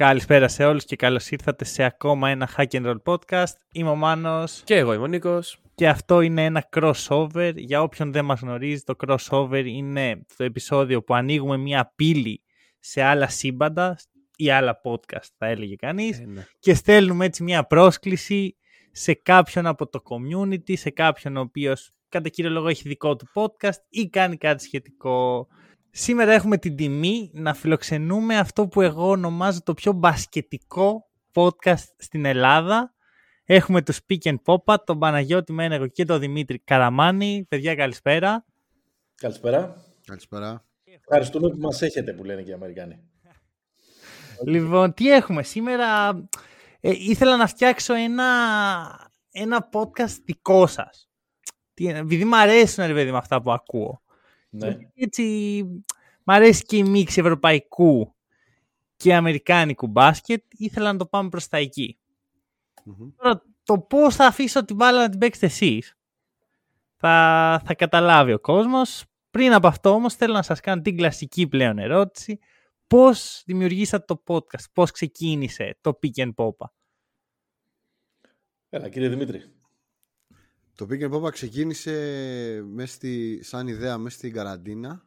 Καλησπέρα σε όλους και καλώς ήρθατε σε ακόμα ένα Hack and Roll podcast. Είμαι ο Μάνος Και εγώ είμαι ο Νίκος. και αυτό είναι ένα crossover. Για όποιον δεν μας γνωρίζει, το crossover είναι το επεισόδιο που ανοίγουμε μια πύλη σε άλλα σύμπαντα ή άλλα podcast θα έλεγε κανείς Ε, ναι. και στέλνουμε έτσι μια πρόσκληση σε κάποιον από το community, σε κάποιον ο οποίος κατά κύριο λόγο έχει δικό του podcast ή κάνει κάτι σχετικό. Σήμερα έχουμε την τιμή να φιλοξενούμε αυτό που εγώ ονομάζω το πιο μπασκετικό podcast στην Ελλάδα. Έχουμε το Speak and Popa, τον Παναγιώτη Μένεγο και τον Δημήτρη Καραμάνη. Παιδιά καλησπέρα. Καλησπέρα. Καλησπέρα. Ευχαριστούμε που μας έχετε που λένε και οι Αμερικάνοι. Λοιπόν, τι έχουμε σήμερα; Ε, ήθελα να φτιάξω ένα, ένα podcast δικό σας. Τι, επειδή μου αρέσουν ρε παιδί με αυτά που ακούω. Ναι. Έτσι, μ' αρέσει και η μίξη ευρωπαϊκού και αμερικάνικου μπάσκετ. Ήθελα να το πάμε προς τα εκεί. Μμμ. Τώρα, το πώς θα αφήσω την μπάλα να την παίξετε εσείς θα, θα καταλάβει ο κόσμος. Πριν από αυτό όμως θέλω να σας κάνω την κλασική πλέον ερώτηση. Πώς δημιουργήσατε το podcast, πώς ξεκίνησε το Pick and Popa; Έλα, κύριε Δημήτρη. Το Pick and Pop ξεκίνησε μες στη, σαν ιδέα μέσα στην καραντίνα.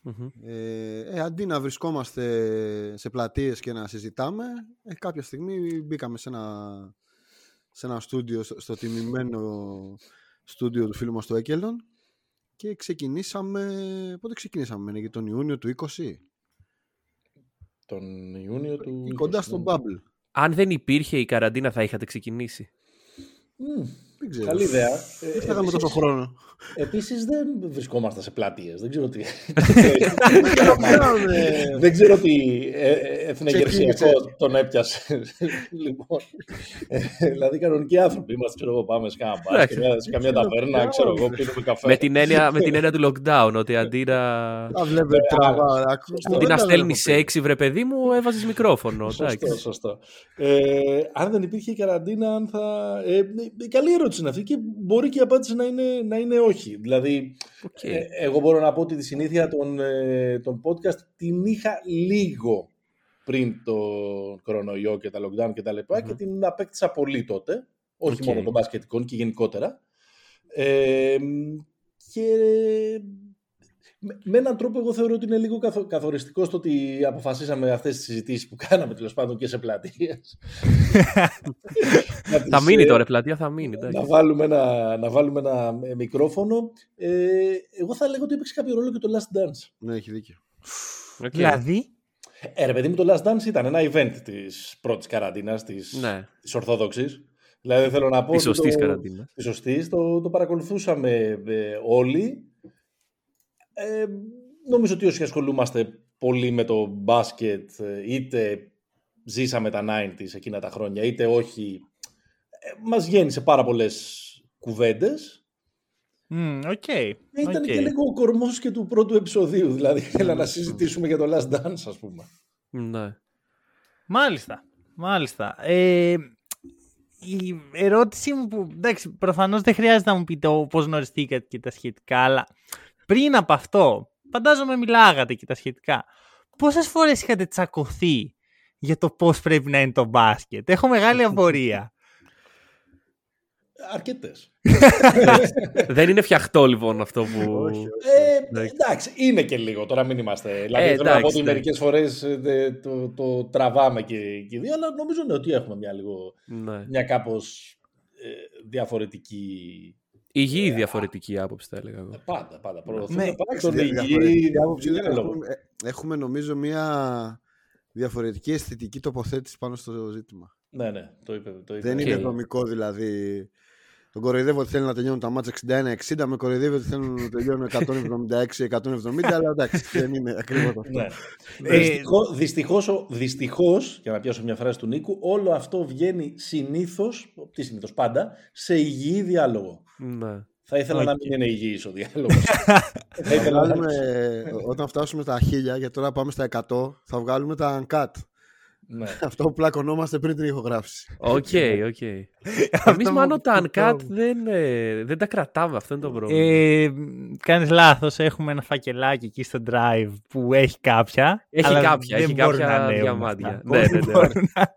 Μμμ. Ε, ε, αντί να βρισκόμαστε σε πλατείες και να συζητάμε, ε, κάποια στιγμή μπήκαμε σε ένα, σε ένα στούντιο, στο, στο τιμημένο στούντιο του φίλου μας του Έκελον και ξεκινήσαμε, πότε ξεκινήσαμε, για τον Ιούνιο του 20, Τον Ιούνιο του... κοντά στον Bubble. Αν δεν υπήρχε η καραντίνα θα είχατε ξεκινήσει. Μμμ, Δεν ξέρω. Καλή ιδέα. Δεν θα είχαμε τόσο χρόνο. Επίσης δεν βρισκόμαστε σε πλατείες. Δεν ξέρω τι. Κάναμε- δεν ξέρω τι ε, ε, εθνεγερσιακό Ξεκίνησε. τον έπιασε. λοιπόν. ε, δηλαδή κανονικοί άνθρωποι είμαστε. Ξέρω εγώ, πάμε σε κάνα μπαρ, Εντάξει. σε καμιά- σε καμιά ταβέρνα, ξέρω εγώ, πίνουμε καφέ. με, την έννοια, με την έννοια του lockdown, ότι αντί να, Τα βλέπετε τραβά. αντί να στέλνεις σεξι, βρε παιδί μου, έβαζες μικρόφωνο. Σωστό, εντάξει. σωστό. Ε, αν δεν υπήρχε η καραντίνα, αν θα. Ε, ε, καλή ερώτηση είναι αυτή και μπορεί και η απάντηση να είναι, να είναι όχι. Δηλαδή, Οκ. ε, εγώ μπορώ να πω ότι τη συνήθεια των, ε, των podcast την είχα λίγο πριν το κορονοϊό και τα lockdown και τα λοιπά και την απέκτησα πολύ τότε. Όχι Οκ. μόνο των μπασκετικών και γενικότερα. Ε, και με, με έναν τρόπο εγώ θεωρώ ότι είναι λίγο καθο- καθοριστικό στο ότι αποφασίσαμε αυτές τις συζητήσεις που κάναμε τέλος πάντων και σε πλατείες. Να τις, Θα μείνει ε, τώρα, η πλατεία θα μείνει. να εντάξει. βάλουμε ένα, να βάλουμε ένα ε, μικρόφωνο. Ε, εγώ θα έλεγα ότι έπαιξε κάποιο ρόλο και το Last Dance. Ναι, έχει δίκιο. Οκ. Δηλαδή, Ε, ρε παιδί μου, το Last Dance ήταν ένα event της πρώτης καραντίνας, της, Ναι, της Ορθόδοξης. Δηλαδή θέλω να πω... της ότι σωστής το- καραντίνας. Της σωστής, το, το παρακολουθούσαμε ε, όλοι. Ε, νομίζω ότι όσοι ασχολούμαστε πολύ με το μπάσκετ, ε, είτε ζήσαμε τα 90s εκείνα τα χρόνια, είτε όχι, ε, μας γέννησε πάρα πολλές κουβέντες. μμ, οκ. Ε, Ήταν οκ. και λίγο ο κορμός και του πρώτου επεισοδίου, δηλαδή έλα να συζητήσουμε για το Last Dance, ας πούμε. Ναι. Μάλιστα. Μάλιστα. Ε, η ερώτησή μου που, εντάξει, προφανώς δεν χρειάζεται να μου πείτε ο- πώς γνωριστήκατε και τα σχετικά, αλλά πριν από αυτό, φαντάζομαι μιλάγατε και τα σχετικά. Πόσες φορές είχατε τσακωθεί για το πώς πρέπει να είναι το μπάσκετ; Έχω μεγάλη απορία. Αρκετές. Δεν είναι φτιαχτό λοιπόν αυτό που. Όχι, Ε, Εντάξει. εντάξει, είναι και λίγο τώρα, μην είμαστε. Δηλαδή, Ε, θέλω να πω εντάξει, ότι ναι. μερικές φορές το, το τραβάμε και, και οι δύο, αλλά νομίζω ναι, ότι έχουμε μια, λίγο, Ναι. μια κάπως ε, διαφορετική. Υγιή διαφορετική άποψη, θα έλεγα εγώ. Ε, Πάντα, πάντα. Προωθούμε Ναι. πάντα τον Δια- υγιή. διαφορετική άποψη δεν διάλογο. έχουμε, ε, έχουμε νομίζω μια διαφορετική αισθητική τοποθέτηση πάνω στο ζήτημα. Ναι, ναι, το είπε. Το είπε. Δεν Οκ. είναι δομικό δηλαδή Τον κοροϊδεύω ότι θέλει να τελειώνουν τα μάτια 61-60, με κοροϊδεύει ότι θέλουν να τελειώνουν 176-170, αλλά εντάξει, δεν είναι ακριβώς αυτό. Ναι. Ε, Δυστυχώς, δυστυχώς, δυστυχώς, για να πιάσω μια φράση του Νίκου, όλο αυτό βγαίνει συνήθως, τι συνήθως πάντα, σε υγιή διάλογο. Ναι. Θα ήθελα να μην είναι υγιής ο διάλογος. θα Θα ήθελα να... βγάλουμε, όταν φτάσουμε στα 1000, γιατί τώρα πάμε στα 100, θα βγάλουμε τα uncut. Ναι. Αυτό που πλακωνόμαστε πριν την ηχογράφηση. Οκ, οκ. Εμείς μάλλον τα που uncut το- δεν, ε, δεν τα κρατάμε. Αυτό είναι το πρόβλημα. Ε, κάνεις λάθος, έχουμε ένα φακελάκι εκεί στο drive που έχει κάποια. Έχει αλλά κάποια, δεν έχει μπορούν κάποια να ανέβουν διαμάντια. αυτά. Ναι, Δεν ναι, ναι. μπορούν να-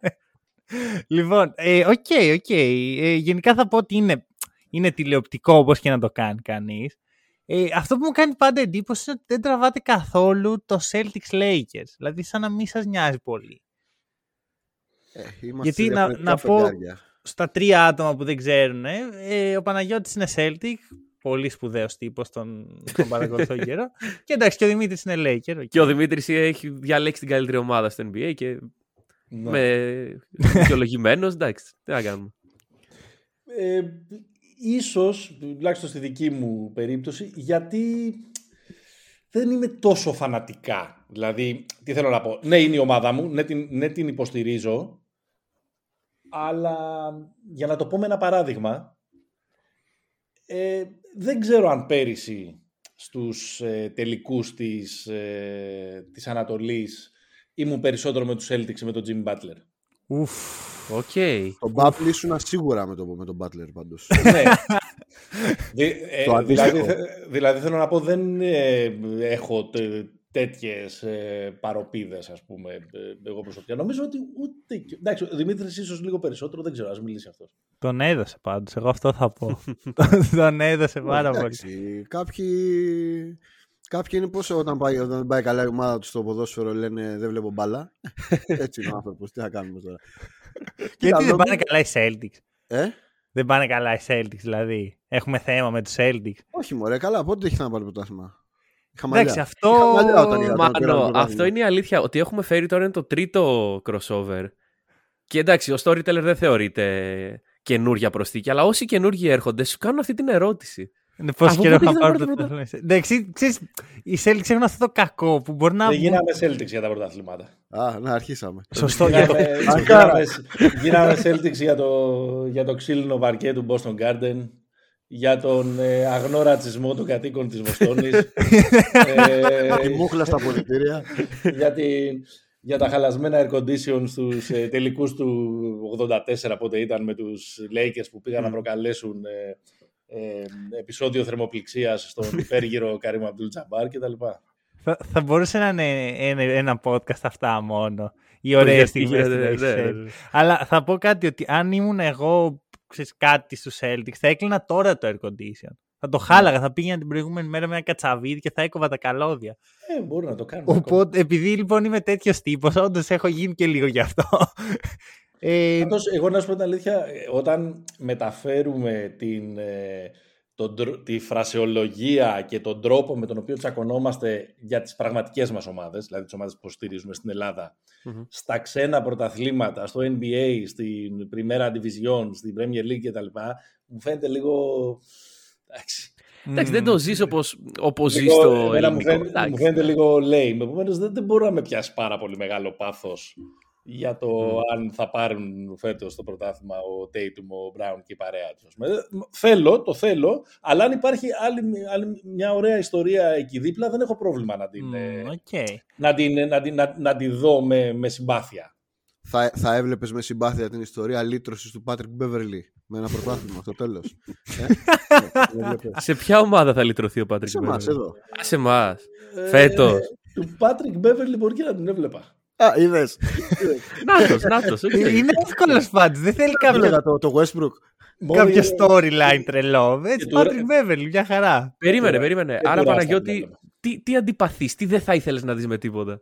λοιπόν, ε, οκ, οκ. Ε, γενικά θα πω ότι είναι, είναι τηλεοπτικό όπως και να το κάνει κανείς. Ε, αυτό που μου κάνει πάντα εντύπωση είναι ότι δεν τραβάτε καθόλου το Celtics Lakers. Δηλαδή σαν να μην σας νοιάζει πολύ. Ε, είμαστε Γιατί να- διαφορετικά να πω- φεγγάρια. Στα τρία άτομα που δεν ξέρουν, ε, ε, ο Παναγιώτης είναι Celtic, πολύ σπουδαίος τύπος, τον, τον παρακολουθώ καιρό. Και εντάξει, και ο Δημήτρης είναι Laker. οκ. Και ο Δημήτρης έχει διαλέξει την καλύτερη ομάδα στο NBA και Ναι. με δικαιολογημένος. Εντάξει, τι να κάνουμε. Ε, ίσως, τουλάχιστον στη δική μου περίπτωση, γιατί δεν είμαι τόσο φανατικά. Δηλαδή, τι θέλω να πω. Ναι, είναι η ομάδα μου, ναι την, ναι, την υποστηρίζω, αλλά για να το πω με ένα παράδειγμα, ε, δεν ξέρω αν πέρυσι στους ε, τελικούς της, ε, της Ανατολής ήμουν περισσότερο με τους Celtics ή με τον Jimmy Butler. Ουφ. Οκ. Τον Butler ήσουν σίγουρα με, το, με τον Butler πάντως. ναι. Δη- ε, Το αντίστοιχο. δηλαδή, θε- δηλαδή θέλω να πω δεν ε, έχω τε, τέτοιες ε, παρωπίδες ας πούμε ε, εγώ προσωπικά. Νομίζω ότι ούτε... και- Εντάξει, ο Δημήτρης ίσως λίγο περισσότερο, δεν ξέρω, ας μιλήσει αυτός. Τον έδωσε πάντως, εγώ αυτό θα πω. τον έδωσε πάρα πολύ. Εντάξει, κάποιοι, κάποιοι είναι πώς όταν πάει, όταν δεν πάει καλά η ομάδα τους στο ποδόσφαιρο λένε δεν βλέπω μπάλα. Έτσι είναι ο άνθρωπος, τι θα κάνουμε τώρα. Γιατί δεν νομίζω- πάνε καλά οι Celtics; Ε; Δεν πάνε καλά οι Celtics, δηλαδή. Έχουμε θέμα με τους Celtics. Όχι μωρέ, καλά, πότε έχει να πάρει πρωτάθλημα; Είχα Εντάξει, μαλλιά. αυτό... Είχα μαλλιά όταν είδα. Μάνο, πήραμε το αυτό πρωτάθλημα. είναι η αλήθεια. Ότι έχουμε φέρει τώρα είναι το τρίτο crossover. Και εντάξει, ο storyteller δεν θεωρείται καινούργια προσθήκη, αλλά όσοι καινούργοι έρχονται σου κάνουν αυτή την ερώτηση. Ναι, Πόσο Από καιρό πότε είχα έχεις να πάρει πάρει το το πρωτάθλημα. Εντάξει, ξέρεις, οι Celtics έχουν αυτό το κακό που μπορεί να... Δεν γίναμε Celtics για τα πρωταθλήματα. Α, να αρχίσαμε. Σωστό. για το- Γίναμε, γίναμε, γίναμε Celtics για το, για το ξύλινο βαρκέ του Boston Garden, για τον ε, αγνό ρατσισμό των κατοίκων της Βοστόνης, ε, Τη μούχλα στα πολιτήρια. για, την- για τα χαλασμένα air condition στους ε, τελικούς του 84 πότε ήταν με τους Lakers που πήγαν να προκαλέσουν ε, ε, επεισόδιο θερμοπληξίας στον υπέργυρο Καρύμ Αμπτούλ Τζαμπάρ κτλ. Θα, θα μπορούσε να είναι ένα, ένα podcast αυτά μόνο. Οι ωραίες γιατί στιγμές γίνεται, του ναι, Lakers ναι, Celtics. ναι. Αλλά θα πω κάτι ότι αν ήμουν εγώ ξέρεις, κάτι στους Celtics θα έκλεινα τώρα το air condition. Θα το χάλαγα, θα πήγαινα την προηγούμενη μέρα με ένα κατσαβίδι και θα έκοβα τα καλώδια. Ε, μπορεί να το κάνουμε. ακόμα. Οπότε, επειδή λοιπόν είμαι τέτοιος τύπος, όντως έχω γίνει και λίγο γι' αυτό. Ε, Πάντως, εγώ να σου πω την αλήθεια, ε, όταν μεταφέρουμε την, ε, τον, τρο- τη φρασεολογία και τον τρόπο με τον οποίο τσακωνόμαστε για τις πραγματικές μας ομάδες, δηλαδή τις ομάδες που υποστηρίζουμε στην ελλαδα Μμμ. στα ξένα πρωταθλήματα, στο NBA, στην Primera Division, στην Premier League κτλ. Μου φαίνεται λίγο... Εντάξει. Εντάξει, δεν το ζεις όπως, όπως ζεις Λίγο- στο εμένα μου, ελληνικό. φαίνεται, Εντάξει. μου φαίνεται λίγο lame. Επομένως, δεν, δεν μπορώ να με πιάσει πάρα πολύ μεγάλο πάθος για το αν θα πάρουν φέτος το πρωτάθλημα ο Tatum, ο Brown και η παρέα τους. Θέλω, το θέλω, αλλά αν υπάρχει άλλη, άλλη μια ωραία ιστορία εκεί δίπλα, δεν έχω πρόβλημα να την, ε, Μμ, οκ. να την, να την, να, να τη δω με, με συμπάθεια. θα, θα έβλεπες με συμπάθεια την ιστορία λύτρωση του Patrick Beverley με ένα πρωτάθλημα στο τέλος. ε; Σε ποια ομάδα θα λυτρωθεί ο Patrick Σε εμάς, εδώ. Σε εμάς. Φέτος. Ε, του Patrick Beverley μπορεί και να την έβλεπα. Α, είδες. Νάτος, νάτος. οκ. Είναι εύκολος πάντως. Δεν θέλει Έλεγα κάποιο, το, το Westbrook. κάποιο storyline τρελό. Έτσι, του- Patrick Beverley, μια χαρά. Περίμενε, τώρα- περίμενε. και Άρα τώρα Παναγιώτη, αυτά τα τι, τι αντιπαθείς, τι δεν θα ήθελες να δεις με τίποτα;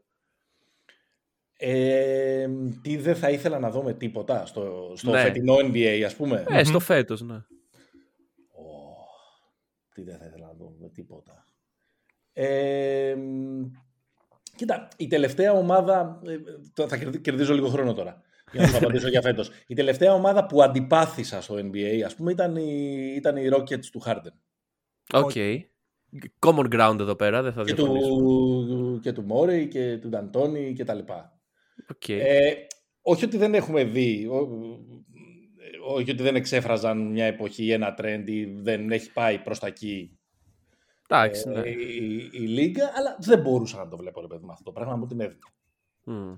Ε, τι δεν θα ήθελα να δω με τίποτα στο, στο Ναι. φετινό NBA, ας πούμε. Ε, στο φέτος, ναι. Ω, τι δεν θα ήθελα να δω με τίποτα. Ε, κοίτα, η τελευταία ομάδα, ε, το- θα κερδί- κερδίζω λίγο χρόνο τώρα. Για να σου απαντήσω για φέτος. Η τελευταία ομάδα που αντιπάθησα στο NBA, ας πούμε, ήταν οι, ήταν οι Rockets του Harden. Οκ. Common ground εδώ πέρα, δεν θα Και διαφωνήσω. του, και του Morey και του D'Antoni και τα λοιπά. Οκ. Ε, όχι ότι δεν έχουμε δει, ό- όχι ότι δεν εξέφραζαν μια εποχή ή ένα trend ή δεν έχει πάει προς τα εκεί Εντάξει, ναι. ε, η, η Λίγκα, αλλά δεν μπορούσα να το βλέπω ρε παιδί μου αυτό το πράγμα μου την έδινε. Μμ.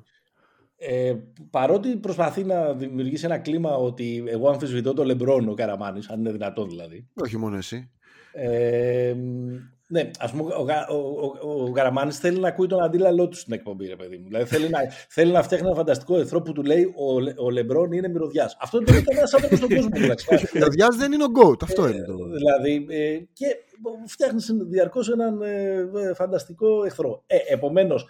Ε, παρότι προσπαθεί να δημιουργήσει ένα κλίμα ότι εγώ αμφισβητώ τον Λεμπρόν ο Καραμάνης, αν είναι δυνατόν δηλαδή. Όχι μόνο εσύ. Ε, ναι, ας πούμε, ο, Γα- ο, ο, ο Γαραμάνης θέλει να ακούει τον αντίλαλό του στην εκπομπή, ρε παιδί μου. Δηλαδή θέλει να, θέλει να φτιάχνει ένα φανταστικό εχθρό που του λέει ο, Λε- ο Λεμπρόν είναι μυρωδιάς. Αυτό δεν το λέει κανένας άνθρωπος στον κόσμο. εντάξει. Ο Λαδιάς δεν είναι ο GOAT, αυτό Ε, είναι το. Δηλαδή, ε, και φτιάχνεις διαρκώς έναν ε, ε, φανταστικό εχθρό. Ε, Επομένως,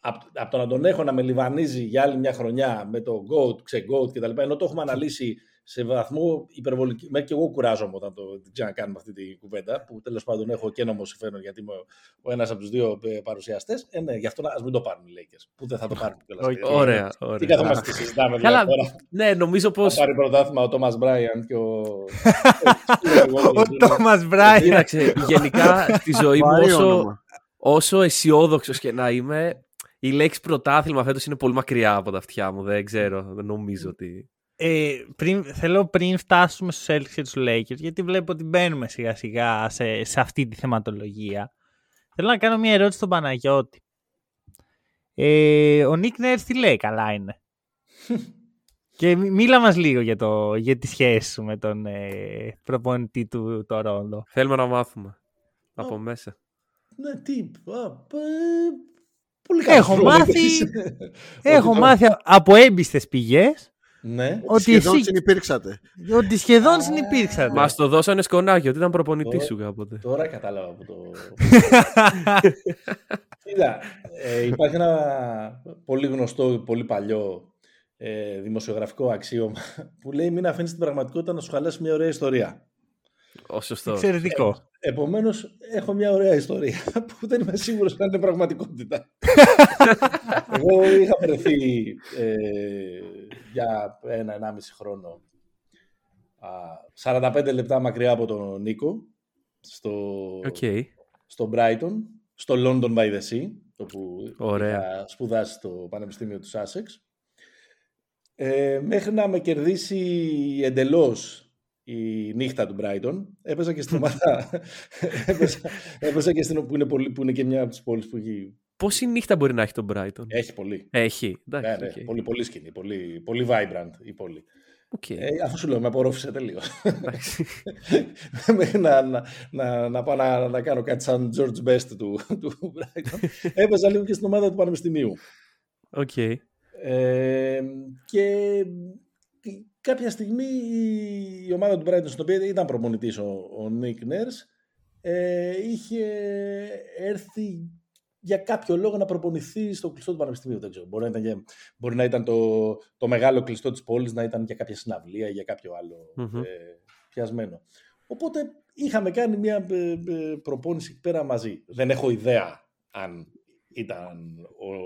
από από το να τον έχω να με λιβανίζει για άλλη μια χρονιά με το GOAT, ξε GOAT κτλ. Ενώ το έχουμε αναλύσει σε βαθμό υπερβολική. Μέχρι και εγώ κουράζομαι όταν το την ξανακάνουμε αυτή την κουβέντα, που τέλος πάντων έχω και νόμο συμφέρον γιατί είμαι ο ένας από τους δύο παρουσιαστές. Ε, ναι, γι' αυτό ας μην το πάρουν οι Lakers. Που δεν θα το πάρουν κιόλας. Οκ. Ωραία, Τι ωραία. καθόμαστε και συζητάμε Καλά, δηλαδή τώρα. ναι, νομίζω πως... Θα πάρει πρωτάθλημα ο Τόμα Μπράιαν και ο. Ο Τόμα Μπράιν. Κοίταξε, γενικά στη ζωή μου Βαρύ όσο, όνομα. όσο αισιόδοξος και να είμαι, η λέξη πρωτάθλημα φέτος είναι πολύ μακριά από τα αυτιά μου. Δεν ξέρω, δεν νομίζω ότι... Ε, πριν, θέλω πριν φτάσουμε στους Celtics και τους Lakers, γιατί βλέπω ότι μπαίνουμε σιγά σιγά σε, σε αυτή τη θεματολογία. Θέλω να κάνω μια ερώτηση στον Παναγιώτη. Ε, ο Νίκ Νέρς τι λέει, καλά είναι. και μι- μίλα μας λίγο για, το, για τη σχέση σου με τον ε, προπονητή του Τορόντο. Θέλουμε να μάθουμε από μέσα. Ναι, τι. α, ε, Πολύ καλός. Έχω μάθει, έχω μάθει από έμπιστες πηγές Ναι. ότι, Σχεδόν εσύ, συνυπήρξατε. ότι σχεδόν συνυπήρξατε. Μας το δώσανε σκονάκι ότι ήταν προπονητής Ω. σου κάποτε. Τώρα κατάλαβα από το. Κοίτα, ε, υπάρχει ένα πολύ γνωστό, πολύ παλιό ε, δημοσιογραφικό αξίωμα που λέει μην αφήνεις την πραγματικότητα να σου χαλάσει μια ωραία ιστορία. Ω σωστό. Εξαιρετικό. Επομένως, έχω μια ωραία ιστορία που δεν είμαι σίγουρος αν είναι πραγματικότητα. Εγώ είχα βρεθεί ε, για ένα-ενάμιση χρόνο α, 45 λεπτά μακριά από τον Νίκο στο, Οκ. στο Brighton, στο London by the Sea, όπου Ωραία. είχα σπουδάσει στο Πανεπιστήμιο του Sussex. Ε, μέχρι να με κερδίσει εντελώς η νύχτα του Brighton, έπαιζα και στην ομάδα. έπαιζα, έπαιζα και στην που είναι, πολύ, που είναι και μια από τις πόλεις που έχει, Πόση νύχτα μπορεί να έχει το Brighton; έχει πολύ. Έχει. Ναι, Εντάξει. ναι, οκ. πολύ, πολύ σκηνή, πολύ, πολύ vibrant η πόλη. Οκ. Ε, αφού σου λέω, με απορρόφησε τελείως. Εντάξει. Μέχρι να, να, να, να πάω να, να κάνω κάτι σαν George Best του, του Brighton. Έπαιζα λίγο και στην ομάδα του Πανεπιστημίου. Οκ. Ε, και κάποια στιγμή η ομάδα του Brighton, στην οποία ήταν προπονητής ο, ο Nick Nurse, ε, είχε έρθει για κάποιο λόγο να προπονηθεί στο κλειστό του Πανεπιστημίου. Δεν ξέρω. Μπορεί να ήταν, για- μπορεί να ήταν το, το μεγάλο κλειστό της πόλης, να ήταν για κάποια συναυλία ή για κάποιο άλλο Μμμ. ε, πιασμένο. Οπότε είχαμε κάνει μια ε, ε, προπόνηση εκεί πέρα μαζί. Δεν έχω ιδέα αν ήταν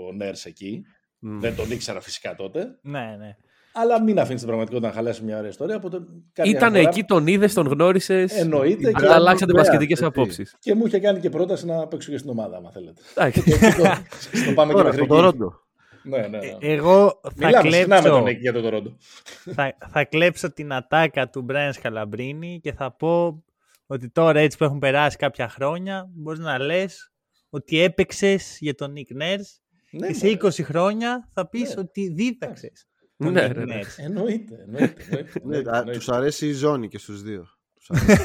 ο Νέρς εκεί. Μμ. Δεν τον ήξερα φυσικά τότε. ναι, ναι. Αλλά μην αφήνεις την πραγματικότητα να χαλάσει μια ωραία ιστορία. Οπότε κάποια Ήταν φορά εκεί, τον είδες, τον γνώρισες. Εννοείται. και- Αλλά αλλάξατε Ωραία, μπασκετικές έτσι. απόψεις. Και μου είχε κάνει και πρόταση να παίξω και στην ομάδα, άμα θέλετε. Εντάξει. Στο πάμε και Τώρα, μέχρι στο εκεί. Τορόντο. Ναι, ναι, ναι. Ε, εγώ θα Μιλάμε συχνά με κλέψω, τον Νίκη για το Τορόντο. θα, θα κλέψω την ατάκα του Μπράιν Σκαλαμπρίνη και θα πω ότι τώρα έτσι που έχουν περάσει κάποια χρόνια μπορείς να λες ότι έπαιξες για τον Nick Nurse Ναι, και σε μωρέ. 20 χρόνια θα πεις Ναι. ότι δίδαξες τον Ναι, Nick ναι, ναι. Nurse. Εννοείται. εννοείται, εννοείται, Ναι, εννοείται, α, εννοείται. τους αρέσει η ζώνη και στους δύο. Τους αρέσει.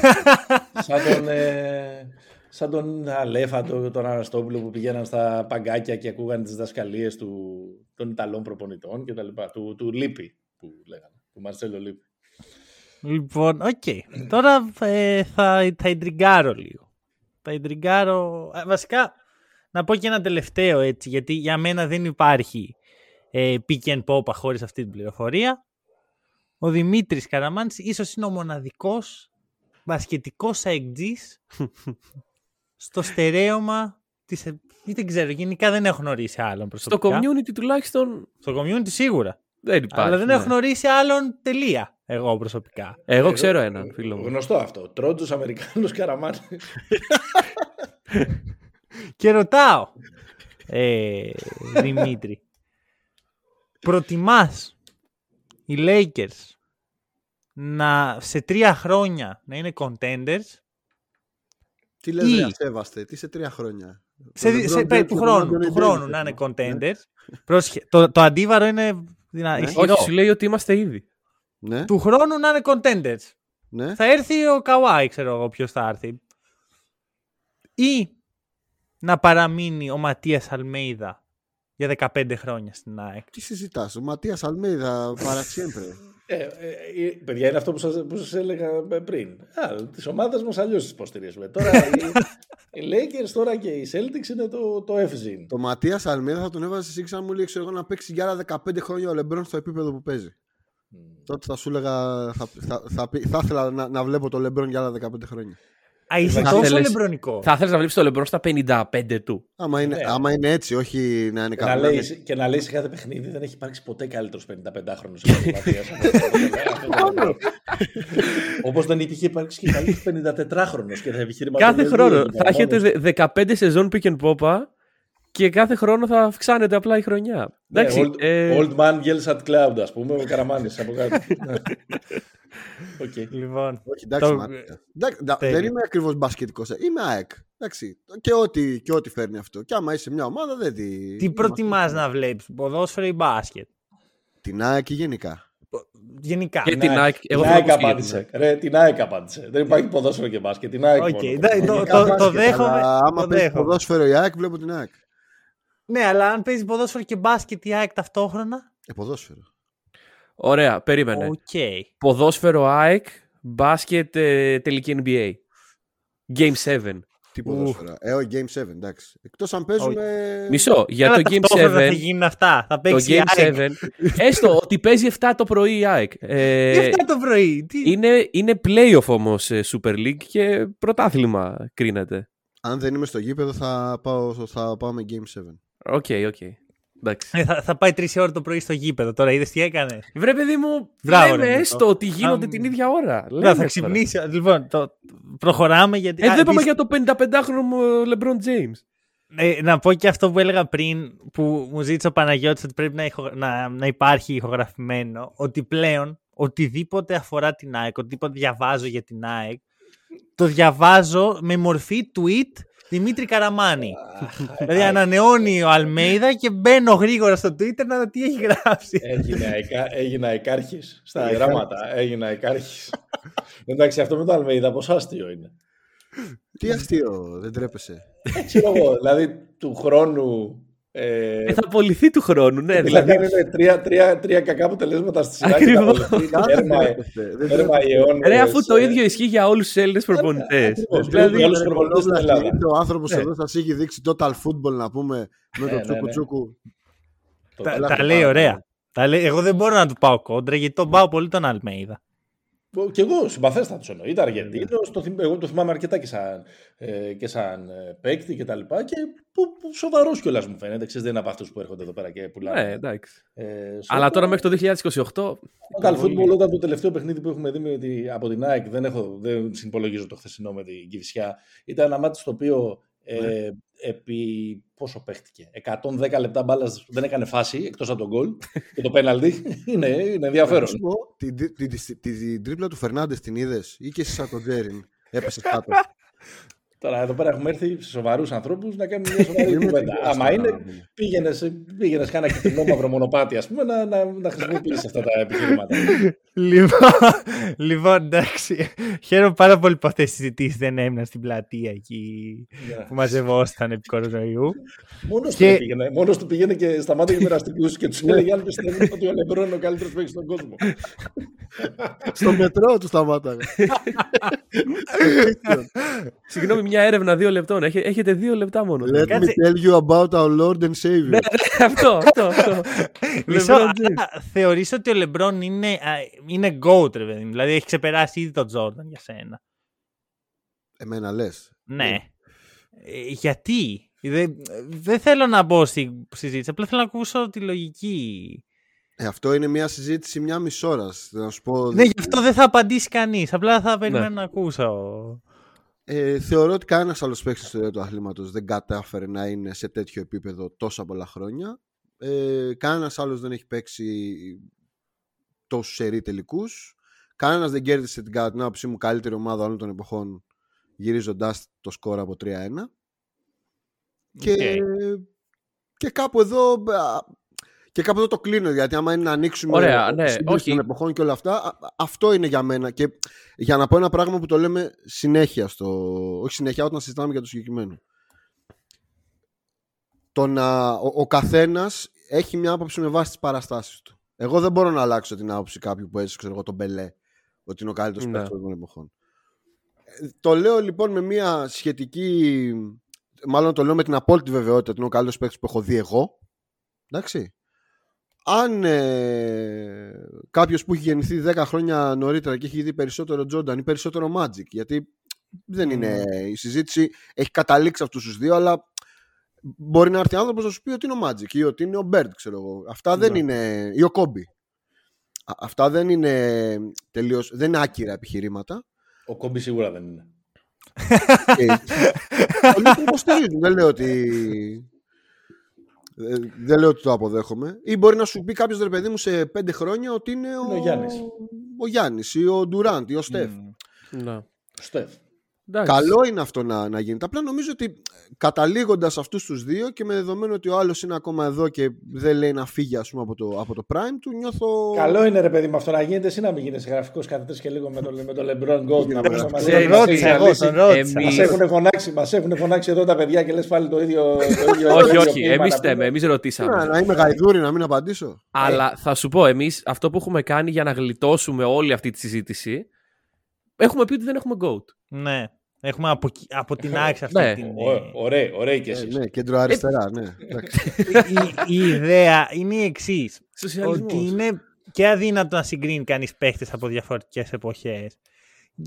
Σαν τον, ε, σαν τον Αλέφαντο, τον Αναστόπουλο που πηγαίναν στα παγκάκια και ακούγαν τις δασκαλίες του, των Ιταλών προπονητών και τα λοιπά. Του, του Λίπι που λέγανε. Του Μαρσέλο Λίπι. Λοιπόν, οκ. Τώρα ε, θα, θα ιντριγκάρω λίγο. Θα ιντριγκάρω... α, Βασικά, να πω και ένα τελευταίο έτσι, γιατί για μένα δεν υπάρχει ε, pick and pop χωρίς αυτή την πληροφορία. Ο Δημήτρης Καραμάνης ίσως είναι ο μοναδικός μπασκετικός αεκτζής στο στερέωμα της... ή δεν ξέρω, γενικά δεν έχω γνωρίσει άλλον Στο προσωπικά. community τουλάχιστον. Στο community σίγουρα. Δεν υπάρχει. Αλλά δεν ναι. έχω γνωρίσει άλλον τελεία. Εγώ προσωπικά. Εγώ ξέρω έναν φίλο μου. Γνωστό αυτό. Τρότζο Αμερικάνος Καραμάνι. Και ρωτάω, ε, Δημήτρη, προτιμάς οι Lakers να σε τρία χρόνια να είναι contenders Τι λες, Ή- ρε, ασέβαστε, τι σε τρία χρόνια; σε, Ο LeBron σε, James του και ο χρόνου, Anthony του Davis χρόνου να είναι έχουμε. contenders. Πρόσχε, το, το αντίβαρο είναι δυνα... Ναι. ισχυρό. Όχι, σου λέει ότι είμαστε ήδη. Ναι, Του χρόνου να είναι contenders. ναι. Θα έρθει ο Καουάι, ξέρω εγώ ποιος θα έρθει. Ή να παραμείνει ο Ματίας Αλμέιδα για 15 χρόνια στην ΑΕΚ. Τι συζητάς, ο Ματίας Αλμέιδα παραξιέμπρε. Ε, ε, ε, παιδιά, είναι αυτό που σας, που σας έλεγα ε, πριν. Α, τις ομάδες μας αλλιώς τις υποστηρίζουμε. Τώρα οι, οι Lakers τώρα και οι Celtics είναι το, το FZ. Το Ματίας Αλμέιδα θα τον έβαζε εσύ αν μου λέει ξέρω εγώ να παίξει για άλλα 15 χρόνια ο Λεμπρόν στο επίπεδο που παίζει. Τότε θα σου έλεγα, θα, θα, θα, πει- θα ήθελα να, να βλέπω το Λεμπρόν για άλλα 15 χρόνια. Α, είσαι Θα τόσο θέλες- λεμπρονικό. Θα ήθελε να βλέπεις το Λεμπρόν στα 55 του. Άμα είναι, Ναι. άμα είναι έτσι, όχι να είναι Και να, κάποιο. λέει, και να λέει σε κάθε παιχνίδι δεν έχει υπάρξει ποτέ καλύτερος 55χρονος Όπως δεν είχε υπάρξει και καλύτερος 54χρονος και θα επιχειρηματολογεί. Κάθε χρόνο εκεί θα πέρα έχετε μόνος. δε- 15 σεζόν pick and popa και κάθε χρόνο θα αυξάνεται απλά η χρονιά. Ναι, Εντάξει. old, ε, old man yells at cloud, ας πούμε, ο Καραμάνης από κάτω. Ναι. Οκ. Λοιπόν, Όχι, εντάξει, Το- Ματία. Εντάξει, ντα- Τέλεια. δεν είμαι ακριβώς μπασκετικός. Είμαι ΑΕΚ. Εντάξει. Και ό,τι, και ό,τι φέρνει αυτό. Και άμα είσαι μια ομάδα, δεν τη. τι προτιμάς να βλέπεις, ποδόσφαιρο ή μπάσκετ; Την ΑΕΚ ή γενικά; Γενικά. Και την ΑΕΚ. Εγώ την θέλω ΑΕΚ να πω απάντησε. Ρε, την ΑΕΚ απάντησε. Δεν υπάρχει ποδόσφαιρο και μπάσκετ. Την ΑΕΚ Οκ, μόνο. εντάξει, το- Γενικά το- μπάσκετ, δέχομαι, αλλά Άμα το παίζει δέχομαι. ποδόσφαιρο η ΑΕΚ, βλέπω την ΑΕΚ. Ναι, αλλά αν παίζει ποδόσφαιρο και μπάσκετ η ΑΕΚ ταυτόχρονα. Ε, ποδόσφαιρο. Ωραία, περίμενε. Οκ. Ποδόσφαιρο ΑΕΚ, μπάσκετ ε, τελική NBA. Game 7. Τι ποδόσφαιρο. Ε, ο Game 7, εντάξει. Εκτός αν παίζουμε. Μισό, για Καλά, το Game ταυτόχρονα 7. θα γίνουν αυτά. Θα Το παίξει η Game ΑΕΚ. 7. Έστω ότι παίζει 7 το πρωί η ΑΕΚ. Ε, Τι αυτά το πρωί; Τι... είναι, είναι playoff όμως Super League και πρωτάθλημα κρίνεται. Αν δεν είμαι στο γήπεδο, θα πάω, θα πάω με Game 7. Οκ, οκ. Εντάξει. Ε, θα, θα πάει τρεις ώρα το πρωί στο γήπεδο. Τώρα είδες τι έκανε; Βρε παιδί μου, Μπράβο, λέμε ρε, έστω Νίκο. ότι γίνονται Αν- την ίδια ώρα. Να, Λέμε θα τώρα. ξυπνήσει. Λοιπόν, το... προχωράμε γιατί. Ε, Α, δεν είπαμε επίσης, για το 55χρονο LeBron James. ε, να πω και αυτό που έλεγα πριν που μου ζήτησε ο Παναγιώτης ότι πρέπει να, ηχο- να, να υπάρχει ηχογραφημένο ότι πλέον οτιδήποτε αφορά την ΑΕΚ, οτιδήποτε διαβάζω για την ΑΕΚ το διαβάζω με μορφή tweet Δημήτρη Καραμάνη. δηλαδή ανανεώνει ο Αλμέιδα και μπαίνω γρήγορα στο Twitter να δω τι έχει γράψει. Έγινα, αεκα, έγινα αεκάρχης στα γράμματα. Έγινα αεκάρχης. Εντάξει, αυτό με το Αλμέιδα πόσο αστείο είναι. Τι αστείο, δεν τρέπεσαι. Ξέρω εγώ, δηλαδή του χρόνου. Ε, Ε, θα απολυθεί του χρόνου, ναι. δηλαδή Δηλαδή, είναι τρία, τρία, τρία κακά αποτελέσματα στη σειρά. και Ακριβώς. θα απολυθεί. Κάθε Τέρμα- τρέπεστε, δεν τέρμα τρέπεστε. αιώνες, ρε, αφού το ε, ίδιο ισχύει για όλους τους Έλληνες προπονητές. ακριβώς. Δηλαδή, για όλους τους προπονητές στην Ελλάδα. Ο άνθρωπος Ναι. εδώ σα έχει δείξει total football να πούμε με Ναι, το ναι, τσούκου ναι. τσούκου. Το τα, τέλος τα του λέει πάρα ωραία. πολύ. Τα λέει, εγώ δεν μπορώ να του πάω κόντρα γιατί τον πάω πολύ τον Αλμέιδα. Κι εγώ συμπαθέστατος εννοείται. Αργεντίνος, το θυμ- εγώ το θυμάμαι αρκετά και σαν, ε, και σαν ε, παίκτη και τα λοιπά. Και που, που σοβαρός κιόλας μου φαίνεται. Ξέρεις, δεν είναι από αυτούς που έρχονται εδώ πέρα και πουλάνε. ναι, εντάξει. Ε, Αλλά στο- τώρα μέχρι το 2028. Total football, όταν το τελευταίο παιχνίδι που έχουμε δει με τη, από την ΑΕΚ, δεν, έχω, δεν συμπολογίζω το χθεσινό με την Κυφσιά, ήταν ένα μάτι στο οποίο ε, επί πόσο παίχτηκε, 110 λεπτά μπάλας δεν έκανε φάση εκτός από τον γκολ και το πέναλτι. είναι, είναι ενδιαφέρον. Να σου πω, την, την, την, την, την τρίπλα του Φερνάντες την είδες ή και εσύ σαν τον Τζέριν. Έπεσες κάτω; Τώρα εδώ πέρα έχουμε έρθει σε σοβαρούς ανθρώπους να κάνουμε μια σοβαρή Είμαι κουβέντα. τυχερός Άμα τώρα, είναι, να πούμε. πήγαινες, πήγαινες κάνα κοινό μαύρο μονοπάτι, ας πούμε, να, να, να χρησιμοποιήσεις αυτά τα επιχειρήματα. Λοιπόν, λοιπόν, εντάξει. Χαίρομαι πάρα πολύ που αυτές τι συζητήσεις δεν έμειναν στην πλατεία εκεί που μαζευόσταν επί κορονοϊού. Μόνος του Και- πήγαινε, μόνος του πήγαινε και σταμάτησε με περαστικού και τους έλεγε αν πιστεύουν ότι ο Λεμπρόν είναι ο καλύτερος παίκτη στον κόσμο. Στο μετρό του σταμάταγα. Συγγνώμη, μια έρευνα δύο λεπτών. Έχε- Έχετε δύο λεπτά μόνο. Let me Κάτσε. tell you about our Lord and Savior. αυτό, αυτό, αυτό. Μισό, LeBron αλλά James. θεωρείς ότι ο Λεμπρόν είναι, α, είναι GOAT, ρε παιδί μου; Δηλαδή έχει ξεπεράσει ήδη τον Τζόρνταν για σένα. Εμένα λες. Ναι. Ε, γιατί; Δεν, δεν θέλω να μπω στη συζήτηση. Απλά θέλω να ακούσω τη λογική. Ε, αυτό είναι μια συζήτηση μια μισή ώρα. Να σου πω. Ναι, γι' αυτό δεν θα απαντήσει κανείς. Απλά θα περιμένω να ακούσω. Ε, θεωρώ ότι κανένας άλλος παίκτης στο ιστορία του αθλήματος δεν κατάφερε να είναι σε τέτοιο επίπεδο τόσα πολλά χρόνια. Ε, κανένας άλλος δεν έχει παίξει τόσους σερή τελικούς. Κανένας δεν κέρδισε την κατά την άποψή μου καλύτερη ομάδα όλων των εποχών γυρίζοντα το σκορ από 3-1. Και, και κάπου εδώ και κάπου εδώ το κλείνω, γιατί άμα είναι να ανοίξουμε Ωραία, ναι, όχι. των εποχών και όλα αυτά, αυτό είναι για μένα. Και για να πω ένα πράγμα που το λέμε συνέχεια, στο, όχι συνέχεια, όταν συζητάμε για το συγκεκριμένο. Το να, ο, ο καθένας έχει μια άποψη με βάση τις παραστάσεις του. Εγώ δεν μπορώ να αλλάξω την άποψη κάποιου που έζησε, ξέρω εγώ, τον Μπελέ, ότι είναι ο καλύτερος ναι. παίκτη των εποχών. Ε, το λέω λοιπόν με μια σχετική. Μάλλον το λέω με την απόλυτη βεβαιότητα ότι είναι ο καλύτερος παίκτη που έχω δει εγώ. Εντάξει αν ε, κάποιος που έχει γεννηθεί 10 χρόνια νωρίτερα και έχει δει περισσότερο Jordan ή περισσότερο Magic, γιατί δεν είναι η συζήτηση, έχει καταλήξει αυτούς τους δύο, αλλά μπορεί να έρθει άνθρωπος να σου πει ότι είναι ο Magic ή ότι είναι ο Bird, ξέρω εγώ. Αυτά δεν ναι. είναι. ή ο Kobe. Αυτά δεν είναι τελείως, δεν είναι άκυρα επιχειρήματα. Ο Kobe σίγουρα δεν είναι. Πολλοί το υποστηρίζουν. Δεν λέω ότι ε, δεν λέω ότι το αποδέχομαι. Ή μπορεί να σου πει κάποιος ρε παιδί μου σε πέντε χρόνια ότι είναι ο, ο Γιάννης. Ο Γιάννης ή ο Ντουράντ ή ο Στεφ. Mm. Ο Στεφ. Καλό είναι αυτό να, να γίνεται. Απλά νομίζω ότι καταλήγοντας αυτούς τους δύο και με δεδομένο ότι ο άλλος είναι ακόμα εδώ και δεν λέει να φύγει ας πούμε, από, το, από το Prime του, νιώθω. Καλό είναι ρε παιδί με αυτό να γίνεται, εσύ να μην γίνει γραφικός κάθε και λίγο με τον με το LeBron Gold. να Μας έχουν, φωνάξει, μας έχουν φωνάξει εδώ τα παιδιά και λες πάλι το ίδιο. όχι, όχι. Εμείς θέμε, εμείς ρωτήσαμε. Να είμαι γαϊδούρη, να μην απαντήσω. Αλλά θα σου πω, εμείς αυτό που έχουμε κάνει για να γλιτώσουμε όλη αυτή τη συζήτηση. Έχουμε πει ότι δεν έχουμε GOAT. Ναι. Έχουμε από, από την άξια αυτή ναι. την... Ωραία, ωραία και εσείς. ναι, κέντρο αριστερά, ναι. η, η, ιδέα είναι η εξής. Ότι είναι και αδύνατο να συγκρίνει κανείς παίχτες από διαφορετικές εποχές.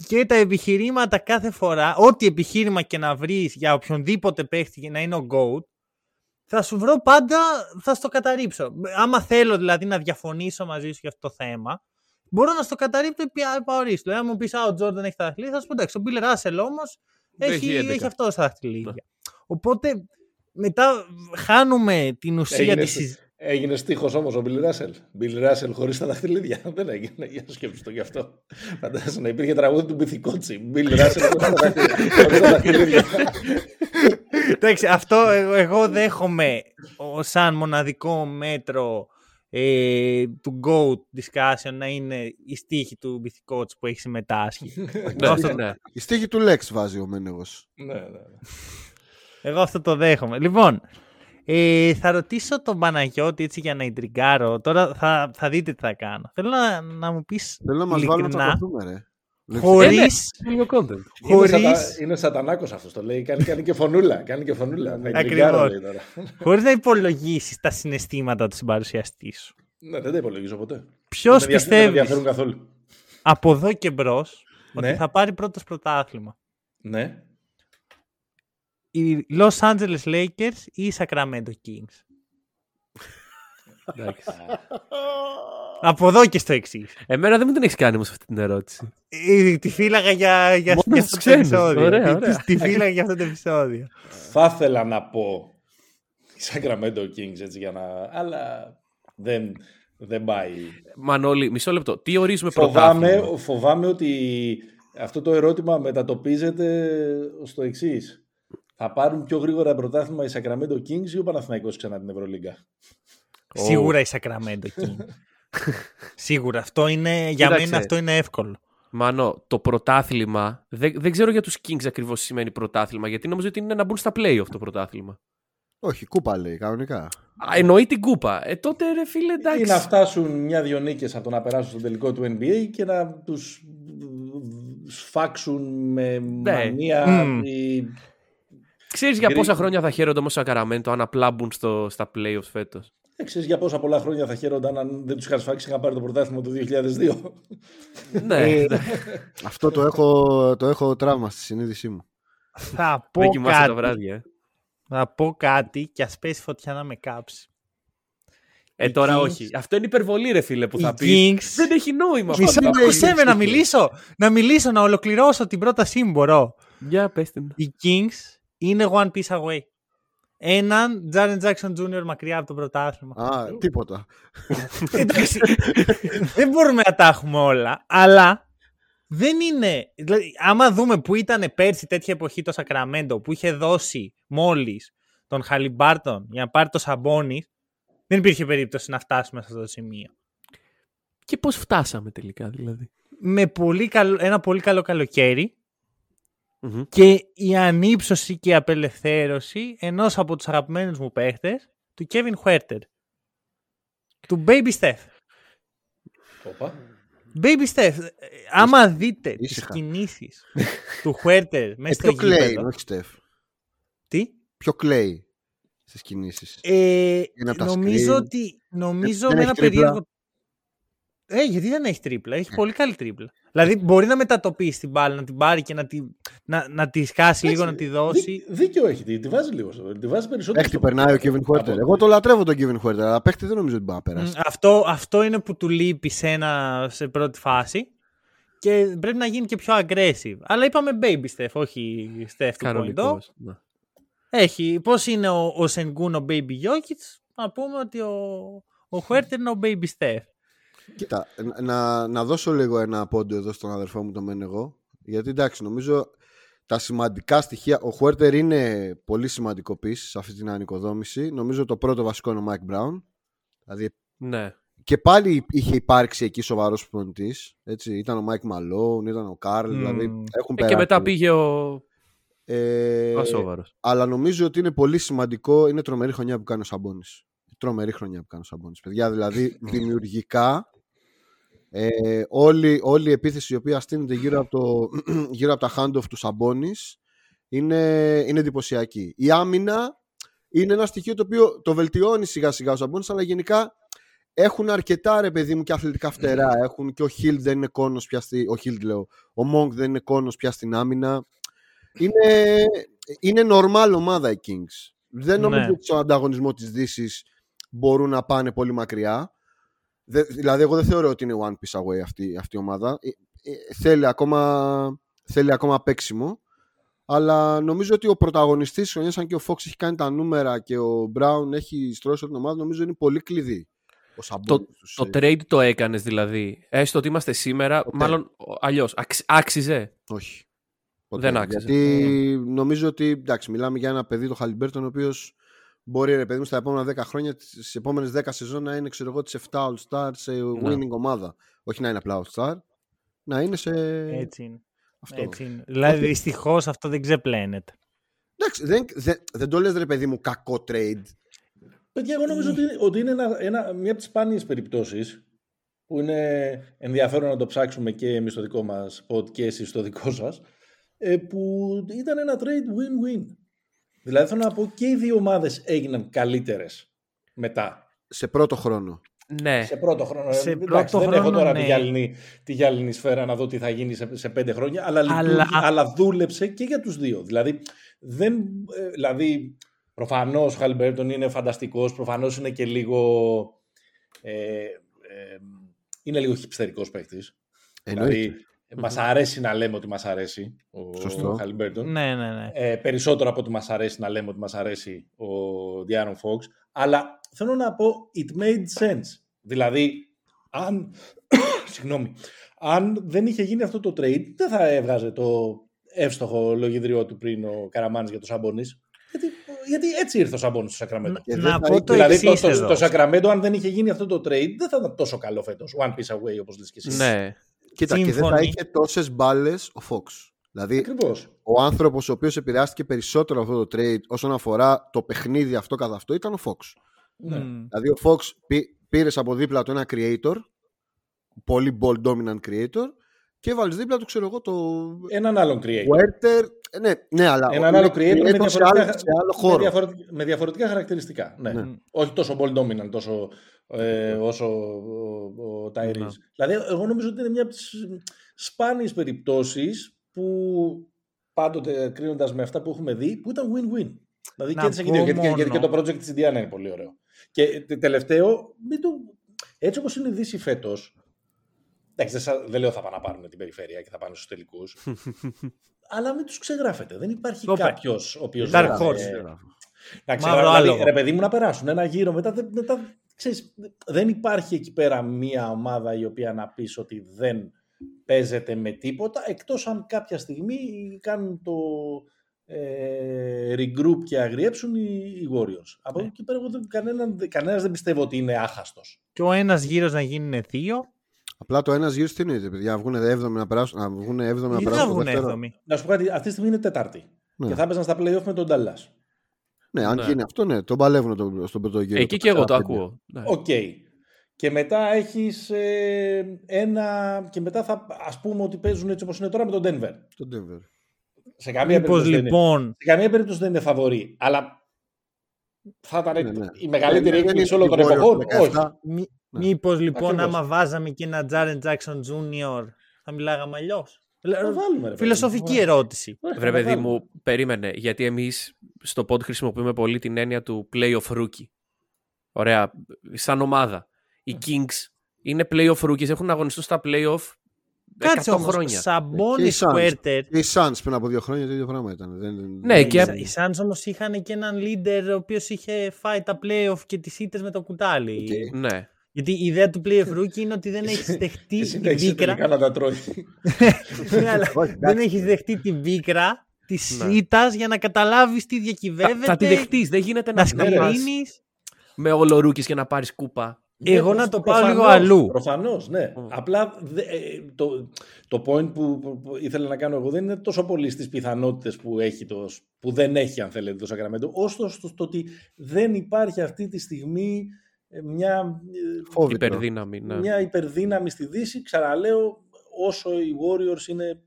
Και τα επιχειρήματα κάθε φορά, ό,τι επιχείρημα και να βρεις για οποιονδήποτε παίχτη για να είναι ο GOAT, θα σου βρω πάντα, θα στο καταρρύψω. Άμα θέλω δηλαδή να διαφωνήσω μαζί σου για αυτό το θέμα, μπορώ να στο καταρρύπτω επαορίστο. Δηλαδή, αν μου πεις, Α, ο Τζόρνταν έχει τα δαχτυλίδια, θα σου πω εντάξει, ο Μπίλ Ράσελ όμως έχει, έχει αυτό τα δαχτυλίδια. Ναι. Οπότε μετά χάνουμε την ουσία της συζήτηση. Έγινε στίχος όμως ο Μπιλ Ράσελ. Μπιλ Ράσελ χωρίς τα δαχτυλίδια. Δεν έγινε. Για να σκέψω το γι' αυτό. Φαντάζομαι να υπήρχε τραγούδι του Μπιθικότσι. Μπιλ Ράσελ χωρίς τα δαχτυλίδια. Εντάξει, αυτό εγώ δέχομαι σαν μοναδικό μέτρο ε, του GOAT discussion να είναι η στίχη του Μπιθικότ που έχει συμμετάσχει. ναι, ναι. Η στίχη του Lex βάζει ο Μένεγος. Ναι, ναι, ναι. Εγώ αυτό το δέχομαι. Λοιπόν, ε, θα ρωτήσω τον Παναγιώτη έτσι για να ιντριγκάρω. Τώρα θα, θα δείτε τι θα κάνω. Θέλω να, να μου πεις Θέλω να μας βάλουν να ρε. Χωρίς... Χωρίς... Είναι, σατανάκος αυτός το λέει. Κάνει, κάνει και φωνούλα. Κάνει και φωνούλα. Ακριβώς. Χωρίς να υπολογίσεις τα συναισθήματα του συμπαρουσιαστή σου. Ναι, δεν τα υπολογίζω ποτέ. Ποιος πιστεύεις καθόλου. από εδώ και μπρος ότι ναι. θα πάρει πρώτος πρωτάθλημα; Ναι. Οι Los Angeles Lakers ή οι Sacramento Kings; Από εδώ και στο εξή. Εμένα δεν μου την έχεις κάνει όμως αυτή την ερώτηση. Ε, τη φύλαγα για, για, για αυτό το επεισόδιο. Ωραία, ωραία. Τη, φύλαγα για αυτό το επεισόδιο. Θα ήθελα να πω Sacramento Kings έτσι για να. Αλλά δεν, δεν πάει. Μανώλη, μισό λεπτό. Τι ορίζουμε φοβάμαι, Φοβάμαι ότι αυτό το ερώτημα μετατοπίζεται στο εξής. Θα πάρουν πιο γρήγορα πρωτάθλημα οι Sacramento Kings ή ο Παναθηναϊκός ξανά την Ευρωλίγκα; Σίγουρα η Sacramento Kings. Σίγουρα. Αυτό είναι, για μένα αυτό είναι εύκολο. Μάνο, το πρωτάθλημα, δεν, δεν ξέρω για τους Kings ακριβώς σημαίνει πρωτάθλημα, γιατί νομίζω ότι είναι να μπουν στα playoff το πρωτάθλημα. Όχι, κούπα λέει, κανονικά. Α, εννοεί την κούπα. Ε, τότε ρε φίλε, εντάξει. Ή να φτάσουν μια-δυο νίκες από το να περάσουν στο τελικό του NBA και να τους σφάξουν με ναι. μανία. Mm. Ή... Ξέρεις για πόσα χρόνια θα χαίρονται όμως Καραμέντο αν απλά μπουν στο, στα playoffs φέτος. Δεν ξέρεις για πόσα πολλά χρόνια θα χαίρονταν αν δεν τους είχαν σφάξει να πάρει το πρωτάθλημα του 2002. ναι. Ε, ναι. Αυτό το έχω, το έχω τραύμα στη συνείδησή μου. Θα πω κάτι. Το βράδυ, ε. Θα πω κάτι και ας πέσει φωτιά να με κάψει. Ε, Οι τώρα Kings- όχι. Αυτό είναι υπερβολή, ρε φίλε, που Οι θα πεις. Kings- Δεν έχει νόημα αυτό. Μισό που θα με πεις. ακούσέ με να μιλήσω, να μιλήσω, να ολοκληρώσω την πρότασή μου μπορώ. Για πες την. Οι Kings είναι one piece away. Έναν Jaren Jackson Jr. μακριά από το πρωτάθλημα. Α, τίποτα. Εντάξει, δεν μπορούμε να τα έχουμε όλα, αλλά δεν είναι. Δηλαδή, άμα δούμε που ήταν πέρσι τέτοια εποχή το Σακραμέντο που είχε δώσει μόλις τον Χαλιμπάρτον για να πάρει το Σαμπόνι, δεν υπήρχε περίπτωση να φτάσουμε σε αυτό το σημείο. Και πώς φτάσαμε τελικά, δηλαδή. Με πολύ καλό, ένα πολύ καλό καλοκαίρι Μμμ. και η ανύψωση και η απελευθέρωση ενός από τους αγαπημένους μου παίχτες, του Kevin Huerter. Του Baby Steph. Όπα. Baby Steph, ε, άμα δείτε τις ήσυχα. κινήσεις του Huerter Ε, μέσα στο πιο κλαίει, γήπεδο. όχι Στεφ. Τι; Πιο κλαίει στις κινήσεις. Ε, Είναι από τα νομίζω screen. ότι νομίζω Δεν με έχει ένα τρίπλα. περίεργο. Ε, γιατί δεν έχει τρίπλα. Έχει πολύ καλή τρίπλα. Δηλαδή μπορεί να μετατοπίσεις την μπάλα, να την πάρει και να τη, να, να της σκάσει λίγο, να τη δώσει. Δί- δίκιο έχει. Τη, τη βάζει λίγο. στο- Τη βάζει περισσότερο. Παίχτη στο- περνάει ο Kevin από- Huerter. Εγώ το λατρεύω τον Kevin Huerter, αλλά παίχτη δεν νομίζω ότι μπορεί να Μ, περάσει. Αυτό, αυτό είναι που του λείπει σε, ένα, σε πρώτη φάση. Και πρέπει να γίνει και πιο aggressive. Αλλά είπαμε baby Steph, όχι Steph του Πολυντό. Κανονικός. Ναι. Έχει. Πώς είναι ο, ο Sengun ο Baby Jokic, να πούμε ότι ο, ο Huerter είναι ο Baby Steph. Κοίτα, να- να, να δώσω λίγο ένα πόντο εδώ στον αδερφό μου, το μεν εγώ. Γιατί εντάξει, νομίζω τα σημαντικά στοιχεία. Ο Χουέρτερ είναι πολύ σημαντικό piece σε αυτή την ανοικοδόμηση. Νομίζω το πρώτο βασικό είναι ο Mike Brown. Δηλαδή ναι. και πάλι είχε υπάρξει εκεί σοβαρός προπονητής. Ήταν ο Mike Malone, ήταν ο Karl. Μμμ. Δηλαδή έχουν Ε, και περάσει. μετά πήγε ο Ε, ασόβαρος. αλλά νομίζω ότι είναι πολύ σημαντικό. Είναι τρομερή χρονιά που κάνει ο Σαμπόνι. Τρομερή χρονιά που κάνει ο Σαμπόνι. Παιδιά, δηλαδή δημιουργικά ε, όλη, όλη η επίθεση η οποία στείνεται γύρω από, το, γύρω από τα handoff του Σαμπόνι είναι, είναι εντυπωσιακή. Η άμυνα είναι ένα στοιχείο το οποίο το βελτιώνει σιγά σιγά ο Σαμπόνι, αλλά γενικά έχουν αρκετά ρε παιδί μου και αθλητικά φτερά. Έχουν και ο Χιλ δεν είναι κόνος πια στη. Ο Χιλ λέω. Ο Μόγκ δεν είναι κόνος πια στην άμυνα. Είναι, είναι normal ομάδα οι Kings. Δεν νομίζω Ναι. ότι στον ανταγωνισμό της δύσης μπορούν να πάνε πολύ μακριά. Δε- δηλαδή, εγώ δεν θεωρώ ότι είναι one piece away αυτή, αυτή η ομάδα. Ε, ε, θέλει, ακόμα, θέλει ακόμα παίξιμο. Αλλά νομίζω ότι ο πρωταγωνιστής της χρονιάς, αν και ο Fox έχει κάνει τα νούμερα και ο Brown έχει στρώσει την ομάδα, νομίζω είναι πολύ κλειδί. Ο Sabonis τους, Το ε, trade το έκανες δηλαδή. Έστω ότι είμαστε σήμερα, Ποτέ. μάλλον αλλιώς. Άξιζε. Όχι. Δεν άξιζε. Γιατί νομίζω ότι εντάξει, μιλάμε για ένα παιδί, το Χαλιμπέρτον, ο οποίος μπορεί ρε παιδί μου στα επόμενα 10 χρόνια, στι επόμενες 10 σεζόν να είναι ξέρω εγώ τις 7 All Star σε Ναι. winning ομάδα. Όχι να είναι απλά All Star, να είναι σε. Έτσι είναι. αυτό. Έτσι είναι. Δηλαδή δυστυχώς αυτό δεν ξεπλένεται. Εντάξει, δεν, δεν, δεν το λες ρε παιδί μου κακό trade. Παιδιά, εγώ νομίζω ότι, ότι είναι ένα, ένα, μια από τις σπάνιες περιπτώσεις που είναι ενδιαφέρον να το ψάξουμε και εμείς στο δικό μας pod και εσεί στο δικό σας. Ε, που ήταν ένα trade win-win. Δηλαδή θέλω να πω και οι δύο ομάδες έγιναν καλύτερες μετά. Σε πρώτο χρόνο. Ναι. Σε πρώτο χρόνο. Σε Εντάξει, πρώτο δεν έχω χρόνο, τώρα ναι. τη, γυάλινη, τη γυάλινη σφαίρα να δω τι θα γίνει σε, σε πέντε χρόνια, αλλά, Αλλά- λειτουργεί- αλλά δούλεψε και για τους δύο. Δηλαδή, δεν, ε, δηλαδή προφανώς ο Χαλιμπέρτον είναι φανταστικός, προφανώς είναι και λίγο... Ε, ε, είναι λίγο χυψτερικός παίχτης. Εννοείται. Δηλαδή, μας αρέσει να λέμε ότι μας αρέσει ο, Σωστό. ο Χαλιμπέρτον. Ναι, ναι, ναι. Ε, περισσότερο από ότι μας αρέσει να λέμε ότι μας αρέσει ο Diaron Fox. Αλλά θέλω να πω, it made sense. Δηλαδή, αν, συγγνώμη, αν δεν είχε γίνει αυτό το trade, δεν θα έβγαζε το εύστοχο λογιδριό του πριν ο Καραμάνης για το Σαμπόνις. Γιατί, γιατί έτσι ήρθε ο Σαμπόνις στο Σακραμέντο. Και Να δεν θα πω είχε- το Δηλαδή το, εξής το, εδώ. το Σακραμέντο, αν δεν είχε γίνει αυτό το trade, δεν θα ήταν τόσο καλό φέτος. One piece away, όπως λες και εσύ. Ναι. Κοίτα, και δεν θα Σύμφωνοι. είχε τόσες μπάλες ο Fox. Δηλαδή, Ακριβώς. ο άνθρωπος ο οποίος επηρεάστηκε περισσότερο από αυτό το trade όσον αφορά το παιχνίδι αυτό καθ' αυτό ήταν ο Fox. Ναι. Μμ. Δηλαδή ο Fox πήρες από δίπλα του ένα creator, πολύ ball dominant creator, και βάλεις δίπλα του, ξέρω εγώ, το Έναν άλλον creator. Werther. Ε, Ναι, ναι, αλλά. Έναν ο- άλλο creator με σε διαφορετικά, άλλος, σε άλλο με χώρο. διαφορετικά, με διαφορετικά χαρακτηριστικά. Ναι. Ναι. Όχι τόσο ball dominant τόσο, ε, όσο ο, ο Tyrese. Ναι. Δηλαδή, εγώ νομίζω ότι είναι μια από τις σπάνιες περιπτώσεις που πάντοτε κρίνοντας με αυτά που έχουμε δει, που ήταν win-win. Δηλαδή Να και έτσι και πω δύο, γιατί, και- μόνο- γιατί και το project της Indiana είναι πολύ ωραίο. Και τε- τελευταίο, μην το... έτσι όπως είναι η Δύση φέτος, εντάξει, δεν, σα- δεν λέω θα πάνε να πάρουν την περιφέρεια και θα πάνε στους τελικούς, αλλά μην τους ξεγράφετε. Δεν υπάρχει Το είπε. κάποιος ο οποίος... Dark να- Horse. ε, Γράφω. να Μαύρο ξεγράφει, δηλαδή, άλογο. ρε παιδί μου να περάσουν ένα γύρο μετά, δεν- μετά ξέρεις, δεν υπάρχει εκεί πέρα μία ομάδα η οποία να πεις ότι δεν παίζεται με τίποτα εκτός αν κάποια στιγμή κάνουν το ε, regroup και αγριέψουν οι, οι Warriors. Από Ναι. εκεί και πέρα εγώ δεν, κανέναν, κανένας δεν πιστεύω ότι είναι άχαστος. Και ο ένας γύρος να γίνουν δύο. Απλά το ένας γύρο τι είναι, παιδιά. Βγουν 7 να περάσουν, να βγουν 7 να Ή θα περάσουν. το βγουν δεύτερο. έβδομοι. Να σου πω κάτι, αυτή τη στιγμή είναι Τετάρτη Ναι. και θα έπαιζαν στα playoff με τον Dallas. Ναι, αν Ναι. γίνει αυτό, ναι, τον παλεύουν το, στον πρώτο γύρο. Εκεί το και εγώ το 4-5. ακούω. Ναι. Οκ. Και μετά έχεις ε, ένα... Και μετά θα ας πούμε ότι παίζουν έτσι όπως είναι τώρα με τον Denver. Το Denver. Σε καμία, Μήπως περίπτωση δεν είναι, λοιπόν σε καμία περίπτωση δεν είναι φαβορή. Αλλά θα ήταν Ναι, ναι. η μεγαλύτερη Δεν- δεν έκπληξη είναι όλων των οι Warriors εποχών. το 17. Όχι. Μη, Ναι. Μήπως λοιπόν Ακριβώς. άμα βάζαμε και ένα Jaren Jackson Jr. θα μιλάγαμε αλλιώς; Θα βάλουμε, ρε παιδί Φιλοσοφική μου. ερώτηση. Ωραία, Βρε θα παιδί βάλουμε. μου, περίμενε. Γιατί εμείς στο pod χρησιμοποιούμε πολύ την έννοια του playoff rookie. Ωραία. Σαν ομάδα. Οι Kings είναι playoff rookies. Έχουν αγωνιστούν στα playoff 100 Κάτσε όμως, χρόνια. Σαμπόνι Και οι Suns. Huerter. Και οι Suns πριν από δύο χρόνια το ίδιο πράγμα ήταν. Δεν, Ναι, δεν- και- Οι Suns όμως είχαν και έναν leader ο οποίος είχε φάει τα playoff και τις ήττες με το κουτάλι. Οκ. Ναι. Γιατί η ιδέα του playoff rookie είναι ότι δεν έχεις δεχτεί Και την συνέχισε πίκρα. τελικά να τα τρώει. Ναι, αλλά Όχι, δεν εντάξει. έχεις δεχτεί την πίκρα της Ναι. ήττας για να καταλάβεις τι Θα, διακυβεύεται. θα τη δεχτείς. Δεν γίνεται Να να, να πας σκληρύνει. με όλο rookies και να πάρεις κούπα. Εγώ Ναι, να το πάω προφανώς, λίγο αλλού. Προφανώς, ναι. Mm. Απλά δε- ε, το, το point που, που- που ήθελα να κάνω εγώ δεν είναι τόσο πολύ στις πιθανότητες που, έχει το, που δεν έχει αν θέλετε το Σακραμέντο, όσο στο, στο ότι δεν υπάρχει αυτή τη στιγμή ε, μια, ε, Φόβητρο. Υπερδύναμη. Ναι. μια υπερδύναμη στη Δύση. Ξαναλέω, όσο οι Warriors είναι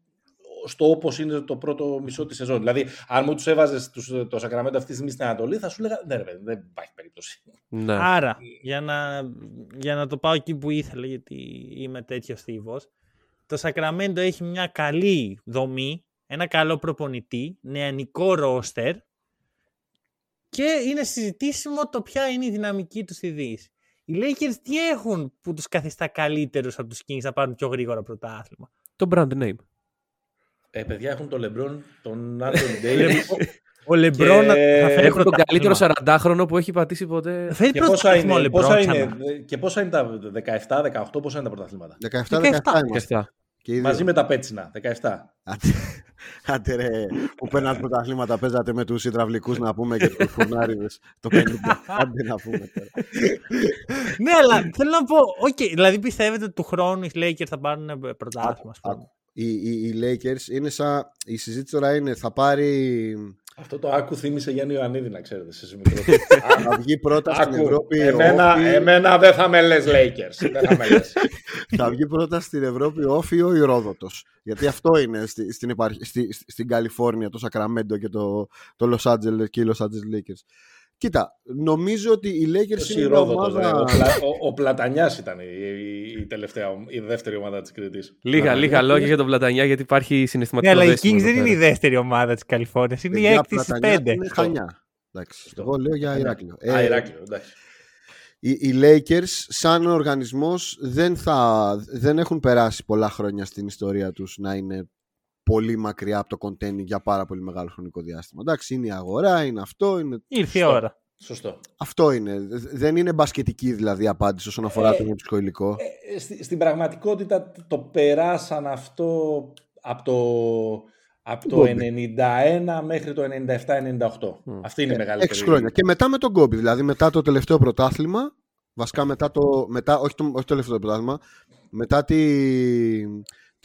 στο όπως είναι το πρώτο μισό της σεζόν. Δηλαδή, αν μου τους έβαζες τους, το Σακραμέντο αυτή τη στιγμή στην Ανατολή, θα σου έλεγα, ναι ρε παιδί, δεν υπάρχει περίπτωση. Ναι. Άρα, για να, για να το πάω εκεί που ήθελα, γιατί είμαι τέτοιο θύβος, το Σακραμέντο έχει μια καλή δομή, ένα καλό προπονητή, νεανικό ρόστερ και είναι συζητήσιμο το ποια είναι η δυναμική τους στη Δύση. Οι Lakers τι έχουν που τους καθιστά καλύτερους από τους Kings να πάρουν πιο γρήγορα πρωτάθλημα; Το brand name. Ε, παιδιά έχουν τον Λεμπρόν, τον Άντωνι Ντέιβις. Ο Λεμπρόν θα φέρει Έχουν τον καλύτερο πρωτάθλημα. 40χρονο που έχει πατήσει ποτέ. Θα φέρει και, πόσα πρωτάθλημα ο είναι, Λεμπρόν πόσα ξανά. είναι, και πόσα είναι τα 17-18, πόσα είναι τα πρωταθλήματα; 17-17 είμαστε. Αυτά. Και οι δύο. Μαζί με τα πέτσινα, 17. Άντε- Άντε ρε, που παίρνατε πρωταθλήματα, παίζατε με τους υδραυλικούς να πούμε και τους φουρνάριδες το 50. Άντε να πούμε τώρα. ναι, αλλά θέλω να πω, οκ, δηλαδή πιστεύετε ότι του χρόνου οι Lakers θα πάρουν ε, πρωτάθλημα. Ας πούμε. Άκου. Οι, οι, οι Lakers είναι σαν. Η συζήτηση τώρα είναι θα πάρει. Αυτό το άκου θύμισε Γιάννη Ιωαννίδη, να ξέρετε, σε μικρό. θα βγει πρώτα στην άκου, Ευρώπη. εμένα, όφι- εμένα δεν θα με λες Lakers. δεν θα με λες. θα βγει πρώτα στην Ευρώπη ΟΦΗ ο Ηρόδοτος. Γιατί αυτό είναι στη, στην, υπαρχ- στη, στη- στην Καλιφόρνια, το Σακραμέντο και το, το Los Angeles και οι Los Angeles Lakers. Κοίτα, νομίζω ότι οι Lakers Ποιος είναι η μια Ρόδοτος, ομάδα... ρε. ο, Πλα, ο, ο Πλατανιάς ήταν η, η, η τελευταία, η δεύτερη ομάδα της Κρήτης. Λίγα, λίγα λόγια για τον Πλατανιά γιατί υπάρχει Ναι, συναισθηματικό αλλά οι δέστημα Kings εδώ δεν είναι η πέρα. δεύτερη ομάδα της Καλιφόρνιας. Είναι η Παιδιά, έκτη στις Πλατανιά πέντε. Είναι χανιά. Εντάξει, εγώ λέω για Ηράκλειο. Α, Ε, Ηράκλειο, εντάξει. οι, οι Lakers σαν οργανισμός δεν, θα, δεν έχουν περάσει πολλά χρόνια στην ιστορία τους να είναι πολύ μακριά από το containing για πάρα πολύ μεγάλο χρονικό διάστημα. Εντάξει, είναι η αγορά, είναι αυτό, είναι... Ήρθε η Σωστό. ώρα. Σωστό. αυτό είναι. Δεν είναι μπασκετική δηλαδή απάντηση όσον αφορά το μουσικό υλικό. Ε, ε, στη- στην πραγματικότητα το περάσαν αυτό από το, από το Kobe. 91 μέχρι το 97-98. Αυτή είναι η μεγαλύτερη. Έξι χρόνια. Και μετά με τον Kobe, δηλαδή μετά το τελευταίο πρωτάθλημα, βασικά μετά το, μετά, όχι, το, όχι το τελευταίο πρωτάθλημα, μετά τη,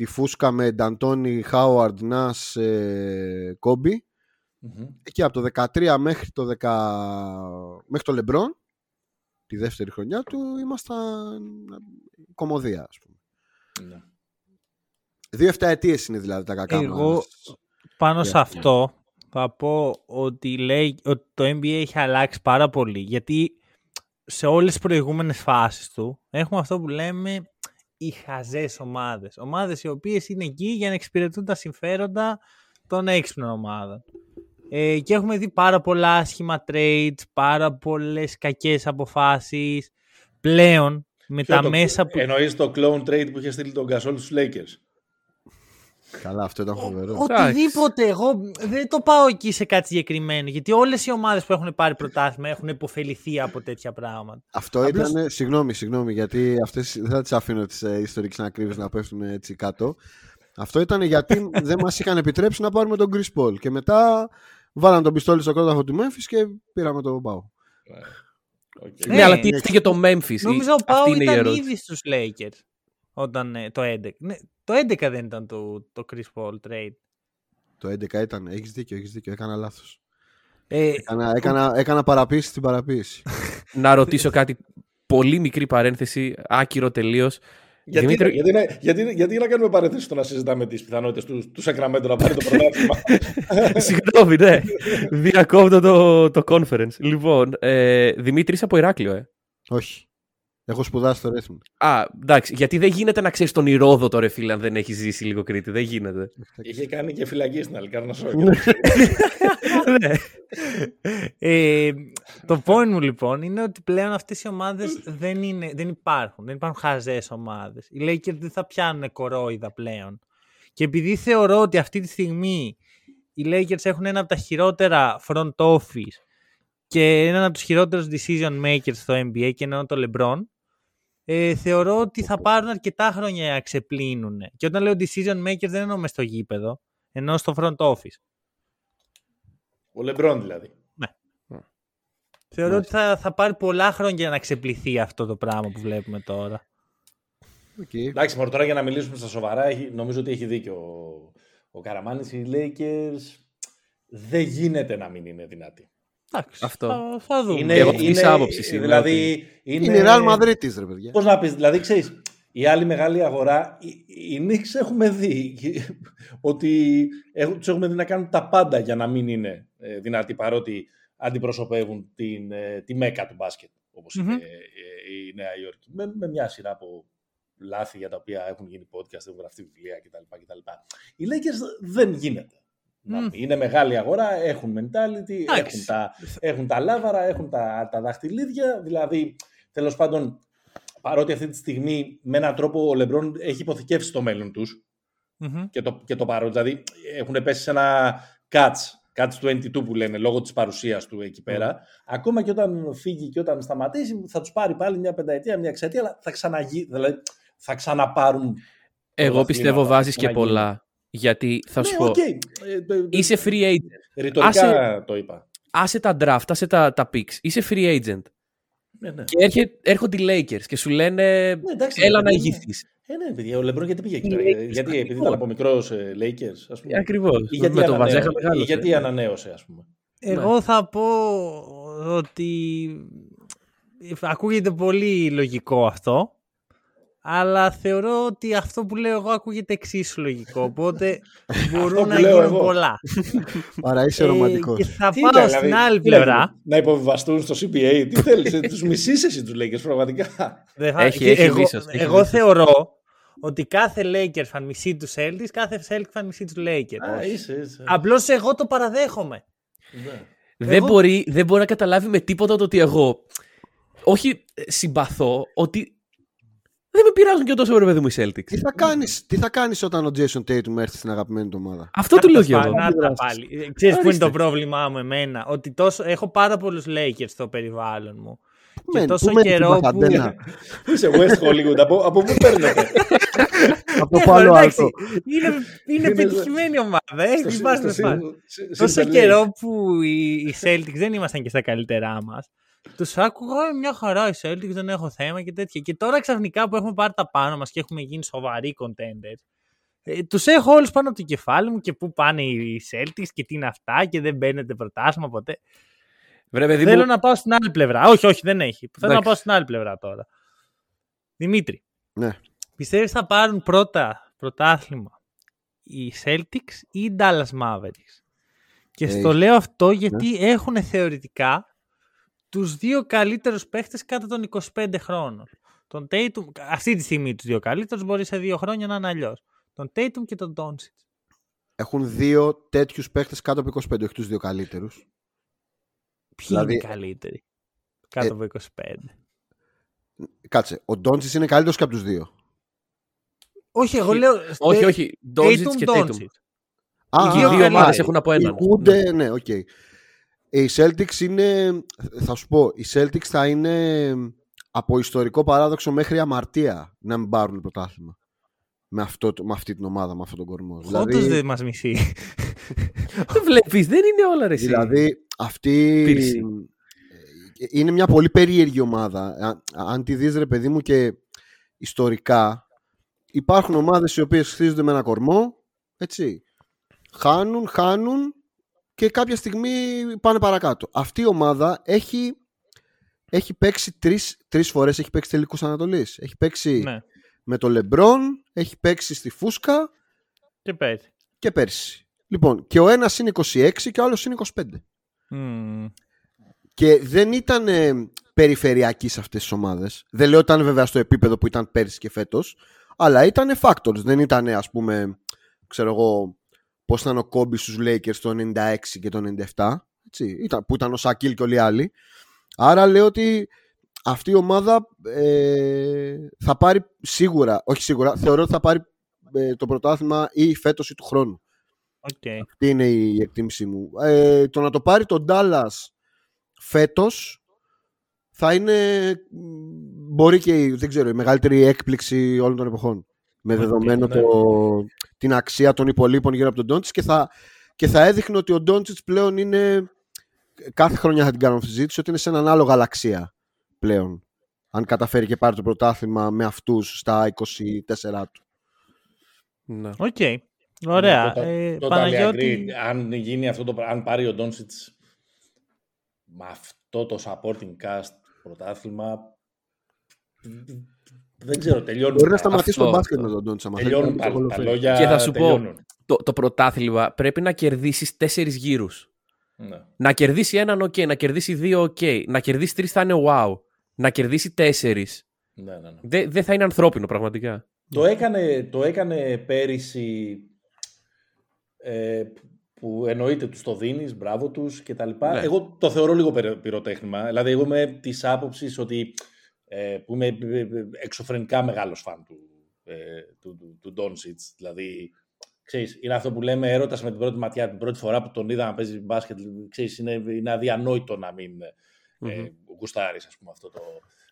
τη φούσκα με Νταντόνι, Χάουαρντ, Νάς, ε, Kobe, Μμμ. εκεί από το 13 μέχρι το, 10, μέχρι το Λεμπρόν, τη δεύτερη χρονιά του, ήμασταν κομμωδία, ας πούμε. Ναι. Δύο εφταετίες είναι δηλαδή τα κακά Εγώ μας. πάνω σε Yeah. αυτό θα πω ότι, λέει, ότι το NBA έχει αλλάξει πάρα πολύ. Γιατί σε όλες τις προηγούμενες φάσεις του έχουμε αυτό που λέμε οι χαζές ομάδες. Ομάδες οι οποίες είναι εκεί για να εξυπηρετούν τα συμφέροντα των έξυπνων ομάδων. Ε, και έχουμε δει πάρα πολλά άσχημα trades, πάρα πολλές κακές αποφάσεις. Πλέον, με Ποιο τα το- μέσα που... Εννοείς το clone trade που είχε στείλει τον Gasol στους Lakers; Καλά, αυτό ήταν φοβερό. Οτιδήποτε. Εγώ δεν το πάω εκεί σε κάτι συγκεκριμένο. Γιατί όλες οι ομάδες που έχουν πάρει πρωτάθλημα έχουν υποφεληθεί από τέτοια πράγματα. Αυτό Απλώς- ήταν. Συγγνώμη, συγγνώμη, γιατί αυτές δεν θα τις αφήνω τις ε, ιστορικές ανακρίβειε να πέφτουν έτσι κάτω. Αυτό ήταν γιατί δεν μας είχαν επιτρέψει να πάρουμε τον Chris Paul. Και μετά βάλαν τον πιστόλι στο κρόταφο του Memphis και πήραμε τον Pau. Οκ. Ναι, Ναι, αλλά ναι. τι έφυγε το Memphis. Νομίζω ο Αυτή Pau είναι η ήταν ερώτηση. ήδη στους Lakers όταν ε, το 11. Ναι, το 11 δεν ήταν το, το Chris Paul trade. Το 11 ήταν. Έχεις δίκιο, έχεις δίκιο. Έκανα λάθος. Ε, Έκανα, έκανα, έκανα παραποίηση στην παραποίηση. Να ρωτήσω κάτι. Πολύ μικρή παρένθεση, άκυρο τελείως. Γιατί, Δημήτρη- γιατί, να- γιατί, γιατί να κάνουμε παρένθεση στο να συζητάμε τις πιθανότητες του, του Sacramento να πάρει το πρωτάθλημα; Συγγνώμη, ναι. Διακόπτω το, το conference. Λοιπόν, ε, Δημήτρη είσαι από Ηράκλειο, ε; Όχι. Έχω σπουδάσει στο Ρέθμιν. Α, εντάξει, γιατί δεν γίνεται να ξέρεις τον Ηρόδοτο, ρε φίλε, αν δεν έχεις ζήσει λίγο Κρήτη. Δεν γίνεται. Είχε κάνει και φυλακή στην Αλικάρνασο. ναι. ε, το point μου λοιπόν είναι ότι πλέον αυτές οι ομάδες δεν, είναι, δεν υπάρχουν. Δεν υπάρχουν χαζές ομάδες. Οι Lakers δεν θα πιάνουν κορόιδα πλέον. Και επειδή θεωρώ ότι αυτή τη στιγμή οι Lakers έχουν ένα από τα χειρότερα front office και έναν από τους χειρότερους decision makers στο NBA και εννοώ το LeBron, ε, θεωρώ ότι θα πάρουν αρκετά χρόνια για να ξεπλύνουν. Και όταν λέω decision makers δεν εννοώ μες στο γήπεδο, εννοώ στο front office. Ο Λεμπρόν δηλαδή. Θεωρώ ότι θα, θα πάρει πολλά χρόνια για να ξεπληθεί αυτό το πράγμα που βλέπουμε τώρα. Okay. Εντάξει, μωρέ, τώρα για να μιλήσουμε στα σοβαρά, έχει, νομίζω ότι έχει δίκιο ο, ο Καραμάνης. Οι Lakers δεν γίνεται να μην είναι δυνατοί. Εντάξει, Αυτό. Θα, θα δούμε. Είναι, εγώ αυτής της άποψης είμαι δηλαδή, είναι, Είναι η Real Madrid της, ρε παιδιά. Πώς να πεις, δηλαδή ξέρεις, η άλλη μεγάλη αγορά, οι, οι Knicks έχουμε δει ότι έχουν, τους έχουμε δει να κάνουν τα πάντα για να μην είναι ε, δυνατοί παρότι αντιπροσωπεύουν την, ε, τη μέκα του μπάσκετ όπως Μμμ. είναι ε, η Νέα Υόρκη με, με μια σειρά από λάθη για τα οποία έχουν γίνει podcast, έχουν γραφτεί βιβλία κτλ. κτλ. Οι Lakers δεν γίνεται. Να Μμ. μην. Είναι μεγάλη αγορά, έχουν mentality, Εντάξει. έχουν τα, έχουν τα λάβαρα, έχουν τα, τα δαχτυλίδια. Δηλαδή, τέλος πάντων, παρότι αυτή τη στιγμή με έναν τρόπο ο Λεμπρόν έχει υποθηκεύσει το μέλλον τους Μμμ. και το, και το παρόν. Δηλαδή, έχουν πέσει σε ένα catch, catch 22 που λένε, λόγω της παρουσίας του εκεί πέρα. Ακόμα και όταν φύγει και όταν σταματήσει, θα τους πάρει πάλι μια πενταετία, μια εξαετία, αλλά θα ξαναβγεί, δηλαδή θα ξαναπάρουν. Εγώ πιστεύω πρωταθλήματα, βάζεις και να γίνει. πολλά. Γιατί θα Ναι, σου πω. οκ. Ε, το- Είσαι free agent. Ρητορικά το είπα. Άσε τα draft, άσε τα, τα picks. Είσαι free agent. Ναι, ναι. Και έρχε, έρχονται οι Lakers και σου λένε Ναι, εντάξει, έλα ρε, να παιδί, ηγηθείς. Ε, ναι, παιδιά, ο Λεμπρόν γιατί πήγε εκεί. Οι τώρα, Lakers, γιατί, επειδή ακριβώς. ήταν από μικρός Lakers, ας πούμε. Ακριβώς. Ή γιατί, Με το ανανέωσε, Βαζέχα ή μεγάλωσε. γιατί ανανέωσε, ας πούμε. Εγώ θα πω ότι ακούγεται πολύ λογικό αυτό, αλλά θεωρώ ότι αυτό που λέω εγώ ακούγεται εξίσου λογικό, οπότε μπορούν που να λέω γίνουν εγώ. πολλά. Άρα είσαι Ε, ρομαντικός. και θα Τι πάω ήταν, στην δηλαδή, άλλη τι λέτε, πλευρά. Να υποβιβαστούν στο CBA. Τι θέλεις, ε, τους μισείς εσύ τους Lakers, πραγματικά. Δεν θα- Έχει- και έχει εγώ, μίσος, έχει εγώ μίσος. θεωρώ ότι κάθε Lakers θα μισεί τους Celtics, κάθε Celtics θα μισεί τους Lakers. Α, είσαι, είσαι. Απλώς εγώ το παραδέχομαι. Ναι. Δεν, Εγώ- μπορεί, δεν μπορεί να καταλάβει με τίποτα το ότι εγώ. Όχι ε, συμπαθώ, ότι. Δεν με πειράζουν και τόσο ρε παιδί μου οι Celtics. Τι θα κάνεις, τι θα κάνεις όταν ο Jason Tatum έρθει στην αγαπημένη του ομάδα; Αυτό του λέω και Να τα εγώ. πάλι, να τα πάλι. Ε, Ξέρεις που είναι Ορίστε. το πρόβλημά μου εμένα; Ότι τόσο, έχω πάρα πολλούς Lakers στο περιβάλλον μου. Και Μένει, τόσο πού μένει καιρό στην που... Παχαντένα; Είσαι West Hollywood, από, από πού παίρνετε; Από το Ναι, παλό εντάξει, αυτό. είναι, είναι Είναι- πετυχημένη ομάδα. Ε, Στο- μην πας στο με πας. συν- συν- Τόσο συν- καιρό που οι, οι Celtics δεν ήμασταν και στα καλύτερά μας, τους άκουγα «Ε, μια χαρά οι Celtics, δεν έχω θέμα και τέτοια. Και τώρα ξαφνικά που έχουμε πάρει τα πάνω μας και έχουμε γίνει σοβαροί contenders, ε, τους έχω όλους πάνω από το κεφάλι μου και πού πάνε οι Celtics και τι είναι αυτά και δεν μπαίνετε πρωτάθλημα ποτέ. Βρε παιδί Θέλω μου, να πάω στην άλλη πλευρά. Όχι, όχι, δεν έχει. Θέλω να Εντάξει. πάω στην άλλη πλευρά τώρα. Δημήτρη. Ναι. Πιστεύεις θα πάρουν πρώτα πρωτάθλημα οι Celtics ή οι Dallas Mavericks; Και Ε, στο λέω αυτό γιατί έχουν θεωρητικά τους δύο καλύτερους παίχτες κάτω των 25 χρόνων. Τον Tatum, αυτή τη στιγμή τους δύο καλύτερους μπορεί σε δύο χρόνια να είναι αλλιώς. Τον Tatum και τον Doncic. έχουν δύο τέτοιους παίχτες κάτω από 25, όχι τους δύο καλύτερους. Ποιοι Δηλαδή, είναι οι καλύτεροι. Κάτω ε, από 25. Κάτσε, ο Ντόντζη είναι καλύτερος και από τους δύο. Όχι, εγώ λέω. Όχι, ε, όχι. Doncic Tatum, και Doncic. Tatum. Α, Οι δύο καλύτεροι. ομάδες έχουν από έναν. Ηγούνται, ναι, οκ. Οι Celtics είναι, θα σου πω, οι Celtics θα είναι από ιστορικό παράδοξο μέχρι αμαρτία να μην πάρουν πρωτάθλημα. Με, αυτό, το- με αυτή την ομάδα, με αυτόν τον κορμό. Όντως δεν μας μισεί. Δεν βλέπεις, δεν είναι όλα ρε. εσύ. Δηλαδή, αυτή Πίρση. ε, είναι μια πολύ περίεργη ομάδα. Α- Αν τη δεις ρε παιδί μου και ιστορικά, υπάρχουν ομάδες οι οποίες χτίζονται με ένα κορμό, έτσι. Χάνουν, χάνουν και κάποια στιγμή πάνε παρακάτω. Αυτή η ομάδα έχει, έχει παίξει τρεις, τρεις φορές, έχει παίξει τελικούς Ανατολής. Έχει παίξει ναι. με το Λεμπρόν, έχει παίξει στη Φούσκα Και πέρσι. και πέρσι. Λοιπόν, και ο ένας είναι 26 και ο άλλος είναι 25. Μμμ. Και δεν ήταν ε, περιφερειακοί σε αυτές τις ομάδες. Δεν λέω ότι ήταν βέβαια στο επίπεδο που ήταν πέρσι και φέτος, αλλά ήταν factors. Δεν ήταν ας πούμε, ξέρω εγώ, πώς ήταν ο Kobe στους Lakers το 96 και το 97, έτσι, ήταν, που ήταν ο Shaquille και όλοι οι άλλοι. Άρα λέω ότι αυτή η ομάδα ε, θα πάρει σίγουρα, όχι σίγουρα, θεωρώ ότι θα πάρει ε, το πρωτάθλημα ή φέτος ή του χρόνου. Οκ. Αυτή είναι η εκτίμησή μου. Ε, το να το πάρει τον Dallas φέτος θα είναι μ, μπορεί και η, δεν ξέρω, η μεγαλύτερη έκπληξη όλων των εποχών. Με δεδομένο ναι. το, την αξία των υπολοίπων γύρω από τον Ντόντσιτς και θα, και θα έδειχνε ότι ο Ντόντσιτς πλέον είναι. Κάθε χρονιά θα την κάνουμε αυτή τη συζήτηση ότι είναι σε έναν άλλο γαλαξία πλέον. Αν καταφέρει και πάρει το πρωτάθλημα με αυτούς στα 24 του. Ναι. Οκ. Ωραία. Ναι, Ε, total- totally Παναγιώτη, agree. Αν γίνει αυτό το πράγμα, αν πάρει ο Ντόνσιτς με αυτό το supporting cast πρωτάθλημα, δεν ξέρω, τελειώνουν. Μπορεί να τα- σταματήσει αυτό- το μπάσκετ με τον Ντόντσιτ. άμα θέλει. Τελειώνουν Θα τα, τα το λόγια. Και θα σου πω, τελειώνουν. Το, το πρωτάθλημα πρέπει να κερδίσεις τέσσερις γύρους. Ναι. Να κερδίσει έναν, οκ. Να κερδίσει δύο, οκ. Να κερδίσει τρεις θα είναι wow. Να κερδίσει τέσσερις. Ναι, ναι, ναι. Δεν δεν θα είναι ανθρώπινο πραγματικά. Το έκανε, το έκανε πέρυσι ε, που εννοείται του το δίνεις, μπράβο τους και τα λοιπά. Ναι. Εγώ το θεωρώ λίγο περι- πυροτέχνημα. Δηλαδή εγώ είμαι της άποψης ότι ε, που είμαι ε, ε, εξωφρενικά μεγάλος φαν του, ε, του, του, του Doncic. Δηλαδή, ξέρεις, είναι αυτό που λέμε έρωτας με την πρώτη ματιά, την πρώτη φορά που τον είδα να παίζει μπάσκετ. Ξέρεις, είναι, είναι αδιανόητο να μην ε, Μμμ. γουστάρεις, ας πούμε, αυτό το,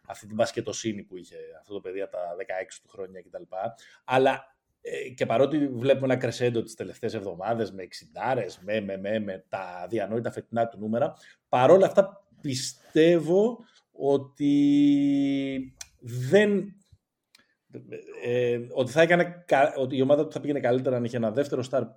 αυτή την μπασκετοσύνη που είχε αυτό το παιδί από τα 16 του χρόνια κτλ. Αλλά ε, και παρότι βλέπουμε ένα κρεσέντο τις τελευταίες εβδομάδες με 60 με, με, με, με τα αδιανόητα φετινά του νούμερα, παρόλα αυτά πιστεύω ότι δεν ε, ότι, θα έκανε, κα- ότι η ομάδα του θα πήγαινε καλύτερα αν είχε ένα δεύτερο στάρ ε,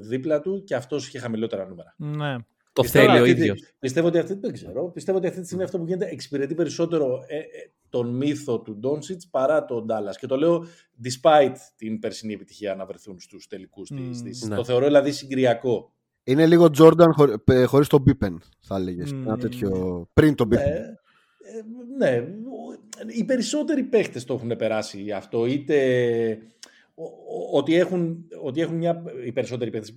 δίπλα του και αυτός είχε χαμηλότερα νούμερα. ναι. Το Πιστεύω θέλει ο αυτή τη- ίδιος. Πιστεύω ότι αυτή, δεν ξέρω, πιστεύω ότι αυτή τη στιγμή αυτό που γίνεται εξυπηρετεί περισσότερο ε, ε, τον μύθο του Ντόνσιτς παρά τον Ντάλλας. Και το λέω despite την περσινή επιτυχία να βρεθούν στους τελικούς Μμμ, της. της. ναι. Το θεωρώ δηλαδή συγκυριακό. Είναι λίγο Jordan χωρί, πε- χωρίς τον Pippen, θα έλεγες. Μμμ. Ένα τέτοιο. Πριν τον Pippen. Ε, ε, ναι, ο- οι περισσότεροι παίχτες το έχουν περάσει αυτό, είτε ο- ο- ότι έχουν, ότι έχουν μια, οι περισσότεροι παίχτες,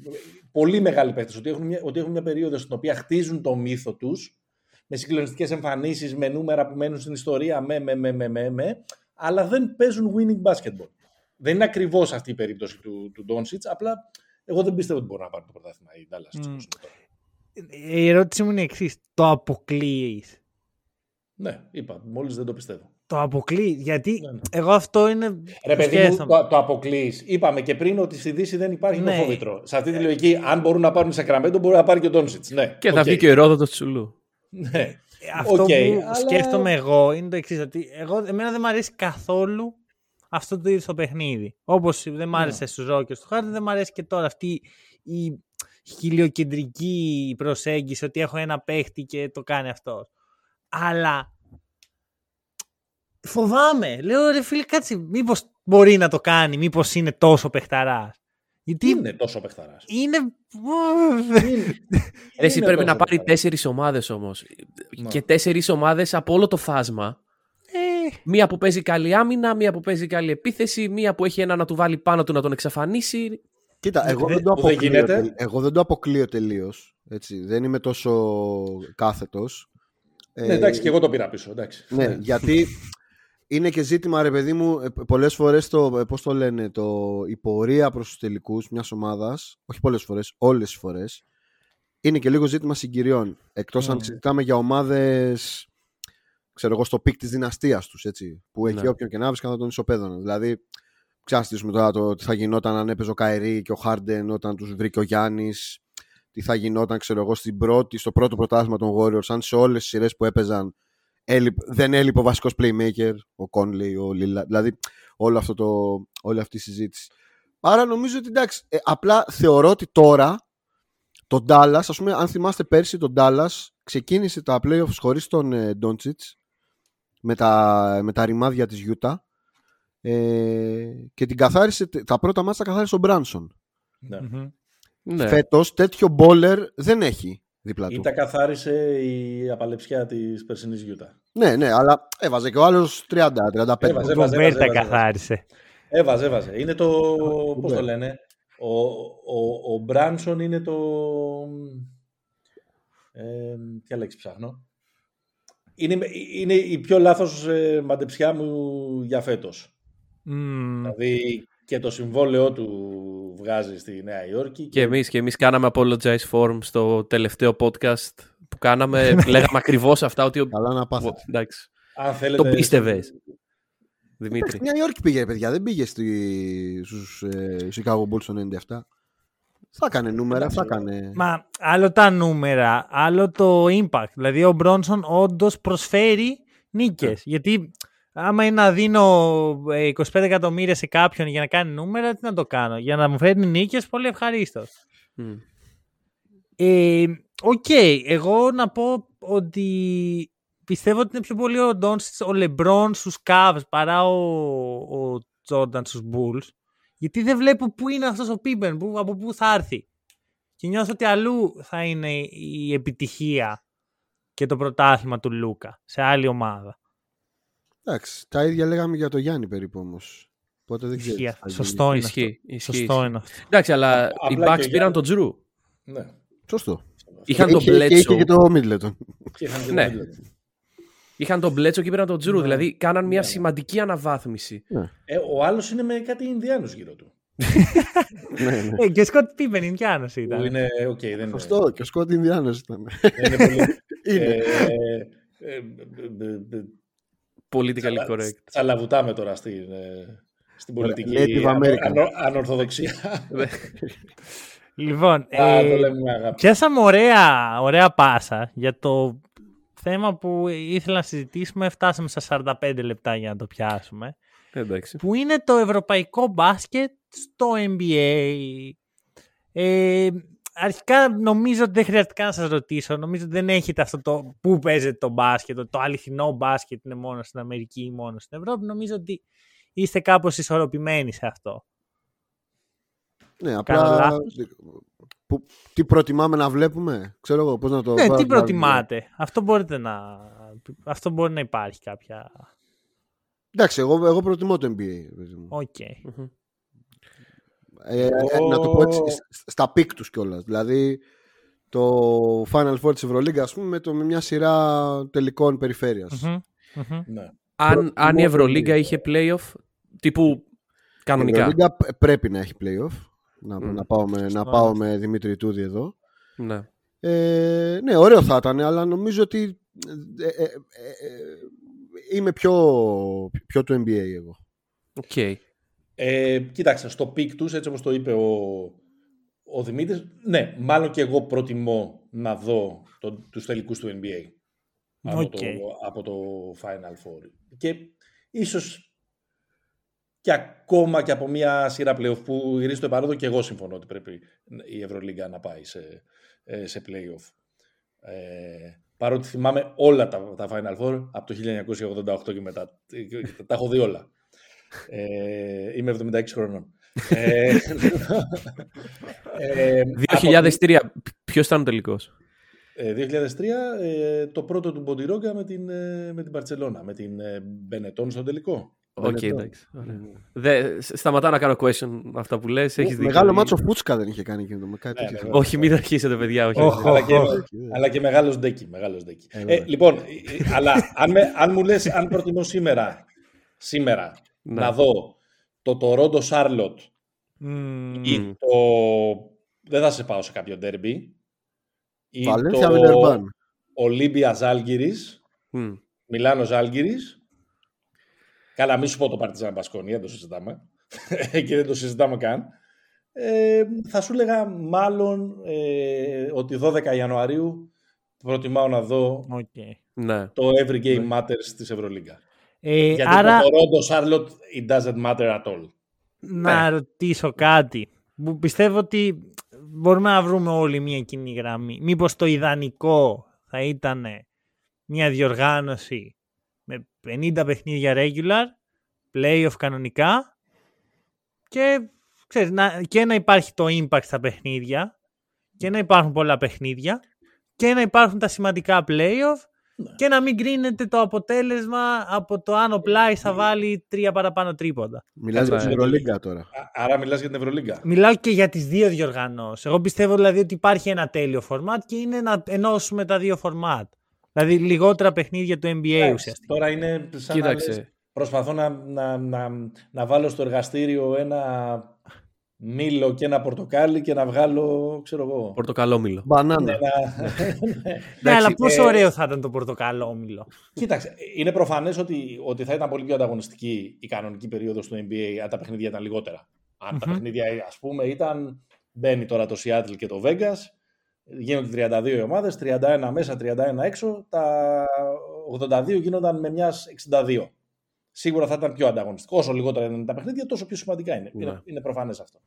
πολύ μεγάλοι παίχτες, ότι έχουν, μια, ότι έχουν μια περίοδο στην οποία χτίζουν το μύθο τους, με συγκλονιστικές εμφανίσεις, με νούμερα που μένουν στην ιστορία, με, με, με, με, με, με αλλά δεν παίζουν winning basketball. Δεν είναι ακριβώς αυτή η περίπτωση του, του Doncic, απλά εγώ δεν πιστεύω ότι μπορεί να πάρει το πρωτάθλημα το Dallas. έτσι Μμ. όπως είναι τώρα. Η ερώτησή μου είναι εξής. Το αποκλείεις. Ναι, είπα, μόλις δεν το πιστεύω. Το αποκλείει. Γιατί Ναι, ναι. εγώ αυτό είναι. Ρε που παιδί μου, σκέφτομαι. το, το αποκλείει. Είπαμε και πριν ότι στη Δύση δεν υπάρχει Ναι. το φόβητρο. Σε αυτή τη λογική, αν μπορούν να πάρουν Σακραμέντο, μπορεί να πάρει και ο Ντόντσιτς. Ναι, Και θα οκ. βγει και ο Ερόδοτο Τσουλού. Ναι. Ε, Αυτό Οκ, που αλλά- σκέφτομαι εγώ είναι το εξής. Ότι εγώ, εμένα δεν μου αρέσει καθόλου αυτό το είδος το παιχνίδι. Όπως δεν μ' άρεσε στους Ρόκερ του Χάρτη, δεν μ' αρέσει και τώρα αυτή η χιλιοκεντρική προσέγγιση ότι έχω ένα παίχτη και το κάνει αυτός. Αλλά φοβάμαι. Λέω ρε φίλε, κάτσε. Μήπως μπορεί να το κάνει, μήπως είναι τόσο παιχταράς. Γιατί Τι είναι τόσο παιχταράς. είναι. Εσύ Είναι πρέπει να τόσο πάρει παιχταράς. τέσσερις ομάδες όμως. Ναι. Και τέσσερις ομάδες από όλο το φάσμα. Ε, Μία που παίζει καλή άμυνα, μία που παίζει καλή επίθεση, μία που έχει ένα να του βάλει πάνω του να τον εξαφανίσει. Κοίτα, εγώ δεν, το που δεν αποκλείω, γίνεται. τελ- εγώ δεν το αποκλείω τελείως. Δεν είμαι τόσο κάθετος. Ναι, εντάξει, και εγώ το πήρα πίσω. Εντάξει. Ναι, γιατί είναι και ζήτημα, ρε παιδί μου, ε, πολλές φορές το, ε, πώς το λένε, το, η πορεία προς τους τελικούς μιας ομάδας, όχι πολλές φορές, όλες τις φορές, είναι και λίγο ζήτημα συγκυριών. Εκτός αν Μμμ. συζητάμε για ομάδες, ξέρω εγώ, στο peak της δυναστείας τους, έτσι, που εκεί Ναι. όποιον και να βρεις κάτω τον ισοπέδωνε. Δηλαδή, αν συζητήσουμε τώρα το τι θα γινόταν αν έπαιζε ο Kyrie και ο Χάρντεν όταν τους βρήκε ο Γιάννης, τι θα γινόταν, ξέρω εγώ, στην πρώτη, στο πρώτο πρωτάθλημα των Warriors, αν σε όλες τις σειρές που έπαιζαν έλειπ- δεν έλειπε ο βασικός playmaker, ο Conley, ο Λίλα, δηλαδή όλο αυτό το, όλη αυτή η συζήτηση. Άρα νομίζω ότι εντάξει, ε, απλά θεωρώ ότι τώρα το Dallas, ας πούμε, αν θυμάστε πέρσι το Dallas ξεκίνησε τα playoffs χωρίς τον ε, Doncic με τα, με τα ρημάδια της Utah ε, και την καθάρισε, τα πρώτα μάτια τα καθάρισε ο Branson. Ναι. Μμμ. Ναι. Φέτος τέτοιο bowler δεν έχει δίπλα Ή του. τα καθάρισε η απαλεψιά της περσινής Γιούτα. Ναι, ναι, αλλά έβαζε και ο άλλος 30-35. Έβαζε, Ο έβαζε, Γκομπέρ έβαζε, τα έβαζε. καθάρισε. Έβαζε, έβαζε. Είναι το. Πώς ναι. το λένε. Ο, ο, ο Μπράνσον είναι το. Ε, ποια λέξη ψάχνω. Είναι, είναι η πιο λάθος ε, μαντεψιά μου για φέτος. Μμμ. Δηλαδή και το συμβόλαιό του βγάζει στη Νέα Υόρκη. Και εμείς, και εμείς κάναμε apologize form στο τελευταίο podcast που κάναμε. λέγαμε ακριβώς αυτά ότι. Ο... Καλά να πάθετε. Εντάξει. Αν θέλετε, Το πίστευες. Δημήτρη. Εντάξει, Νέα Υόρκη πήγε, ρε παιδιά. Δεν πήγε στη, στους ε, Chicago Bulls το 97. Θα έκανε νούμερα, θα έκανε... Μα άλλο τα νούμερα, άλλο το impact. Δηλαδή ο Μπρόνσον όντως προσφέρει νίκες. Γιατί άμα είναι να δίνω ε, 25 εκατομμύρια σε κάποιον για να κάνει νούμερα, τι να το κάνω. Για να μου φέρνει νίκες, πολύ ευχαρίστως. Μμ. Ε, Οκ, εγώ να πω ότι πιστεύω ότι είναι πιο πολύ ο Ντόντσιτς, ο Λεμπρόν στους Cavs παρά ο, ο Τζόρνταν στους Bulls. Γιατί δεν βλέπω πού είναι αυτός ο Πίμπεν, πού, από πού θα έρθει. Και νιώθω ότι αλλού θα είναι η επιτυχία και το πρωτάθλημα του Λούκα σε άλλη ομάδα. Εντάξει, τα ίδια λέγαμε για το Γιάννη περίπου όμως. Οπότε δεν ξέρω. Ισχύει. τι θα γίνει. Σωστό είναι Ισχύει, αυτό. ισχύει, Σωστό ισχύει. είναι αυτό. Εντάξει, αλλά Απλά οι και Bucks ο πήραν τον Γιάννης- Τζρου. Ναι. Σωστό. Είχαν Και τον είχε- και είχε Bledsoe. και το Middleton. Και είχαν και Ναι. το Middleton. Είχαν τον Μπλέτσο και πήραν τον Τζρου. Ναι. Δηλαδή κάναν μια Ναι. σημαντική αναβάθμιση. Ε, ο άλλος είναι με κάτι Ινδιάνους γύρω του. ναι, ναι. Ε, και ο Σκότι Πίπεν Ινδιάνος Που ήταν. είναι, οκ, δεν είναι, Σωστό, και ο Σκότι Ινδιάνος ήταν. δεν είναι πολύ... Είναι. ε, ε, ε, ε, ε, Politically τσαλα- correct. Τσαλαβουτάμε τώρα στην, ε, στην πολιτική Native ανο- American. ανο- ανορθοδοξία. Λοιπόν, Α, ε, το λέμε με αγάπη. Πιάσαμε ωραία, ωραία πάσα για το θέμα που ήθελα να συζητήσουμε. Φτάσαμε στα 45 λεπτά για να το πιάσουμε. Εντάξει. Που είναι το ευρωπαϊκό μπάσκετ στο NBA. Ε, αρχικά νομίζω ότι δεν χρειάζεται καν να σας ρωτήσω. Νομίζω ότι δεν έχετε αυτό το πού παίζεται το μπάσκετ. ότι Το αληθινό μπάσκετ είναι μόνο στην Αμερική ή μόνο στην Ευρώπη. Νομίζω ότι είστε κάπως ισορροπημένοι σε αυτό. Ναι, Κάνω απλά. λάθος; Που, τι προτιμάμε να βλέπουμε, ξέρω εγώ πώς να το. Ναι, πάρω- τι προτιμάτε; Αυτό μπορείτε να... Αυτό μπορεί να υπάρχει κάποια... Εντάξει, εγώ, εγώ προτιμώ το NBA. παιδί μου. Οκ. Ε, ε, να το πω έτσι, σ- στα peak τους κιόλας. Δηλαδή, το Final Four της Ευρωλίγκας, ας πούμε, με, το, με μια σειρά τελικών περιφέρειας. Μμμ, μμμ. Ναι. Αν, αν η μόνο Ευρωλίγκα NBA. είχε playoff, τύπου Η κανονικά. Ευρωλίγκα π- πρέπει να έχει playoff. Να, Μμ. να, πάω με, να Σωστό. πάω με Δημήτρη Ιτούδη εδώ. Ναι. Ε, ναι, ωραίο θα ήταν, αλλά νομίζω ότι ε, ε, ε, ε, είμαι πιο, πιο του NBA εγώ. Οκ. Ε, κοίταξε, στο peak τους, έτσι όπως το είπε ο, ο Δημήτρης, ναι, μάλλον και εγώ προτιμώ να δω το, τους τελικούς του NBA από, Οκ. το, από το Final Four. Και ίσως και ακόμα και από μια σειρά playoff που γυρίζει, εν παρόδω και εγώ συμφωνώ ότι πρέπει η Ευρωλίγκα να πάει σε, ε, σε playoff. Ε, παρότι θυμάμαι όλα τα, τα Final Four από το 1988 και μετά. Τα έχω δει όλα. Ε, είμαι 76 χρονών. ε, ε, 2003, ποιος ήταν ο τελικός; ε, 2003 ε, το πρώτο του Μποντιρόγκα με την, ε, με την Μπαρτσελόνα, με την ε, Μπενετόν στον τελικό. Οκ, Μπενετόν. εντάξει. Ωραία. Δε, σταματάω να κάνω question αυτά που λες. Έχεις δίκιο. Μεγάλο μάτσο Φούτσκα δεν είχε κάνει εκείνο. Με κάτι Ναι, τέτοιο. ναι, Όχι, μην αρχίσετε, παιδιά. Όχι, Οχ, όχι. αλλά, και, οχ. αλλά και μεγάλος ντέκι. Μεγάλος ντέκι. Ε, Ε, βέβαια. λοιπόν, ε, ε, αλλά αν, με, αν μου λες, αν προτιμώ σήμερα, σήμερα Ναι. να δω το Toronto Charlotte Μμμ. ή Μμ. το... Δεν θα σε πάω σε κάποιο ντέρμπι. Ή Βαλένθια το Βιλερμπάν. Ολύμπια Ζάλγκυρης, Μμ. Μιλάνο Ζάλγκυρης. Καλά, μη σου πω το Παρτιζάν Μπασκόνια, δεν το συζητάμε. και δεν το συζητάμε καν. Ε, θα σου έλεγα μάλλον ε, ότι 12 Ιανουαρίου προτιμάω να δω Οκ. Ναι. το Every Game Matters της Ευρωλίγκας. Ε, Γιατί άρα, το Toronto Charlotte it doesn't matter at all. να ρωτήσω κάτι. Που πιστεύω ότι μπορούμε να βρούμε όλοι μια κοινή γραμμή. Μήπως το ιδανικό θα ήταν μια διοργάνωση με 50 παιχνίδια regular, playoff κανονικά και, ξέρεις, να, και να υπάρχει το impact στα παιχνίδια και να υπάρχουν πολλά παιχνίδια και να υπάρχουν τα σημαντικά playoff και να μην κρίνεται το αποτέλεσμα από το αν ο Πλάι θα βάλει τρία παραπάνω τρίποντα. Μιλάς για Κάτσε. την Ευρωλίγκα τώρα. Α- Άρα μιλάς για την Ευρωλίγκα. Μιλάω και για τις δύο διοργανώσεις. Εγώ πιστεύω δηλαδή ότι υπάρχει ένα τέλειο format και είναι να ενώσουμε τα δύο format. Δηλαδή λιγότερα παιχνίδια του NBA Εντάξει, ουσιαστικά. Τώρα είναι σαν να λες, Κοίταξε. προσπαθώ να, να, να, να βάλω στο εργαστήριο ένα μήλο και ένα πορτοκάλι και να βγάλω, ξέρω εγώ. Πορτοκαλόμιλο. Μπανάνα. ένα- Ναι, αλλά πόσο ε, ωραίο θα ήταν το πορτοκαλόμιλο. Κοίταξε, είναι προφανές ότι, ότι θα ήταν πολύ πιο ανταγωνιστική η κανονική περίοδος του NBA αν τα παιχνίδια ήταν λιγότερα. Αν τα Μμμ. παιχνίδια, ας πούμε, ήταν. Μπαίνει τώρα το Seattle και το Vegas, γίνονται 32 ομάδες, 31 μέσα, 31 έξω. Τα 82 γίνονταν με μιας 62. Σίγουρα θα ήταν πιο ανταγωνιστικό. Όσο λιγότερα είναι τα παιχνίδια, τόσο πιο σημαντικά είναι. Ναι. Είναι, είναι προφανές αυτό.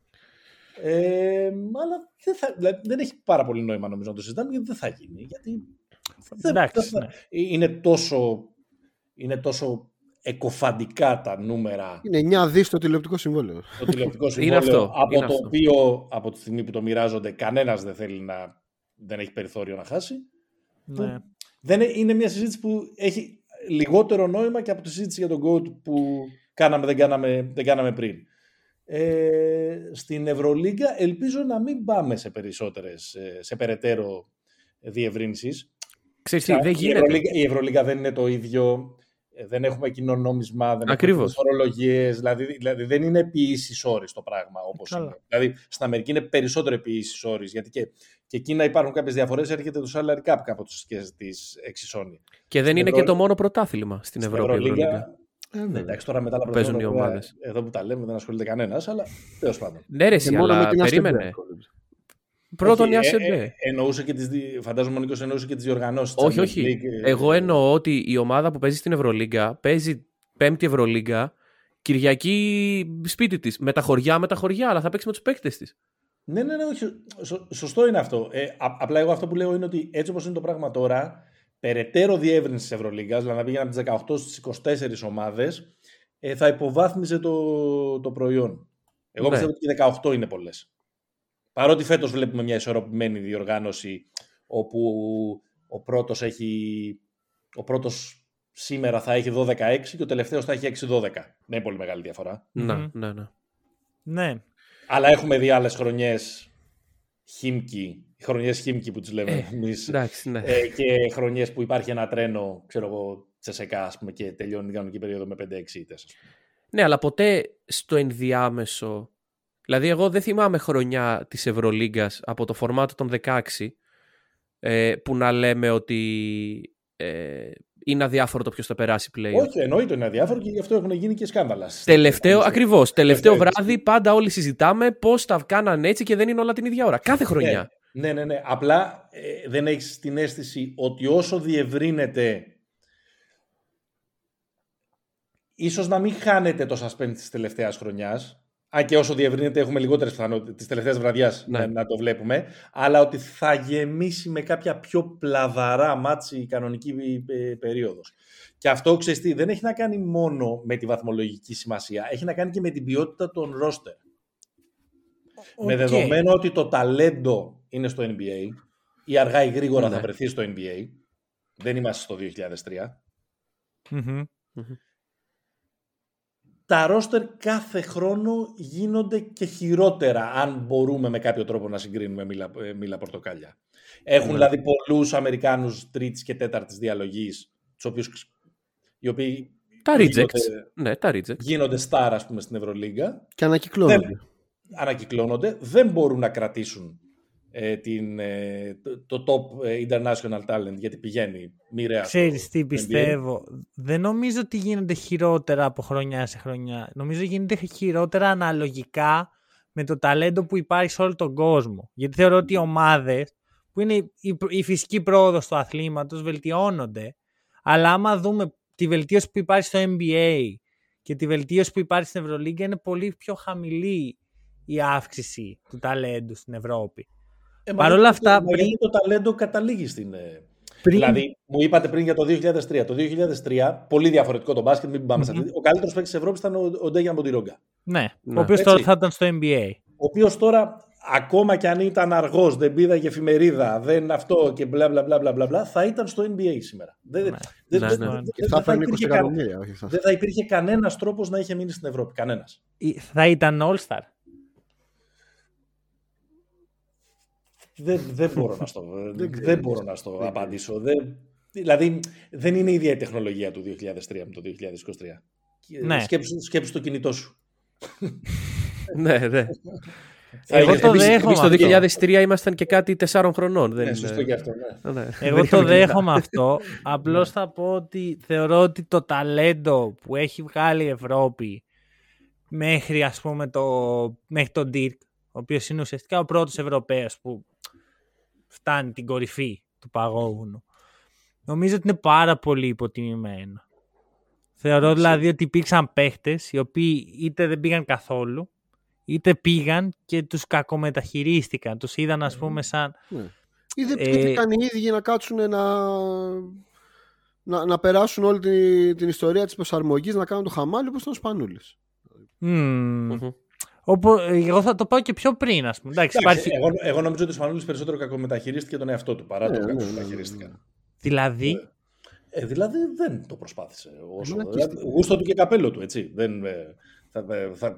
Ε, αλλά δεν, θα, δηλαδή, δεν έχει πάρα πολύ νόημα νομίζω να το συζητάμε γιατί δεν θα γίνει. Γιατί δεν- Εντάξει, δεν θα- ναι. είναι τόσο, είναι τόσο εκοφαντικά τα νούμερα Είναι 9 δις το τηλεοπτικό συμβόλαιο. το τηλεοπτικό συμβόλαιο αυτό, από είναι το αυτό. οποίο από τη στιγμή που το μοιράζονται κανένας δεν θέλει να δεν έχει περιθώριο να χάσει. Ναι. Δεν είναι, είναι μια συζήτηση που έχει λιγότερο νόημα και από τη συζήτηση για τον GOAT που κάναμε, δεν, κάναμε, δεν κάναμε πριν. Ε, στην Ευρωλίγκα ελπίζω να μην πάμε σε περισσότερες, ε, σε περαιτέρω διευρύνσεις. Ξέρεις τι, Ξα- δεν η, γίνεται. Ευρωλίγκα, η Ευρωλίγκα δεν είναι το ίδιο. Ε, Δεν έχουμε κοινό νόμισμα, δεν Ακριβώς. έχουμε φορολογίες. Δηλαδή, δηλαδή δεν είναι επί ίσης όρης το πράγμα όπως Καλά. είναι. Δηλαδή στην Αμερική είναι περισσότερο επί ίσης όρης, Γιατί και, και εκεί να υπάρχουν κάποιες διαφορές έρχεται το salary cap κάπω και τι εξισώνει. Και δεν είναι Ευρω- και το μόνο πρωτάθλημα στην Στην Ευρώπη. η Ευρωλίγκα, Ευρωλίγκα. Ε, ναι, βέβαια. εντάξει, τώρα μετά τα Που παίζουν οι πρωτεύοντα, βέβαια, ομάδες. Εδώ που τα λέμε δεν ασχολείται κανένας, αλλά τέλος πάντων. Ναι, ρε, Και εσύ, μόνο με αλλά την περίμενε. ACB ασχολούνται. Πρώτον Όχι, η ε, ACB. ε, εννοούσε και τις, δι- φαντάζομαι ο Νίκος εννοούσε και τις διοργανώσεις. της Όχι, Champions όχι. League, ε, Εγώ εννοώ ότι η ομάδα που παίζει στην Ευρωλίγκα παίζει πέμπτη Ευρωλίγκα Κυριακή σπίτι της. Με τα χωριά, με τα χωριά, αλλά θα παίξει με τους παίκτες της. Ναι, ναι, ναι, όχι. Σω- σωστό είναι αυτό. Ε, α- απλά εγώ αυτό που λέω είναι ότι έτσι όπως είναι το πράγμα τώρα, περαιτέρω διεύρυνση της Ευρωλίγκας, δηλαδή να πήγαινε από τις 18 στις 24 ομάδες, ε, θα υποβάθμιζε το, το προϊόν. Εγώ Ναι. πιστεύω ότι και 18 είναι πολλές. Παρότι φέτος βλέπουμε μια ισορροπημένη διοργάνωση, όπου ο πρώτος έχει... Ο πρώτος σήμερα θα έχει 12-6 και ο τελευταίος θα έχει 6-12. Δεν είναι πολύ μεγάλη διαφορά. Να, Μμμ. ναι, ναι. Ναι. Αλλά έχουμε δει άλλες χρονιές χίμκι, χρονιές χίμκι που τις λέμε Ε, εμείς, Εντάξει, ναι. ε, και χρονιές που υπάρχει ένα τρένο, ξέρω εγώ, τσεσεκά, ας πούμε, και τελειώνει την κανονική περίοδο με 5-6 ήττες. ας πούμε. Ναι, αλλά ποτέ στο ενδιάμεσο. Δηλαδή, εγώ δεν θυμάμαι χρονιά της Ευρωλίγκας από το φορμάτο των 16 ε, που να λέμε ότι ε, είναι αδιάφορο το ποιος θα περάσει play. Όχι, εννοείται είναι αδιάφορο και γι' αυτό έχουν γίνει και σκάνδαλα. Τελευταίο, ακριβώς. Τελευταίο Τελευταίο, βράδυ πάντα όλοι συζητάμε πώς τα κάναν έτσι και δεν είναι όλα την ίδια ώρα. Κάθε χρονιά. Ναι, ναι, ναι. Απλά ε, δεν έχεις την αίσθηση ότι όσο διευρύνεται ίσως να μην χάνεται το suspense της τελευταίας χρονιάς αν και όσο διευρύνεται έχουμε λιγότερες πιθανότητες της τελευταίας βραδιάς Ναι. να, να το βλέπουμε αλλά ότι θα γεμίσει με κάποια πιο πλαδαρά ματς η κανονική ε, περίοδος. Και αυτό, ξέρεις τι, δεν έχει να κάνει μόνο με τη βαθμολογική σημασία, έχει να κάνει και με την ποιότητα των ρόστερ. Με Οκ. δεδομένο ότι το ταλέντο είναι στο NBA ή αργά ή γρήγορα Ναι. θα βρεθεί στο NBA. Δεν είμαστε στο 2003. Μμμ. Τα ρόστερ κάθε χρόνο γίνονται και χειρότερα αν μπορούμε με κάποιο τρόπο να συγκρίνουμε μήλα, ε, μήλα πορτοκάλια. Έχουν Ναι. δηλαδή πολλούς Αμερικάνους τρίτης και τέταρτης διαλογής, τους οποίους, οι οποίοι Τα rejects. γίνονται, Ναι, τα rejects. γίνονται star ας πούμε στην Ευρωλίγκα, Και ανακυκλώνονται. δεν, ανακυκλώνονται, δεν μπορούν να κρατήσουν ε, την, ε, το, το top ε, international talent γιατί πηγαίνει μοιραία στο Ξέρεις τι NBA. πιστεύω. Δεν νομίζω ότι γίνονται χειρότερα από χρονιά σε χρονιά. Νομίζω γίνονται χειρότερα αναλογικά με το ταλέντο που υπάρχει σε όλο τον κόσμο. Γιατί θεωρώ ότι οι ομάδες που είναι η, η φυσική πρόοδος του αθλήματος βελτιώνονται. Αλλά άμα δούμε τη βελτίωση που υπάρχει στο NBA και τη βελτίωση που υπάρχει στην Ευρωλίγκα είναι πολύ πιο χαμηλή η αύξηση του ταλέντου στην Ευρώπη. Ε, Παρ' μα όλα γιατί- αυτά, μα πριν- γιατί το ταλέντο καταλήγει στην... ε, Πριν- Δηλαδή, μου είπατε πριν για το 2003. Το 2003, πολύ διαφορετικό το μπάσκετ, μην πάμε σε αυτή. Ο καλύτερος παίκτης της Ευρώπης ήταν ο, ο Ντέγιαν Μποντιρόγκα. Ναι, Ναι. ο οποίος Έτσι. τώρα θα ήταν στο NBA. Ο οποίος τώρα, ακόμα κι αν ήταν αργός, δεν πήδαγε εφημερίδα, δεν αυτό και μπλα μπλα μπλα μπλα μπλα, μπλα θα ήταν στο NBA σήμερα. Δεν, δεν, Ναι, δεν- ναι. δεν- Και δεν θα θα έπαιρνε 20 υπήρχε κα- εκατομμύρια. όχι, θα- δεν θα υπήρχε κανένας τρόπος να είχε μείνει στην Ευρώπη. Κανένας. Ή- Θα ήταν All-Star. Δεν, δεν μπορώ να στο, Δεν δεν, ξέρεις. μπορώ να στο Δεν απαντήσω. Δεν, δηλαδή, δεν είναι η ίδια η τεχνολογία του 2003 με το 2023. Ναι. Σκέψου, σκέψου το κινητό σου. ναι, ναι. Εγώ Εμείς- το εμείς- δέχομαι Εμείς το αυτό. 2003 ήμασταν και κάτι 4 χρονών. Δεν Ναι, είναι- σωστό και αυτό. Ναι. Ναι. Εγώ Δεν το είχαμε δέχομαι αυτό. Απλώς θα πω ότι θεωρώ ότι το ταλέντο που έχει βγάλει η Ευρώπη μέχρι ας πούμε το, μέχρι τον Dirk, ο οποίος είναι ουσιαστικά ο πρώτος Ευρωπαίος που φτάνει την κορυφή του παγόβουνου. Νομίζω ότι είναι πάρα πολύ υποτιμημένο. Θεωρώ δηλαδή ότι υπήρξαν παίχτες οι οποίοι είτε δεν πήγαν καθόλου, είτε πήγαν και τους κακομεταχειρίστηκαν. Τους είδαν ας πούμε σαν Ναι. Ή δεν Ε, πήγαν οι ίδιοι να κάτσουν να, να, να περάσουν όλη την, την ιστορία της προσαρμογής, να κάνουν το χαμάλι όπως ήταν ο Σπανούλης. Μμμ. Μμμ. Όπου, ε, εγώ θα το πάω και πιο πριν, ας πούμε. Εντάξει, Εντάξει, υπάρχει... εγώ, εγώ νομίζω ότι ο Σπανούλης περισσότερο κακομεταχειρίστηκε τον εαυτό του παρά Ναι, τον ναι, ναι, κακομεταχειρίστηκαν. ναι. Δηλαδή, Ε, δηλαδή δεν το προσπάθησε όσο. Μαλακίστηκε. Δηλαδή, γούστο του και καπέλο του, έτσι. Δεν, ε, θα, ε, θα, ε,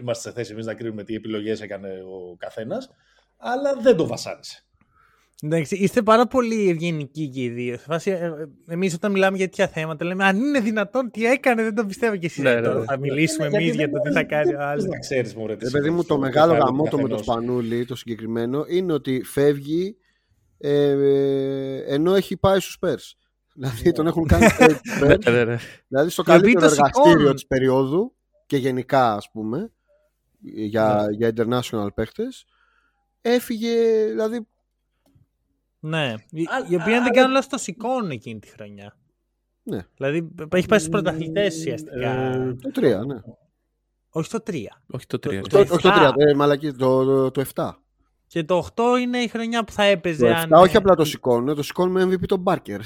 είμαστε σε θέση εμείς να κρίνουμε τι επιλογές έκανε ο καθένας, αλλά δεν το βασάνισε. Εντάξει, είστε πάρα πολύ ευγενικοί και οι δύο. Σε φάση, ε, Εμείς όταν μιλάμε για τέτοια θέματα, λέμε Αν είναι δυνατόν, τι έκανε, δεν το πιστεύω κι εσεί. Ναι, ναι, τώρα ναι. θα μιλήσουμε Ε, εμείς γιατί για δεν το τι μπορείς- θα κάνει ο δεν άλλος. μπορείς να ξέρεις, μωρέ, τι Ε, παιδί μου, συμβαίνει το στο μεγάλο κεφάλι του γαμότο με το καθενός. Σπανούλη, το συγκεκριμένο, είναι ότι φεύγει ε, ε, ενώ έχει πάει στους Spurs. Δηλαδή τον έχουν κάνει trade στους Spurs. Ναι, ναι, ναι. Δηλαδή στο Οι οποίοι καλύτερο το εργαστήριο σηκώνουν. της περίοδου και γενικά ας πούμε για, Ναι. για international παίχτες έφυγε δηλαδή Ναι. Οι- Α- Οι οποίοι, αν δεν αλλά- κάνω λάθος, το σηκώνουν εκείνη τη χρονιά. Ναι. Δηλαδή, έχει πάει στους πρωταθλητές ουσιαστικά. Ε, το 3 ναι. Όχι το 3. Όχι το 3. Το- Το, όχι το 3, 7. ε, μαλακή, το, το, το 7. Και το 8 είναι η χρονιά που θα έπαιζε. Το 7 αν... όχι απλά το σηκώνουν, το σηκώνουν με MVP τον Μπάρκερ.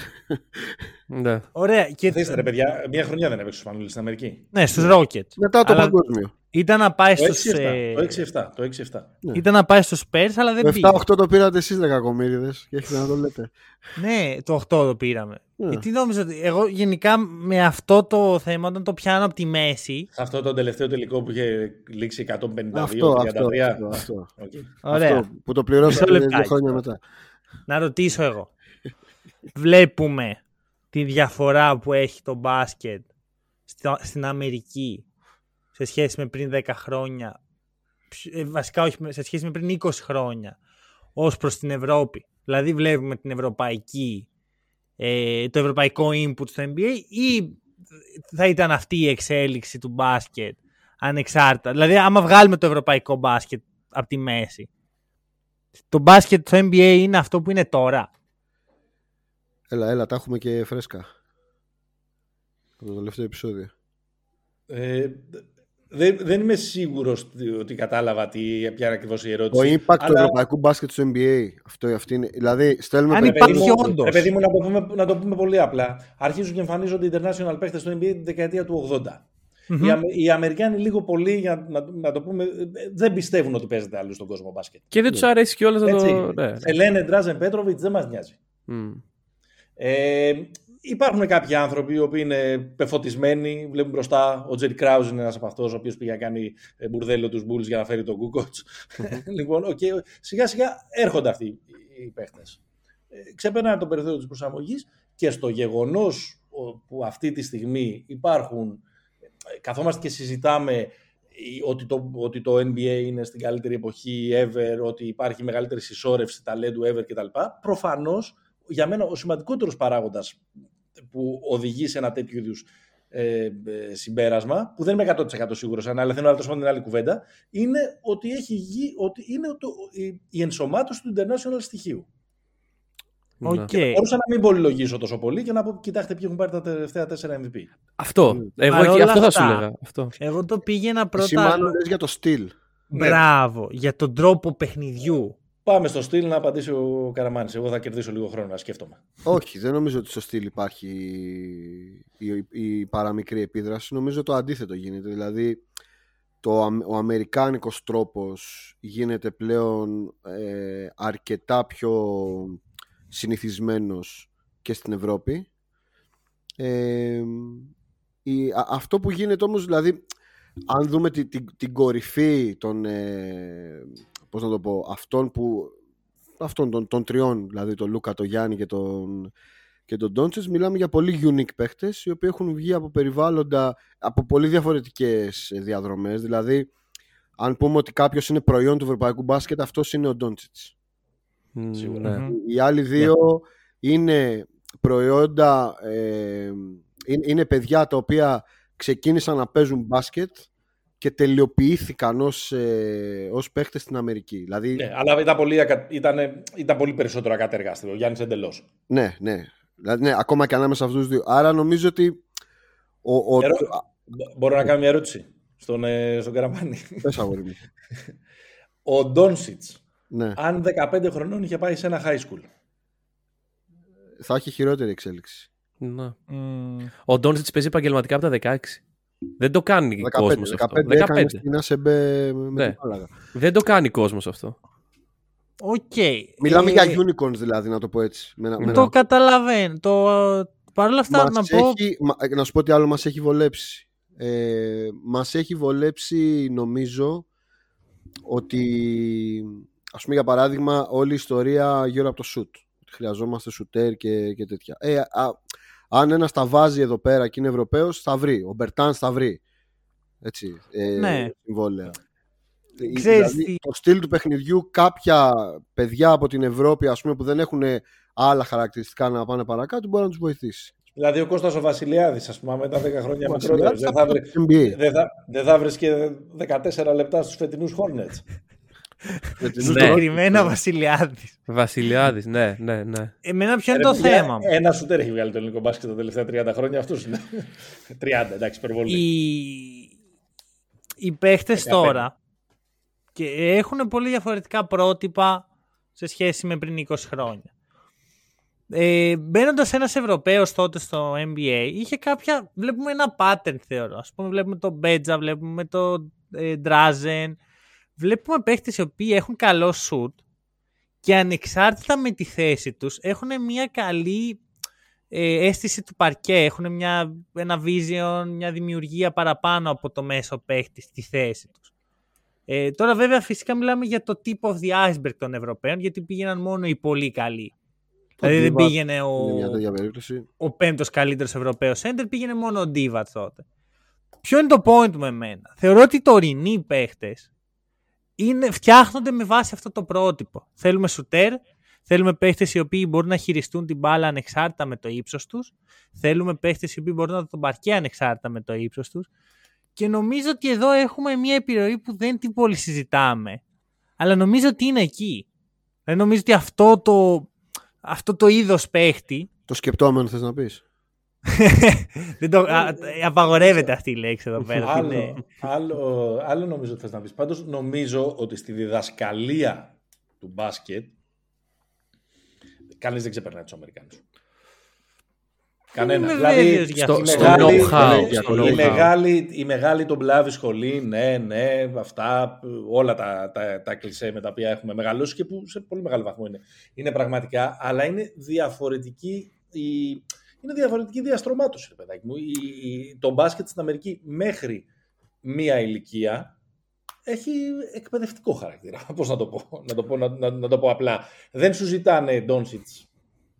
Ναι. Ωραία. Και... Δείστε ρε παιδιά, μια χρονιά δεν έπαιξε ο Σπανούλης στην Αμερική. Ναι, στους Rockets. Μετά το Αλλά παγκόσμιο. Ήταν να πάει Το στους... 6-7. ε, Το 6-7. Το 6-7. Ναι. Ήταν να πάει στους Spurs, αλλά δεν Το πήγε. 7-8 το πήρατε εσείς ρε κακομύριδες και έχετε να το λέτε. Ναι, το 8 το πήραμε. Ναι. Γιατί νόμιζα ότι εγώ γενικά με αυτό το θέμα, όταν το πιάνω από τη μέση. Σε αυτό το τελευταίο τελικό που είχε λήξει 152-33. Αυτό, αυτό, αυτό, αυτό. Οκ. Ωραία. Αυτό που το πληρώσατε Μισό δύο λεπτάκι χρόνια τώρα. μετά. Να ρωτήσω εγώ. Βλέπουμε τη διαφορά που έχει το μπάσκετ στο- στην Αμερική σε σχέση με πριν 10 χρόνια. Ψ- ε, Βασικά όχι, με- σε σχέση με πριν 20 χρόνια ως προς την Ευρώπη. Δηλαδή βλέπουμε την ευρωπαϊκή, ε, το ευρωπαϊκό input στο NBA ή θα ήταν αυτή η εξέλιξη του μπάσκετ ανεξάρτητα; Δηλαδή άμα βγάλουμε το ευρωπαϊκό μπάσκετ από τη μέση. Το μπάσκετ στο NBA είναι αυτό που είναι τώρα; Έλα, έλα, τα έχουμε και φρέσκα. Από το τελευταίο επεισόδιο. Ε, δεν, δεν είμαι σίγουρος ότι κατάλαβα τι, ποια είναι ακριβώς η Το ερώτηση. impact του Αλλά- ευρωπαϊκού μπάσκετ στο NBA. Αυτό, αυτή είναι. Δηλαδή, στέλνουμε Αν Ρε παιδιά- παιδί υπάρχει μου, όντως. ρε παιδί μου, να το, πούμε, να το πούμε πολύ απλά. Αρχίζουν και εμφανίζονται international παίχτες στο NBA τη δεκαετία του 80. Οι, Αμε- οι Αμερικάνοι λίγο πολύ, για να, να το πούμε, ε, δεν πιστεύουν ότι παίζεται αλλού στον κόσμο μπάσκετ. Και δεν τους αρέσει κιόλας να Έτσι, το. Ναι. σε λένε Ντράζεν Πέτροβιτς, δεν μας νοιάζει. Μμ. Ε, υπάρχουν κάποιοι άνθρωποι οι οποίοι είναι πεφωτισμένοι, βλέπουν μπροστά. Ο Τζέρι Κράουζ είναι ένας από αυτούς, ο οποίος πήγε να κάνει ε, μπουρδέλο τους Μπούλ για να φέρει τον Κούκοτ. λοιπόν, okay, σιγά σιγά έρχονται αυτοί οι παίχτες. Ε, ξεπερνάνε το περιθώριο της προσαρμογής και στο γεγονός που αυτή τη στιγμή υπάρχουν, ε, καθόμαστε και συζητάμε ότι το, ότι το NBA είναι στην καλύτερη εποχή ever, ότι υπάρχει μεγαλύτερη συσσόρευση ταλέντου ever κτλ. Προφανώς, για μένα ο σημαντικότερος παράγοντας που οδηγεί σε ένα τέτοιο είδους ε, ε, συμπέρασμα, που δεν είμαι 100% σίγουρος, αλλά θέλω να το την άλλη κουβέντα, είναι ότι, έχει γη, ότι είναι το, η, η ενσωμάτωση του international στοιχείου. Okay. Μπορούσα να μην πολυλογήσω τόσο πολύ και να πω: Κοιτάξτε, ποιοι έχουν πάρει τα τελευταία 4 MVP. Αυτό. Εγώ και αυτό θα σου έλεγα. Αυτό. Εγώ το πήγαινα πρώτα. Σημάνω για το στυλ. Μπράβο. Για τον τρόπο παιχνιδιού. Πάμε στο στυλ να απαντήσει ο Καραμάνης. Εγώ θα κερδίσω λίγο χρόνο να σκέφτομαι. Όχι, δεν νομίζω ότι στο στυλ υπάρχει η, η, η παραμικρή επίδραση. Νομίζω το αντίθετο γίνεται. Δηλαδή, το, ο αμερικάνικος τρόπος γίνεται πλέον ε, αρκετά πιο συνηθισμένος και στην Ευρώπη. Ε, η, αυτό που γίνεται όμως, δηλαδή, αν δούμε την, την, κορυφή των, ε, πώς να το πω, αυτών που, αυτών των, των τριών, δηλαδή τον Λούκα, τον Γιάννη και τον, και τον Ντόντσες, μιλάμε για πολύ unique παίχτες, οι οποίοι έχουν βγει από περιβάλλοντα, από πολύ διαφορετικές διαδρομές, δηλαδή, αν πούμε ότι κάποιος είναι προϊόν του ευρωπαϊκού μπάσκετ, αυτός είναι ο Ντόντσιτς. Σίγουρα. Ναι. Οι άλλοι δύο είναι προϊόντα, ε, είναι, παιδιά τα οποία ξεκίνησαν να παίζουν μπάσκετ και τελειοποιήθηκαν ως, ε, ως παίχτες στην Αμερική. Δηλαδή... Ναι, αλλά ήταν πολύ, ήταν, ήταν πολύ περισσότερο ακατεργάστη ο Γιάννης εντελώς. Ναι, ναι. Δηλαδή, ναι, ακόμα και ανάμεσα αυτούς τους δύο. Άρα νομίζω ότι... Ο, ο... Ερω... Μπορώ να κάνω μια ερώτηση στον, ε, στον Καραμάνη. Πες αγόρι μου. ο Ντόνσιτς ναι. αν 15 χρονών είχε πάει σε ένα high school. Θα έχει χειρότερη εξέλιξη. Ναι. Mm. Ο Ντόνσιτς παίζει επαγγελματικά από τα 16. Δεν το κάνει 15, κόσμος 15, αυτό. 15. Στην με ναι. Δεν το κάνει κόσμος αυτό. Οκ. Okay. Μιλάμε ε... για unicorns δηλαδή, να το πω έτσι. Με, με το καταλαβαίνω. Το... Παρ' όλα αυτά να πω... Έχει, να σου πω τι άλλο μας έχει βολέψει. Ε, μας έχει βολέψει νομίζω ότι Α πούμε για παράδειγμα όλη η ιστορία γύρω από το σουτ. Χρειαζόμαστε σουτέρ και, και τέτοια. Ε, α, αν ένας τα βάζει εδώ πέρα και είναι Ευρωπαίος, θα βρει. Ο Μπερτάν θα βρει. Έτσι. Ε, ναι. Συμβόλαια. Ε, δηλαδή, το στυλ του παιχνιδιού, κάποια παιδιά από την Ευρώπη ας πούμε, που δεν έχουν άλλα χαρακτηριστικά να πάνε παρακάτω, μπορεί να τους βοηθήσει. Δηλαδή ο Κώστας ο Βασιλιάδης, ας πούμε, μετά 10 χρόνια μικρότερος, δεν θα, βρει, δεν, θα, δεν θα βρει και 14 λεπτά στους φετινούς Hornets. Συγκεκριμένα Βασιλιάδης. Βασιλιάδης, ναι, ναι, ναι. Εμένα ποιο είναι το θέμα. Ένα σου έχει βγάλει το ελληνικό μπάσκετ τα τελευταία 30 χρόνια, αυτούς είναι. 30, εντάξει, υπερβολή. Οι, οι παίχτες τώρα και έχουν πολύ διαφορετικά πρότυπα σε σχέση με πριν 20 χρόνια. Ε, Μπαίνοντας ένας Ευρωπαίος τότε στο NBA, είχε κάποια. Βλέπουμε ένα pattern θεωρώ. Α πούμε, βλέπουμε τον Μπέτζα, βλέπουμε τον ε, Ντράζεν βλέπουμε παίχτες οι οποίοι έχουν καλό σουτ και ανεξάρτητα με τη θέση τους έχουν μια καλή ε, αίσθηση του παρκέ, έχουν μια, ένα vision, μια δημιουργία παραπάνω από το μέσο παίχτη στη θέση τους. Ε, τώρα βέβαια φυσικά μιλάμε για το tip of the iceberg των Ευρωπαίων γιατί πήγαιναν μόνο οι πολύ καλοί. δηλαδή δεν πήγαινε ο, ο πέμπτος καλύτερος Ευρωπαίος center, πήγαινε μόνο ο Divac τότε. Ποιο είναι το point μου εμένα; Θεωρώ ότι οι τωρινοί παίχτες είναι, φτιάχνονται με βάση αυτό το πρότυπο. Θέλουμε σουτέρ, θέλουμε παίχτες οι οποίοι μπορούν να χειριστούν την μπάλα ανεξάρτητα με το ύψος τους. Θέλουμε παίχτες οι οποίοι μπορούν να τον παρκέ ανεξάρτητα με το ύψος τους. Και νομίζω ότι εδώ έχουμε μια επιρροή που δεν την πολύ συζητάμε. Αλλά νομίζω ότι είναι εκεί. Δεν νομίζω ότι αυτό το, αυτό το είδος παίχτη. Το σκεπτόμενο θες να πεις. Δεν το, α, απαγορεύεται αυτή η λέξη εδώ πέρα. άλλο, άλλο, άλλο νομίζω ότι θες να πεις. Πάντως νομίζω ότι στη διδασκαλία του μπάσκετ κανείς δεν ξεπερνάει τους Αμερικάνους. Κανένα. Δηλαδή, στο, know-how. Η μεγάλη, η μεγάλη τον πλάβη σχολή, ναι, ναι, αυτά, όλα τα, τα, τα κλισέ με τα οποία έχουμε μεγαλώσει και που σε πολύ μεγάλο βαθμό είναι, είναι πραγματικά, αλλά είναι διαφορετική η, είναι διαφορετική διαστρωμάτωση, ρε παιδάκι μου. Η, η, το μπάσκετ στην Αμερική μέχρι μία ηλικία έχει εκπαιδευτικό χαρακτήρα. Πώς να το πω, να το πω, να, να, να το πω απλά. Δεν σου ζητάνε Ντόνσιτς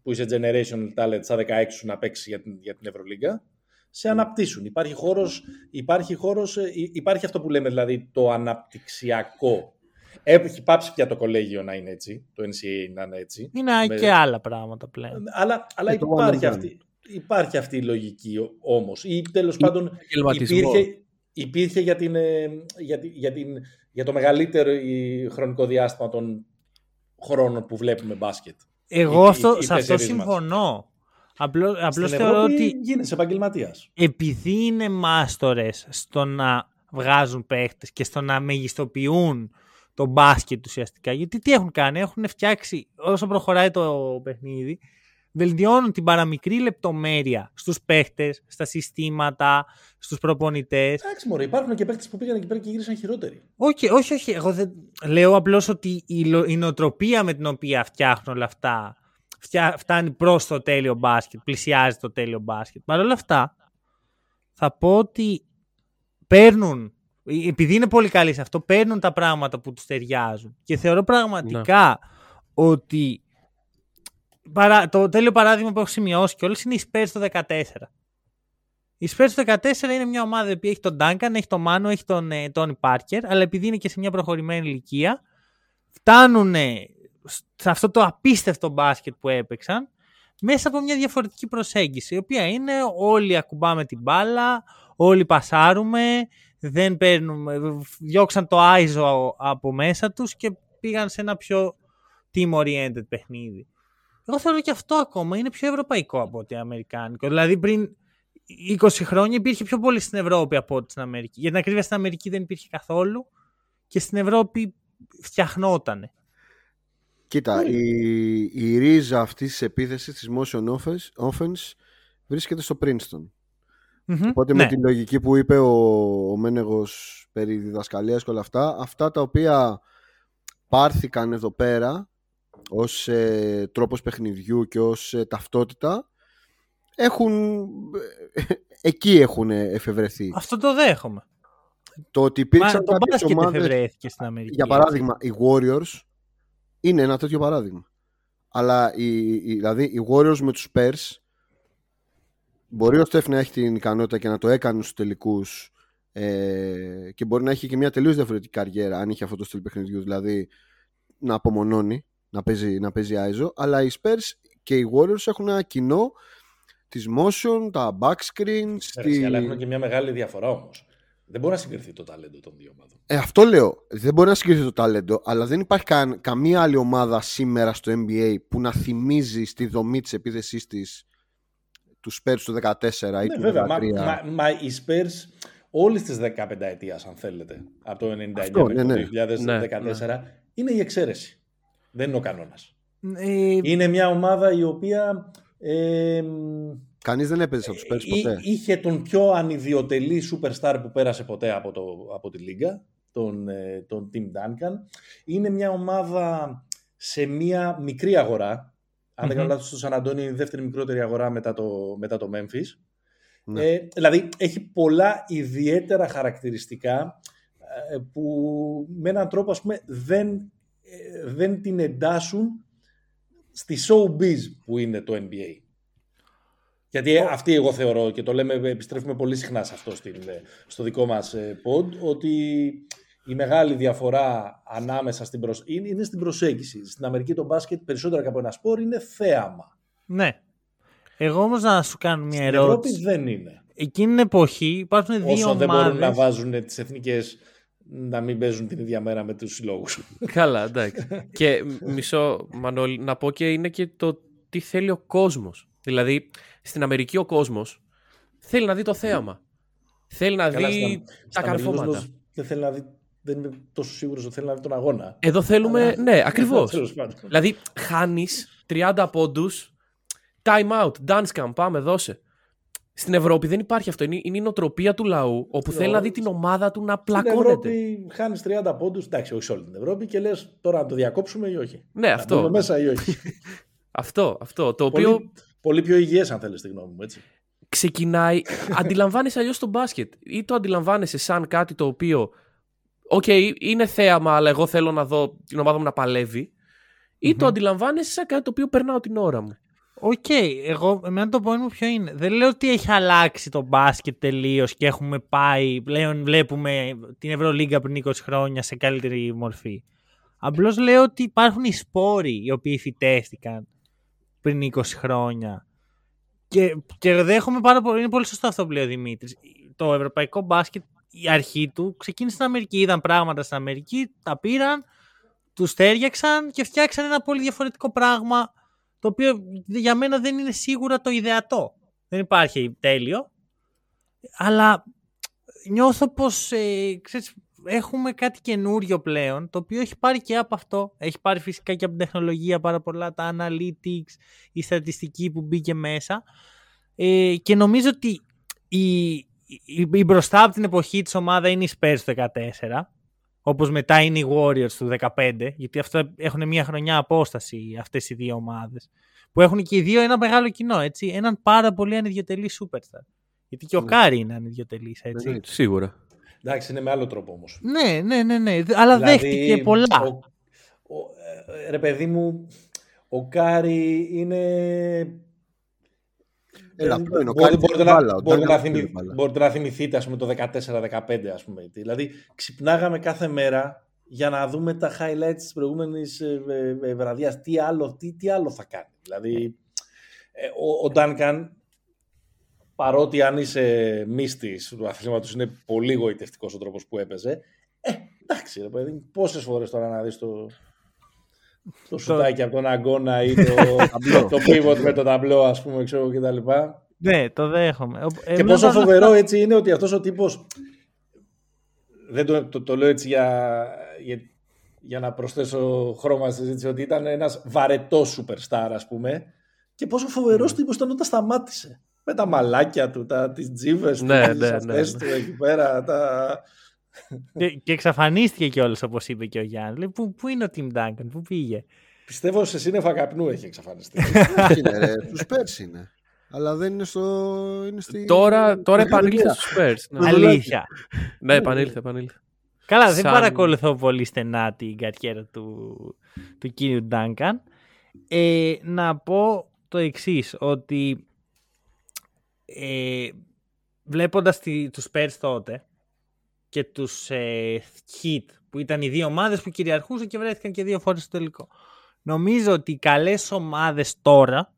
που είσαι generation talent στα 16 σου να παίξει για την, για την Ευρωλίγκα. Σε αναπτύσσουν. Υπάρχει χώρος, υπάρχει χώρος, ε, υπάρχει αυτό που λέμε δηλαδή το αναπτυξιακό. Έχει πάψει πια το κολέγιο να είναι έτσι, το NCAA να είναι έτσι. Είναι Με- και άλλα πράγματα πλέον. Αλλά, αλλά Και το υπάρχει, one and done. αυτή, υπάρχει αυτή η λογική όμως. Ή τέλος πάντων επαγγελματισμός. υπήρχε, υπήρχε για, την, ε, για, τη- για, την, για το μεγαλύτερο η- χρονικό διάστημα των χρόνων που βλέπουμε μπάσκετ. Εγώ οι- αυτό, οι σε αυτό τέσσερις μας. συμφωνώ. Απλώς, απλώς Στην θεωρώ Ευρώπη ότι γίνεσαι επαγγελματίας. επειδή είναι μάστορες στο να βγάζουν παίχτες και στο να μεγιστοποιούν το μπάσκετ ουσιαστικά. Γιατί τι έχουν κάνει, έχουν φτιάξει όσο προχωράει το παιχνίδι, βελτιώνουν την παραμικρή λεπτομέρεια στους παίχτες, στα συστήματα, στους προπονητές. Εντάξει, μωρέ, υπάρχουν και παίχτες που πήγαν εκεί πέρα και γύρισαν χειρότεροι. Όχι, όχι, όχι. Εγώ δεν... Λέω απλώς ότι η, λο- η νοοτροπία με την οποία φτιάχνουν όλα αυτά φτιά... φτάνει προς το τέλειο μπάσκετ, πλησιάζει το τέλειο μπάσκετ. Παρ' όλα αυτά, θα πω ότι παίρνουν, ε, επειδή είναι πολύ καλοί σε αυτό, παίρνουν τα πράγματα που τους ταιριάζουν. Και θεωρώ πραγματικά ότι παρά... το τέλειο παράδειγμα που έχω σημειώσει κιόλας είναι η Spurs το 14. Η Spurs το 14 είναι μια ομάδα που έχει τον Duncan, έχει τον Manu, έχει τον ε, Tony Parker, αλλά επειδή είναι και σε μια προχωρημένη ηλικία, φτάνουν σε αυτό το απίστευτο μπάσκετ που έπαιξαν μέσα από μια διαφορετική προσέγγιση, η οποία είναι όλοι ακουμπάμε την μπάλα, όλοι πασάρουμε, δεν παίρνουμε, διώξαν το ISO από μέσα τους και πήγαν σε ένα πιο team-oriented παιχνίδι. Εγώ θεωρώ και αυτό ακόμα είναι πιο ευρωπαϊκό από ότι αμερικάνικο. Δηλαδή πριν 20 χρόνια υπήρχε πιο πολύ στην Ευρώπη από ότι στην Αμερική. Για την ακρίβεια στην Αμερική δεν υπήρχε καθόλου και στην Ευρώπη φτιαχνότανε. Κοίτα, η, η ρίζα αυτής της επίθεσης της motion offense, offense βρίσκεται στο Princeton. Μμμ, Οπότε ναι. με τη λογική που είπε ο, ο Μένεγος περί διδασκαλίας και όλα αυτά, αυτά τα οποία πάρθηκαν εδώ πέρα ως ε, τρόπος παιχνιδιού και ως ε, ταυτότητα έχουν, ε, εκεί έχουν εφευρεθεί. Αυτό το δέχομαι. Το ότι Μα, υπήρξαν το κάποιες μπάσκετ ομάδες, εφευρέθηκε στην Αμερική. για παράδειγμα οι Warriors είναι ένα τέτοιο παράδειγμα. Αλλά οι, οι- δηλαδή οι Warriors με τους Spurs μπορεί ο Στεφ να έχει την ικανότητα και να το έκανε στους τελικούς ε, και μπορεί να έχει και μια τελείως διαφορετική καριέρα αν είχε αυτό το στυλ παιχνιδιού δηλαδή να απομονώνει να παίζει, να παίζει ISO αλλά οι Spurs και οι Warriors έχουν ένα κοινό της motion, τα backscreens Τη... τη... Αλλά έχουν και μια μεγάλη διαφορά όμως. Δεν μπορεί να συγκριθεί το ταλέντο των δύο ομάδων. Ε, αυτό λέω. Δεν μπορεί να συγκριθεί το ταλέντο, αλλά δεν υπάρχει καν, καμία άλλη ομάδα σήμερα στο NBA που να θυμίζει στη δομή της επίθεσής της τους Spurs του 14 ή Ναι, του 13. βέβαια. Μα, μα, μα οι Spurs όλη της 15 ετίας, αν θέλετε, από το 99 Αυτό, μέχρι ναι, το ναι. 2014, είναι η εξαίρεση. Δεν είναι ο κανόνας. Ε, Είναι μια ομάδα η οποία ε, μ, Κανείς δεν έπαιζε από τους Spurs Εί- ποτέ. Είχε τον πιο ανιδιοτελή superstar που πέρασε ποτέ από, το, από τη Λίγκα, τον, ε, τον Tim Duncan. Είναι μια ομάδα σε μια μικρή αγορά. Αν δεν Μμμ. κάνω λάθος, στο Σαν Αντώνιο είναι η δεύτερη μικρότερη αγορά μετά το, μετά το Memphis. Ναι. Ε, δηλαδή, έχει πολλά ιδιαίτερα χαρακτηριστικά ε, που με έναν τρόπο, ας πούμε, δεν, ε, δεν την εντάσσουν στη showbiz που είναι το NBA. Γιατί αυτή εγώ θεωρώ και το λέμε, επιστρέφουμε πολύ συχνά σε αυτό στην, ε, στο δικό μας ε, pod, ότι η μεγάλη διαφορά ανάμεσα στην προσ... είναι, είναι στην προσέγγιση. Στην Αμερική το μπάσκετ περισσότερο και από ένα σπορ είναι θέαμα. ναι. Εγώ όμως να σου κάνω μια Στην Ευρώπη ερώτηση. δεν είναι. Εκείνη την εποχή υπάρχουν δύο Όσο δεν μπορούν να ομάδες. βάζουν τις εθνικές να μην παίζουν την ίδια μέρα με τους συλλόγους. Καλά, εντάξει. και μισό, Μανώλη, να πω και είναι και το τι θέλει ο κόσμος. Δηλαδή, στην Αμερική ο κόσμος θέλει να δει το θέαμα. Θέλει να Καλά, δει στα- τα στα Αμερικανούς καρφώματα. κόσμος Δεν θέλει να δει, δεν είμαι τόσο σίγουρος ότι θέλει να δει τον αγώνα. Εδώ θέλουμε, ναι, ακριβώς. Τέλος πάντων. δηλαδή, χάνεις 30 πόντους, time out, dance cam, πάμε, δώσε. Στην Ευρώπη δεν υπάρχει αυτό. Είναι, είναι η νοοτροπία του λαού, όπου Στην θέλει να δει Ευρώπη- την ομάδα του να Στην πλακώνεται. Ευρώπη χάνεις 30 πόντους. Εντάξει, όχι σε όλη την Ευρώπη και λες τώρα να το διακόψουμε ή όχι; Ναι, Να αυτό. μπούμε μέσα ή όχι; Αυτό, αυτό. Το οποίο Πολύ, πολύ πιο υγιές αν θέλεις τη γνώμη μου, έτσι. ξεκινάει. αντιλαμβάνεσαι αλλιώς το μπάσκετ. Ή το αντιλαμβάνεσαι σαν κάτι το οποίο. Οκ, είναι θέαμα, αλλά εγώ θέλω να δω την ομάδα μου να παλεύει. Ή το αντιλαμβάνεσαι σαν κάτι το οποίο περνάω την ώρα μου. Οκ, εγώ, εμένα το point μου ποιο είναι. Δεν λέω ότι έχει αλλάξει το μπάσκετ τελείως και έχουμε πάει, πλέον βλέπουμε την Ευρωλίγκα πριν 20 χρόνια σε καλύτερη μορφή. Απλώς λέω ότι υπάρχουν οι σπόροι οι οποίοι φυτεύτηκαν πριν 20 χρόνια. Και, και δέχομαι πάρα πολύ, είναι πολύ σωστό αυτό που λέει ο Δημήτρης. Το ευρωπαϊκό μπάσκετ, η αρχή του ξεκίνησε στην Αμερική. Είδαν πράγματα στην Αμερική, τα πήραν, τους τέριαξαν και φτιάξαν ένα πολύ διαφορετικό πράγμα το οποίο για μένα δεν είναι σίγουρα το ιδεατό. Δεν υπάρχει τέλειο. Αλλά νιώθω πως ε, ξέρεις, έχουμε κάτι καινούριο πλέον, το οποίο έχει πάρει και από αυτό. Έχει πάρει φυσικά και από την τεχνολογία πάρα πολλά, τα analytics, η στατιστική που μπήκε μέσα. Ε, και νομίζω ότι η, η, η μπροστά από την εποχή της ομάδα είναι η Spurs το 14, όπως μετά είναι οι Warriors του 15, γιατί αυτό έχουν μια χρονιά απόσταση αυτές οι δύο ομάδες. Που έχουν και οι δύο ένα μεγάλο κοινό, έτσι. Έναν πάρα πολύ ανιδιοτελή superstar. Γιατί και ο Κάρι είναι ανιδιοτελής, έτσι. Ναι. Σίγουρα. Εντάξει, είναι με άλλο τρόπο όμως. Ναι, ναι, ναι, ναι. Αλλά Δηλαδή, δέχτηκε πολλά. ο- ο- ε, ρε παιδί μου, ο Κάρι είναι... Έλα, δεν- αυτό είναι, ο μπορεί- Κάρι μπορείτε θέλει να- μπάλα, ο μπορείτε Ντάγκαν να θέλει θυμη- μπάλα. Μπορείτε να θυμηθείτε, ας πούμε, το 14-15, ας πούμε. Δηλαδή, ξυπνάγαμε κάθε μέρα για να δούμε τα highlights της προηγούμενης ε, ε, ε, βραδιάς. Τι άλλο, τι, τι άλλο θα κάνει. Δηλαδή, ε, ο, ο Ντάνκαν, παρότι αν είσαι μύστης του αθλήματος, είναι πολύ γοητευτικός ο τρόπος που έπαιζε. Ε, εντάξει, ρε παιδί, μου, πόσες φορές τώρα να δεις το, το σουτάκι από τον αγκώνα ή το, Ταμπλό. το pivot με το ταμπλό, ας πούμε, ξέρω και τα λοιπά. Ναι, το δέχομαι. Ο- Και εμένα πόσο όλα φοβερό αυτά- έτσι είναι ότι αυτός ο τύπος δεν το, το, το λέω έτσι για, για, για να προσθέσω χρώμα στη συζήτηση ότι ήταν ένας βαρετός superstar ας πούμε και πόσο φοβερός τύπος ήταν όταν σταμάτησε με τα μαλάκια του, τα, τις τζίβες του, Ναι, τις ναι, αυτές ναι, του εκεί πέρα τα... Και, και εξαφανίστηκε κιόλας όπως είπε και ο Γιάννης. Λέει, πού, πού είναι ο Tim Duncan, πού πήγε; Πιστεύω σε σύννεφα καπνού έχει εξαφανιστεί. Όχι, είναι, ρε, τους πέρσι είναι. Αλλά δεν είναι στο. Είναι στη... Τώρα, τώρα στη επανήλθε Γαλλία. στους Spurs. Ναι, Αλήθεια. ναι επανήλθε, επανήλθε. Καλά, δεν Σαν- παρακολουθώ πολύ στενά την καριέρα του, του κύριου Ντάνκαν. Ε, να πω το εξής ότι ε, βλέποντας τη, τους Spurs τότε και τους ε, Heat που ήταν οι δύο ομάδες που κυριαρχούσαν και βρέθηκαν και δύο φορές στο τελικό. Νομίζω ότι οι καλές ομάδες τώρα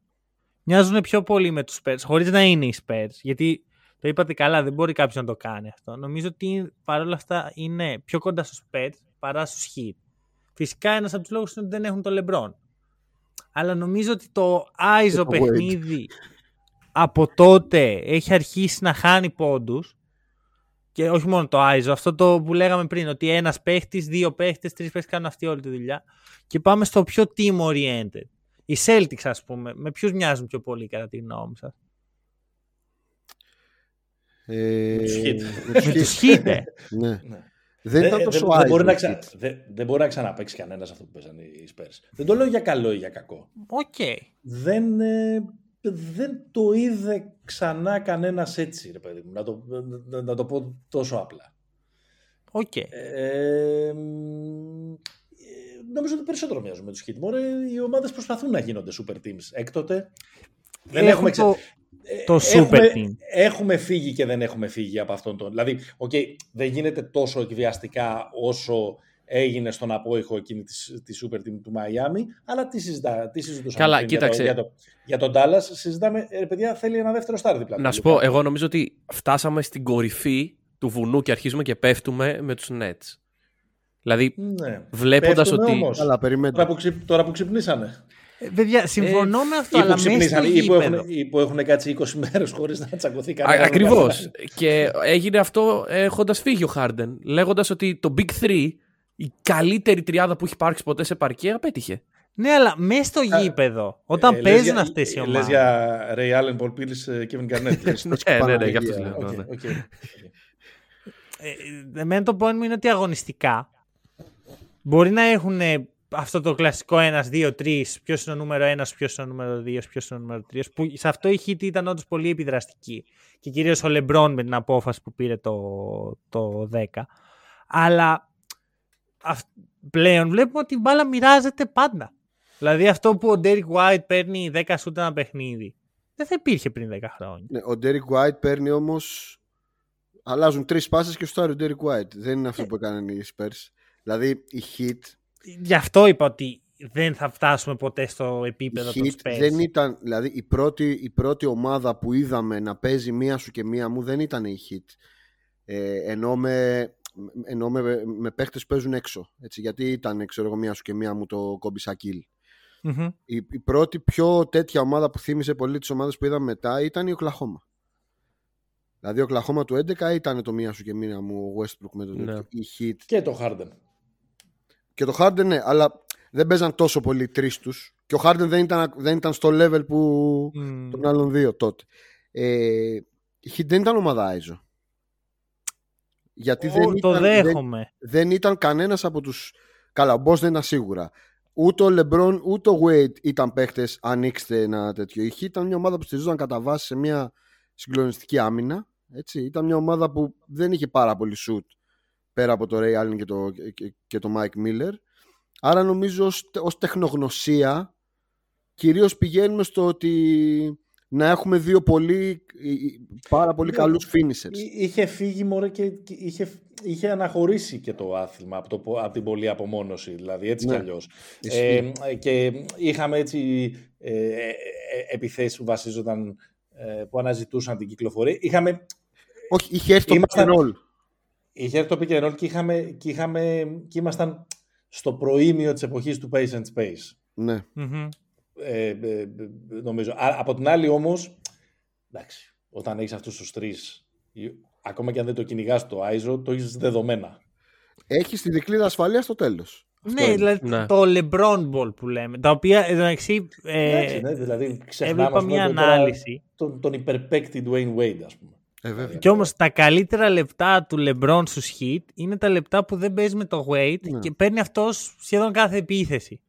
μοιάζουν πιο πολύ με τους Spurs, χωρίς να είναι οι Spurs, γιατί το είπατε καλά, δεν μπορεί κάποιος να το κάνει αυτό. Νομίζω ότι παρόλα αυτά είναι πιο κοντά στους Spurs παρά στους Heat. Φυσικά ένας από τους λόγους είναι ότι δεν έχουν το LeBron. Αλλά νομίζω ότι το Άιζο το Wade. παιχνίδι από τότε έχει αρχίσει να χάνει πόντους και όχι μόνο το Άιζο, αυτό το που λέγαμε πριν, ότι ένας παίχτης, δύο παίχτες, τρεις παίχτες κάνουν αυτή όλη τη δουλειά. Και πάμε στο πιο team oriented. Οι Celtics, ας πούμε, με ποιους μοιάζουν πιο πολύ κατά τη γνώμη σας; Ε, τους Heat. με τους Με Heat. τους Heat, ε. Ναι. Ναι. Δεν ήταν δεν, τόσο δεν, δεν, μπορεί να άϊζο. ξα... δεν, δεν μπορεί να ξαναπαίξει κανένας αυτό που παίζανε οι Spurs. Δεν το λέω για καλό ή για κακό. Οκ. δεν, ε, δεν το είδε ξανά κανένας έτσι, ρε παιδί μου, να το, να, να το πω τόσο απλά. Οκ. Ε, μ, ε, νομίζω ότι περισσότερο μοιάζουν με τους Heat. Μωρέ, οι ομάδες προσπαθούν να γίνονται super teams. Έκτοτε δεν έχουμε, ξε... το, ε, το super έχουμε, team. έχουμε φύγει και δεν έχουμε φύγει από αυτόν τον... Δηλαδή, οκ, δεν γίνεται τόσο εκβιαστικά όσο έγινε στον απόϊχο εκείνη της, της super team του Μαϊάμι, αλλά τι, συζητά, τι συζητούσαμε Καλά, πριν κοίταξε. Για, το, για, το, για τον Dallas συζητάμε, ε, παιδιά θέλει ένα δεύτερο στάρ δίπλα. Να του, σου πω, Λουκά. εγώ νομίζω ότι φτάσαμε στην κορυφή του βουνού και αρχίζουμε και πέφτουμε με τους Nets. Δηλαδή, Ναι. βλέποντας Πέφτουμε ότι... όμως. Καλά, περιμένετε. Τώρα που, ξυπ, τώρα που ξυπνήσανε. Ε, παιδιά, συμφωνώ με αυτό, Ή αλλά που μέσα στο ξυπνήσανε ή που, γήπεδο. έχουν, ή που έχουν κάτσει 20 μέρες χωρίς να τσακωθεί Α, κανένα. ακριβώς. και έγινε αυτό έχοντας φύγει ο Χάρντεν. Λέγοντας ότι το Big 3, η καλύτερη τριάδα που έχει υπάρξει ποτέ σε παρκέ, απέτυχε. Ναι, αλλά μέσα στο γήπεδο, όταν Ε, λες παίζουν για- αυτές οι ε, ομάδες. Λες για Ray Allen, Paul Pierce, Kevin Garnett. λες. ναι, ναι, ναι, γι' αυτό Παναγία. λέω. Οκ, ναι, ναι. οκ. Ε, εμένα το point μου είναι ότι αγωνιστικά μπορεί να έχουν αυτό το κλασικό 1-2-3, ποιος είναι ο νούμερο 1, ποιος είναι ο νούμερο 2, ποιος είναι ο νούμερο 3. Που σε αυτό η Heat ήταν όντως πολύ επιδραστική. Και κυρίως ο Λεμπρόν με την απόφαση που πήρε το, το 10. Αλλά αυ, πλέον βλέπουμε ότι η μπάλα μοιράζεται πάντα. Δηλαδή αυτό που ο Derek White παίρνει 10 σούτ ένα παιχνίδι. Δεν θα υπήρχε πριν 10 χρόνια. Ναι, ο Derek White παίρνει όμως. Αλλάζουν τρεις πάσει και στο ο Derek White. Δεν είναι αυτό Ε. που έκαναν οι Spurs. Δηλαδή η Heat, Γι' αυτό είπα ότι δεν θα φτάσουμε ποτέ στο η επίπεδο των Heat Spurs. δεν ήταν. Δηλαδή η πρώτη, η πρώτη ομάδα που είδαμε να παίζει μία σου και μία μου δεν ήταν η Heat. Ε, ενώ με, ενώ με, με παίχτες που παίζουν έξω. Έτσι, γιατί ήταν ξέρω εγώ, μία σου και μία μου το Κόμπι Σακίλ. Μμμ. Η, η πρώτη πιο τέτοια ομάδα που θύμισε πολύ τις ομάδες που είδαμε μετά ήταν η Οκλαχώμα. Δηλαδή ο Οκλαχώμα του 11 ήταν το μία σου και μία μου ο Westbrook με το Ναι. τέτοιο, η Heat. Και το Harden. Και το Harden ναι, αλλά δεν παίζαν τόσο πολύ τρεις τους. Και ο Harden δεν ήταν, δεν ήταν στο level που Μμ. των άλλων δύο τότε. Ε, η Heat δεν ήταν ομάδα Άιζο. Γιατί δεν Ω, το ήταν, δεν, δέχομαι. δεν ήταν κανένας από τους... Καλά, ο Boss δεν ήταν σίγουρα. Ούτε ο LeBron ούτε ο Wade ήταν παίχτες ανοίξτε ένα τέτοιο. Η Heat ήταν μια ομάδα που στηριζόταν κατά βάση σε μια συγκλονιστική άμυνα. Έτσι. Ήταν μια ομάδα που δεν είχε πάρα πολύ shoot πέρα από το Ray Allen και το, και, και το Mike Miller. Άρα νομίζω ως, ως τεχνογνωσία κυρίως πηγαίνουμε στο ότι να έχουμε δύο πολύ, πάρα πολύ Ναι. καλούς finishers. Εί- Είχε φύγει μωρέ και και είχε, είχε αναχωρήσει και το άθλημα από, το, πο- από την πολλή απομόνωση, δηλαδή έτσι Ναι. κι αλλιώς. Ισχύει. Ε, και είχαμε έτσι ε, ε, ε, επιθέσεις που βασίζονταν, ε, που αναζητούσαν την κυκλοφορία. Είχαμε, Όχι, είχε έρθει το Ήμασταν- pick and roll. είχε έρθει το pick and roll και, είχαμε, και, είχαμε, και ήμασταν στο προήμιο της εποχής του pace and space. Ναι. Μμμ. Ε, ε, ε, νομίζω. Α, από την άλλη όμως, εντάξει, όταν έχεις αυτούς τους τρεις, ή- ακόμα και αν δεν το κυνηγάς το ISO, το έχεις δεδομένα. Έχεις τη δικλίδα ασφαλείας στο τέλος. Ναι, είναι. δηλαδή Ναι. το LeBron Ball που λέμε. Τα οποία εντάξει. Ε, Εντάξει, ναι, δηλαδή ξεχνάμε έβλεπα ας πούμε, μια και τώρα ανάλυση. τον, τον υπερπαίκτη Dwayne Wade, ας πούμε. Ε, βέβαια. Και όμως τα καλύτερα λεπτά του LeBron στους Heat είναι τα λεπτά που δεν παίζει με το Wade Ναι. και παίρνει αυτός σχεδόν κάθε επίθεση.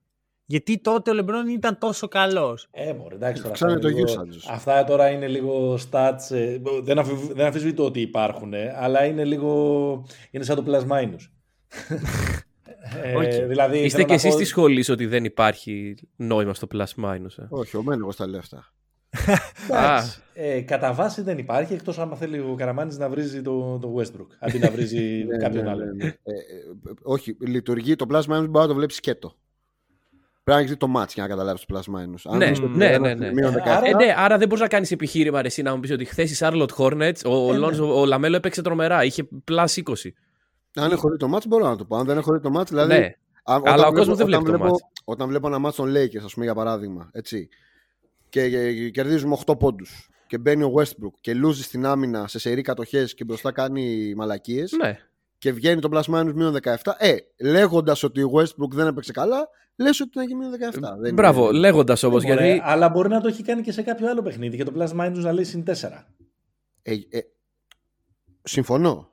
Γιατί τότε ο LeBron ήταν τόσο καλός. Ε, μωρέ, εντάξει τώρα. Αυξάνε αυτά είναι το λίγο- usage. Αυτά τώρα είναι λίγο stats. ε, δεν, αφιβ, δεν αμφισβητώ ότι υπάρχουν, ε, αλλά είναι λίγο. είναι σαν το plus minus. ε, Οκ. δηλαδή, Είστε θέλω και να εσείς πω- τη σχολή ότι δεν υπάρχει νόημα στο plus minus. Ε; Όχι, ο Μένεγος τα λέει αυτά. Εντάξει, ε, κατά βάση δεν υπάρχει, εκτός άμα θέλει ο Καραμάνης να βρίζει το, το Westbrook, αντί να βρίζει Ναι, κάποιον ναι, άλλο. ναι, ναι. Ε, ε, όχι, λειτουργεί το plus minus μπορεί να το βλέπεις σκέτο. Πρέπει να έχεις δει το match για να καταλάβεις το plus minus. Αν Ναι, δεις το ναι, ένα ναι, ναι. μείον Ε, 17, άρα- Ε, ναι, άρα δεν μπορείς να κάνεις επιχείρημα ρε, εσύ να μου πεις ότι χθες η Charlotte Hornets, ο, ναι. Lonzo- ο Λαμέλο έπαιξε τρομερά. Είχε plus 20. Αν έχω δει το match μπορώ να το πω. Αν δεν έχω δει το match, δηλαδή. ναι. αν- Αλλά όταν ο κόσμος δεν όταν βλέπει το βλέπω, match. Όταν βλέπω ένα match των Lakers, ας πούμε για παράδειγμα, έτσι, και, και, και κερδίζουμε 8 πόντους και μπαίνει ο Westbrook και λούζει στην άμυνα σε σερή κατοχές και μπροστά κάνει μαλακίες. ναι. Και βγαίνει το plus minus μείον 17. Ε, λέγοντας ότι ο Westbrook δεν έπαιξε καλά, λες ότι θα γίνει μείον 17. Δεν Μπράβο, είναι- λέγοντας όμως. Ε, μωρέ, Γιατί. Αλλά μπορεί να το έχει κάνει και σε κάποιο άλλο παιχνίδι και το plus minus να λέει συν 4. Ε, ε, συμφωνώ.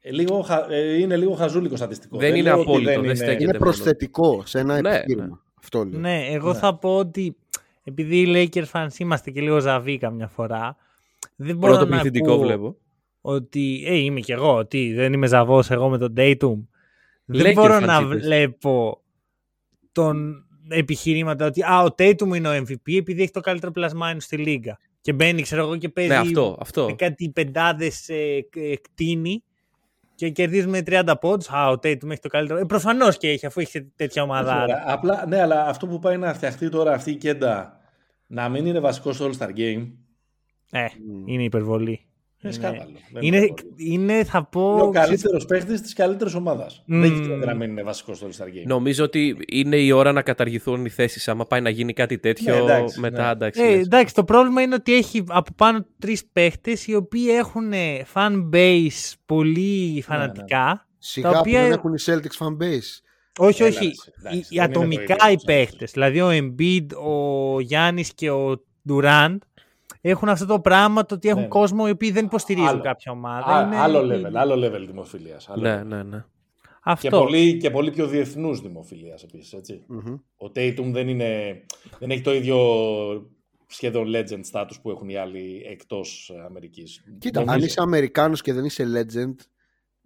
Ε, λίγο, χα- ε, είναι λίγο χαζούλικο στατιστικό. Δεν είναι λέω ότι απόλυτο, δεν είναι- στέκεται. Είναι μόνο. προσθετικό σε ένα Ναι, επιχείρημα. Αυτό λέω. Ναι, εγώ Ναι. θα πω ότι επειδή οι Lakers fans είμαστε και λίγο ζαβοί καμιά φορά, δεν μπορώ Πρώτο να πληθυντικό ακούω βλέπω. Ότι ε, είμαι κι εγώ, τι, δεν είμαι ζαβός εγώ με τον Tatum. Δεν Lakers μπορώ fans να είπες. βλέπω τον επιχειρήματα ότι α, ο Tatum είναι ο MVP επειδή έχει το καλύτερο plus minus στη λίγα. Και μπαίνει, ξέρω εγώ, και παίζει Ναι, αυτό. αυτό. με κάτι πεντάδες ε, ε, κτίνη και κερδίζουμε 30 πόντους. Α, ο Tatum έχει το καλύτερο. Ε, προφανώς και έχει, αφού έχει τέτοια Όχι, ομάδα. ωραία. Απλά, ναι, αλλά αυτό που πάει να φτιαχτεί τώρα αυτή η κέντα να μην είναι βασικός στο All-Star Game. Ε, είναι υπερβολή. Είναι σκάνδαλο. Δεν Είναι, υπερβολή. είναι, θα πω... Είναι ο καλύτερος παίχτης της καλύτερης ομάδας. Μμμ. Δεν γίνεται να μην είναι βασικός στο All-Star Game. Νομίζω ότι είναι η ώρα να καταργηθούν οι θέσεις. Άμα πάει να γίνει κάτι τέτοιο, Ναι, εντάξει, μετά ναι. εντάξει. Ε, λες. εντάξει, το πρόβλημα είναι ότι έχει από πάνω τρεις παίχτες οι οποίοι έχουν fan base πολύ φανατικά. Σιγά τα οποία- που δεν έχουν οι Celtics fan base. Όχι, Έλα, όχι. εντάξει, οι, δεν οι είναι το ατομικά ίδιο, οι όπως παίχτες. Δηλαδή ο Embiid, ο Γιάννης και ο Durant έχουν αυτό το πράγμα το ότι έχουν Ναι. κόσμο οι οποίοι δεν υποστηρίζουν Άλλο. κάποια ομάδα. Α, Είναι- άλλο level, άλλο level δημοφιλίας. Ναι, ναι, ναι. Αυτό. Και πολύ, και πολύ πιο διεθνούς δημοφιλίας επίσης. έτσι. Μμμ. Ο Tatum δεν, είναι, δεν έχει το ίδιο σχεδόν legend status που έχουν οι άλλοι εκτός Αμερικής. Κοίτα, αν είσαι Αμερικάνος και δεν είσαι legend,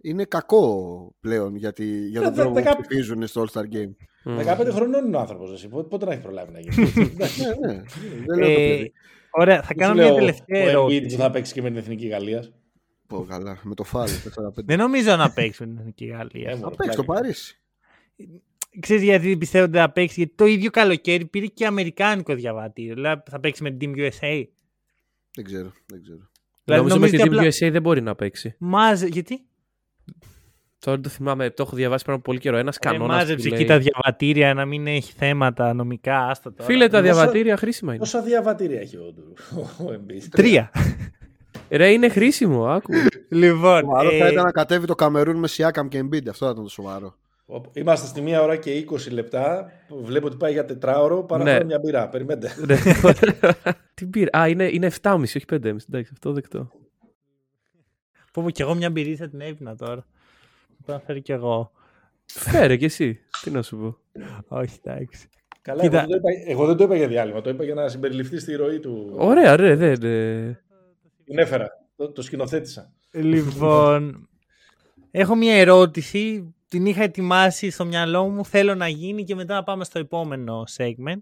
είναι κακό πλέον για, τη, για τον Ε, τρόπο δεκα- που ψηφίζουν στο All-Star Game. 15 χρονών είναι ο άνθρωπος. Πότε να έχει προλάβει να γίνει. Εντάξει. ναι, ναι. Δεν λέω το Ε, παιδί. Ωραία, θα Δεν κάνω σου μια λέω τελευταία Ο Embiid ερώτηση. που θα παίξει και με την εθνική Γαλλίας. Πω καλά, με το φάλο. 4-5. Δεν νομίζω να παίξει με την Εθνική Γαλλία. Ε, Θα μωρέ, παίξει το πλάκα. Παρίσι. Ξέρεις γιατί πιστεύω ότι θα παίξει, γιατί το ίδιο καλοκαίρι πήρε και αμερικάνικο διαβατήριο. Δηλαδή θα παίξει με την Team USA. Δεν ξέρω, δεν ξέρω. Δηλαδή Νομίζω με την ότι Team απλά USA δεν μπορεί να παίξει. Μάζε, γιατί; Τώρα δεν το θυμάμαι, το έχω διαβάσει πριν από πολύ καιρό. Ένας ε, κανόνας. μάζεψε εκεί τα διαβατήρια να μην έχει θέματα νομικά, άστα τώρα. Φίλε, τα Πόσα- διαβατήρια χρήσιμα είναι. Πόσα διαβατήρια έχει ο, ο Embiid. Τρία. Ρε, είναι χρήσιμο, άκου. λοιπόν, Σοβαρό θα ε, ήταν να κατέβει το Καμερούν με Siakam και Embiid. Αυτό θα ήταν το σοβαρό. Είμαστε στη μία ώρα και 20 λεπτά. Βλέπω ότι πάει για τετράωρο. Πάω να Ναι. φέρω μια μπύρα. Περιμένετε. Ρε, Τι πήρε. Α, είναι, είναι 7,5, όχι 5,5. Εντάξει, αυτό δεκτό. πω, πω, κι εγώ μια μπυρίσα την έπινα τώρα. Πρέπει να φέρω κι εγώ. Φέρε κι εσύ. Τι να σου πω. Όχι, εντάξει. Καλά, Κοίτα. εγώ δεν, το είπα, εγώ δεν το είπα για διάλειμμα. Το είπα για να συμπεριληφθεί στη ροή του. Ωραία, ρε, δεν. δεν- Την έφερα. Το, το σκηνοθέτησα. Λοιπόν, έχω μια ερώτηση. Την είχα ετοιμάσει στο μυαλό μου. Θέλω να γίνει και μετά να πάμε στο επόμενο segment.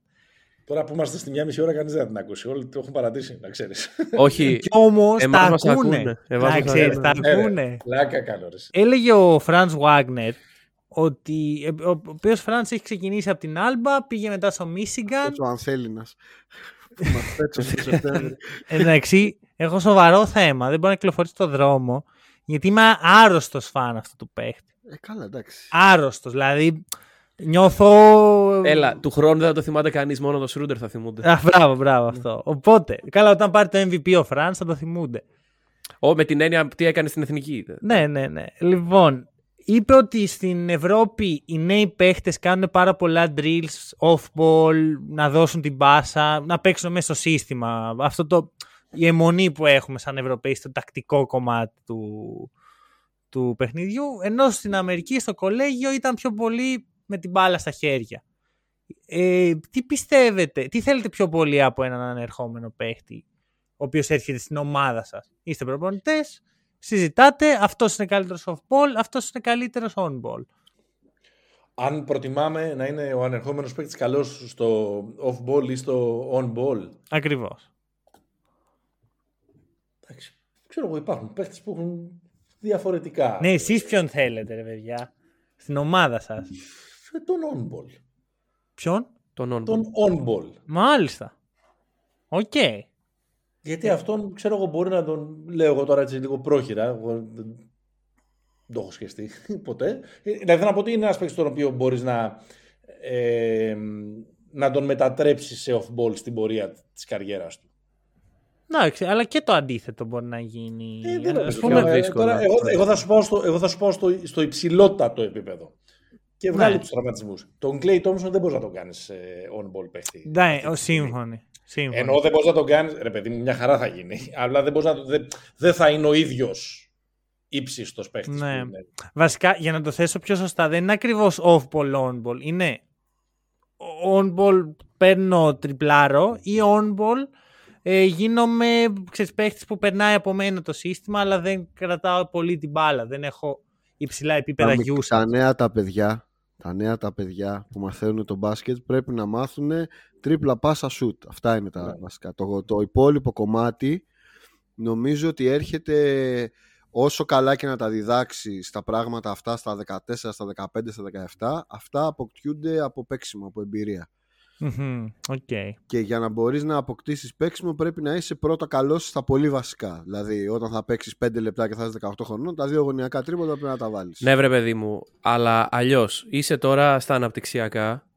Τώρα που είμαστε στη μία μισή ώρα, κανείς δεν θα την ακούσει. Όλοι το έχουν παρατήσει, να ξέρεις. Όχι. Κι όμως τα Εμάς μας ακούνε. ακούνε. Εμάς Να μας ξέρεις, τα ακούνε. ακούνε. Λάκα καλό, ρε. Έλεγε ο Φραντς Βάγνερ ότι ε, ο οποίος Φραντς έχει ξεκινήσει από την Άλμπα, πήγε μετά στο Μίσιγκαν. Έτσι ο Ανθέλινας. Που μας πέτσωσε το Σεπτέμβρη. Εντάξει, έχω σοβαρό θέμα. Δεν μπορώ να κυκλοφορήσω στο δρόμο. Γιατί είμαι άρρωστος φαν αυτού του παίχτη. Ε, καλά, εντάξει. Άρρωστος. Δηλαδή, νιώθω. Έλα, του χρόνου δεν θα το θυμάται κανείς, μόνο το Σρούντερ θα θυμούνται. Α, μπράβο, μπράβο αυτό. Οπότε, καλά, όταν πάρει το MVP ο Φραντς θα το θυμούνται. Ω, με την έννοια τι έκανε στην εθνική. Ναι, ναι, ναι. Λοιπόν, είπε ότι στην Ευρώπη οι νέοι παίχτες κάνουν πάρα πολλά drills, off-ball, να δώσουν την μπάσα, να παίξουν μέσα στο σύστημα. Αυτό το, η αιμονή που έχουμε σαν Ευρωπαίοι στο τακτικό κομμάτι του, του παιχνιδιού, ενώ στην Αμερική στο κολέγιο ήταν πιο πολύ με την μπάλα στα χέρια. Ε, τι πιστεύετε, τι θέλετε πιο πολύ από έναν ανερχόμενο παίχτη ο οποίος έρχεται στην ομάδα σας; Είστε προπονητές, συζητάτε, αυτός είναι καλύτερος off-ball, αυτός είναι καλύτερος on-ball. Αν προτιμάμε να είναι ο ανερχόμενος παίκτης καλός στο off-ball ή στο on-ball; Ακριβώς. Εντάξει. Ξέρω εγώ, υπάρχουν παίκτες που έχουν διαφορετικά. Ναι, εσείς ποιον θέλετε ρε παιδιά, στην ομάδα σας; Ε, Τον on-ball. Ποιον; Τον on. Τον on-ball. Μάλιστα. Οκ. Γιατί αυτόν, ξέρω εγώ, μπορεί να τον λέω εγώ τώρα έτσι λίγο πρόχειρα. Εγώ δεν το έχω σκεφτεί ποτέ. Ε, Δηλαδή να πω ότι είναι ένας παίκτης τον οποίο μπορείς να, ε, να τον μετατρέψεις σε off-ball στην πορεία της καριέρας του. Εντάξει, αλλά και το αντίθετο μπορεί να γίνει. Ε, δεν Ας νομίζω. πούμε, Ε, δύσκολα. τώρα, εγώ, εγώ θα σου πάω στο, εγώ θα σου πάω στο, στο υψηλότατο επίπεδο. Και βγάλει Ναι. τους τους τραυματισμούς. Τον Clay Thompson δεν μπορείς να τον κάνεις on-ball παίχτη. Ναι, αυτή ο τη στιγμή. σύμφωνοι. σύμφωνοι. Ενώ δεν μπορείς να τον κάνεις. Ρε παιδί μου, μια χαρά θα γίνει. Αλλά δεν, μπορείς να, το- δεν, δεν θα είναι ο ίδιος ύψιστος παίχτης. Ναι. Βασικά, για να το θέσω πιο σωστά, δεν είναι ακριβώς off-ball, on-ball. Είναι on-ball παίρνω τριπλάρο ή on-ball ε, γίνομαι ξέρεις, παίχτης που περνάει από μένα το σύστημα αλλά δεν κρατάω πολύ την μπάλα. Δεν έχω υψηλά επίπεδα Τα, usage. τα νέα τα παιδιά, τα νέα τα παιδιά που μαθαίνουν το μπάσκετ πρέπει να μάθουν τρίπλα πάσα shoot. Αυτά είναι τα Ναι. βασικά. Το, το υπόλοιπο κομμάτι νομίζω ότι έρχεται όσο καλά και να τα διδάξει στα πράγματα αυτά στα 14, στα 15, στα 17, αυτά αποκτιούνται από παίξιμο, από εμπειρία. Μμμ, Οκ. Και για να μπορείς να αποκτήσεις παίξιμο πρέπει να είσαι πρώτα καλός στα πολύ βασικά. Δηλαδή όταν θα παίξεις 5 λεπτά και θα είσαι 18 χρονών, τα δύο γωνιακά τρίποτα πρέπει να τα βάλεις. Ναι, βρε παιδί μου. Αλλά αλλιώς είσαι τώρα στα αναπτυξιακά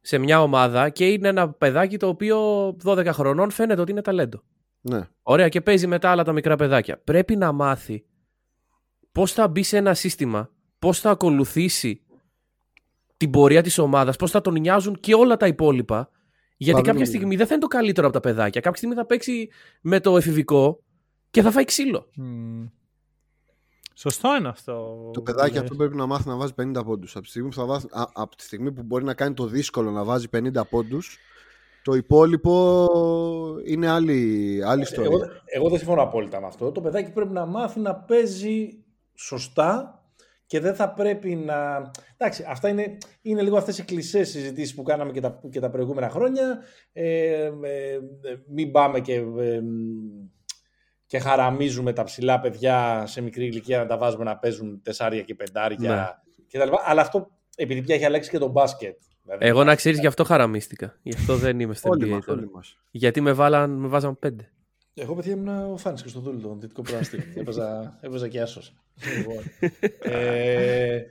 σε μια ομάδα και είναι ένα παιδάκι το οποίο 12 χρονών φαίνεται ότι είναι ταλέντο. Ναι. Ωραία, και παίζει μετά άλλα τα μικρά παιδάκια. Πρέπει να μάθει πώς θα μπει σε ένα σύστημα, πώς θα ακολουθήσει την πορεία της ομάδας, πώς θα τον νοιάζουν και όλα τα υπόλοιπα. Γιατί Παύλο, κάποια ναι. στιγμή δεν θα είναι το καλύτερο από τα παιδάκια. Κάποια στιγμή θα παίξει με το εφηβικό και θα φάει ξύλο. Μμ. Σωστό είναι αυτό. Το παιδάκι αυτό πρέπει να μάθει να βάζει 50 πόντους. Από, τη στιγμή που θα βάζει- α- από τη στιγμή που μπορεί να κάνει το δύσκολο να βάζει 50 πόντους, το υπόλοιπο είναι άλλη, άλλη ιστορία. Εγώ, εγώ δεν συμφωνώ απόλυτα με αυτό. Το παιδάκι πρέπει να μάθει να παίζει σωστά και δεν θα πρέπει να... Εντάξει, αυτά είναι, είναι λίγο αυτές οι κλεισές συζητήσεις που κάναμε και τα, και τα προηγούμενα χρόνια. Ε, ε, ε, μην πάμε και, ε, και χαραμίζουμε τα ψηλά παιδιά σε μικρή ηλικία να τα βάζουμε να παίζουν τεσσάρια και πεντάρια Ναι. και τα λοιπά. Αλλά αυτό επειδή πια έχει αλλάξει και το μπάσκετ. Δηλαδή, Εγώ να ξέρεις γι' αυτό χαραμίστηκα. Γι' αυτό δεν είμαι στο Όλοι NBA μας, τώρα. όλοι μας. Γιατί με, βάλαν, με βάζαν πέντε. Εγώ παιδιά ήμουν ο Φάνης και στο Δούλη, τον δυτικό προαστή. έπαιζα, έπαιζα και άσος. Λοιπόν, ε,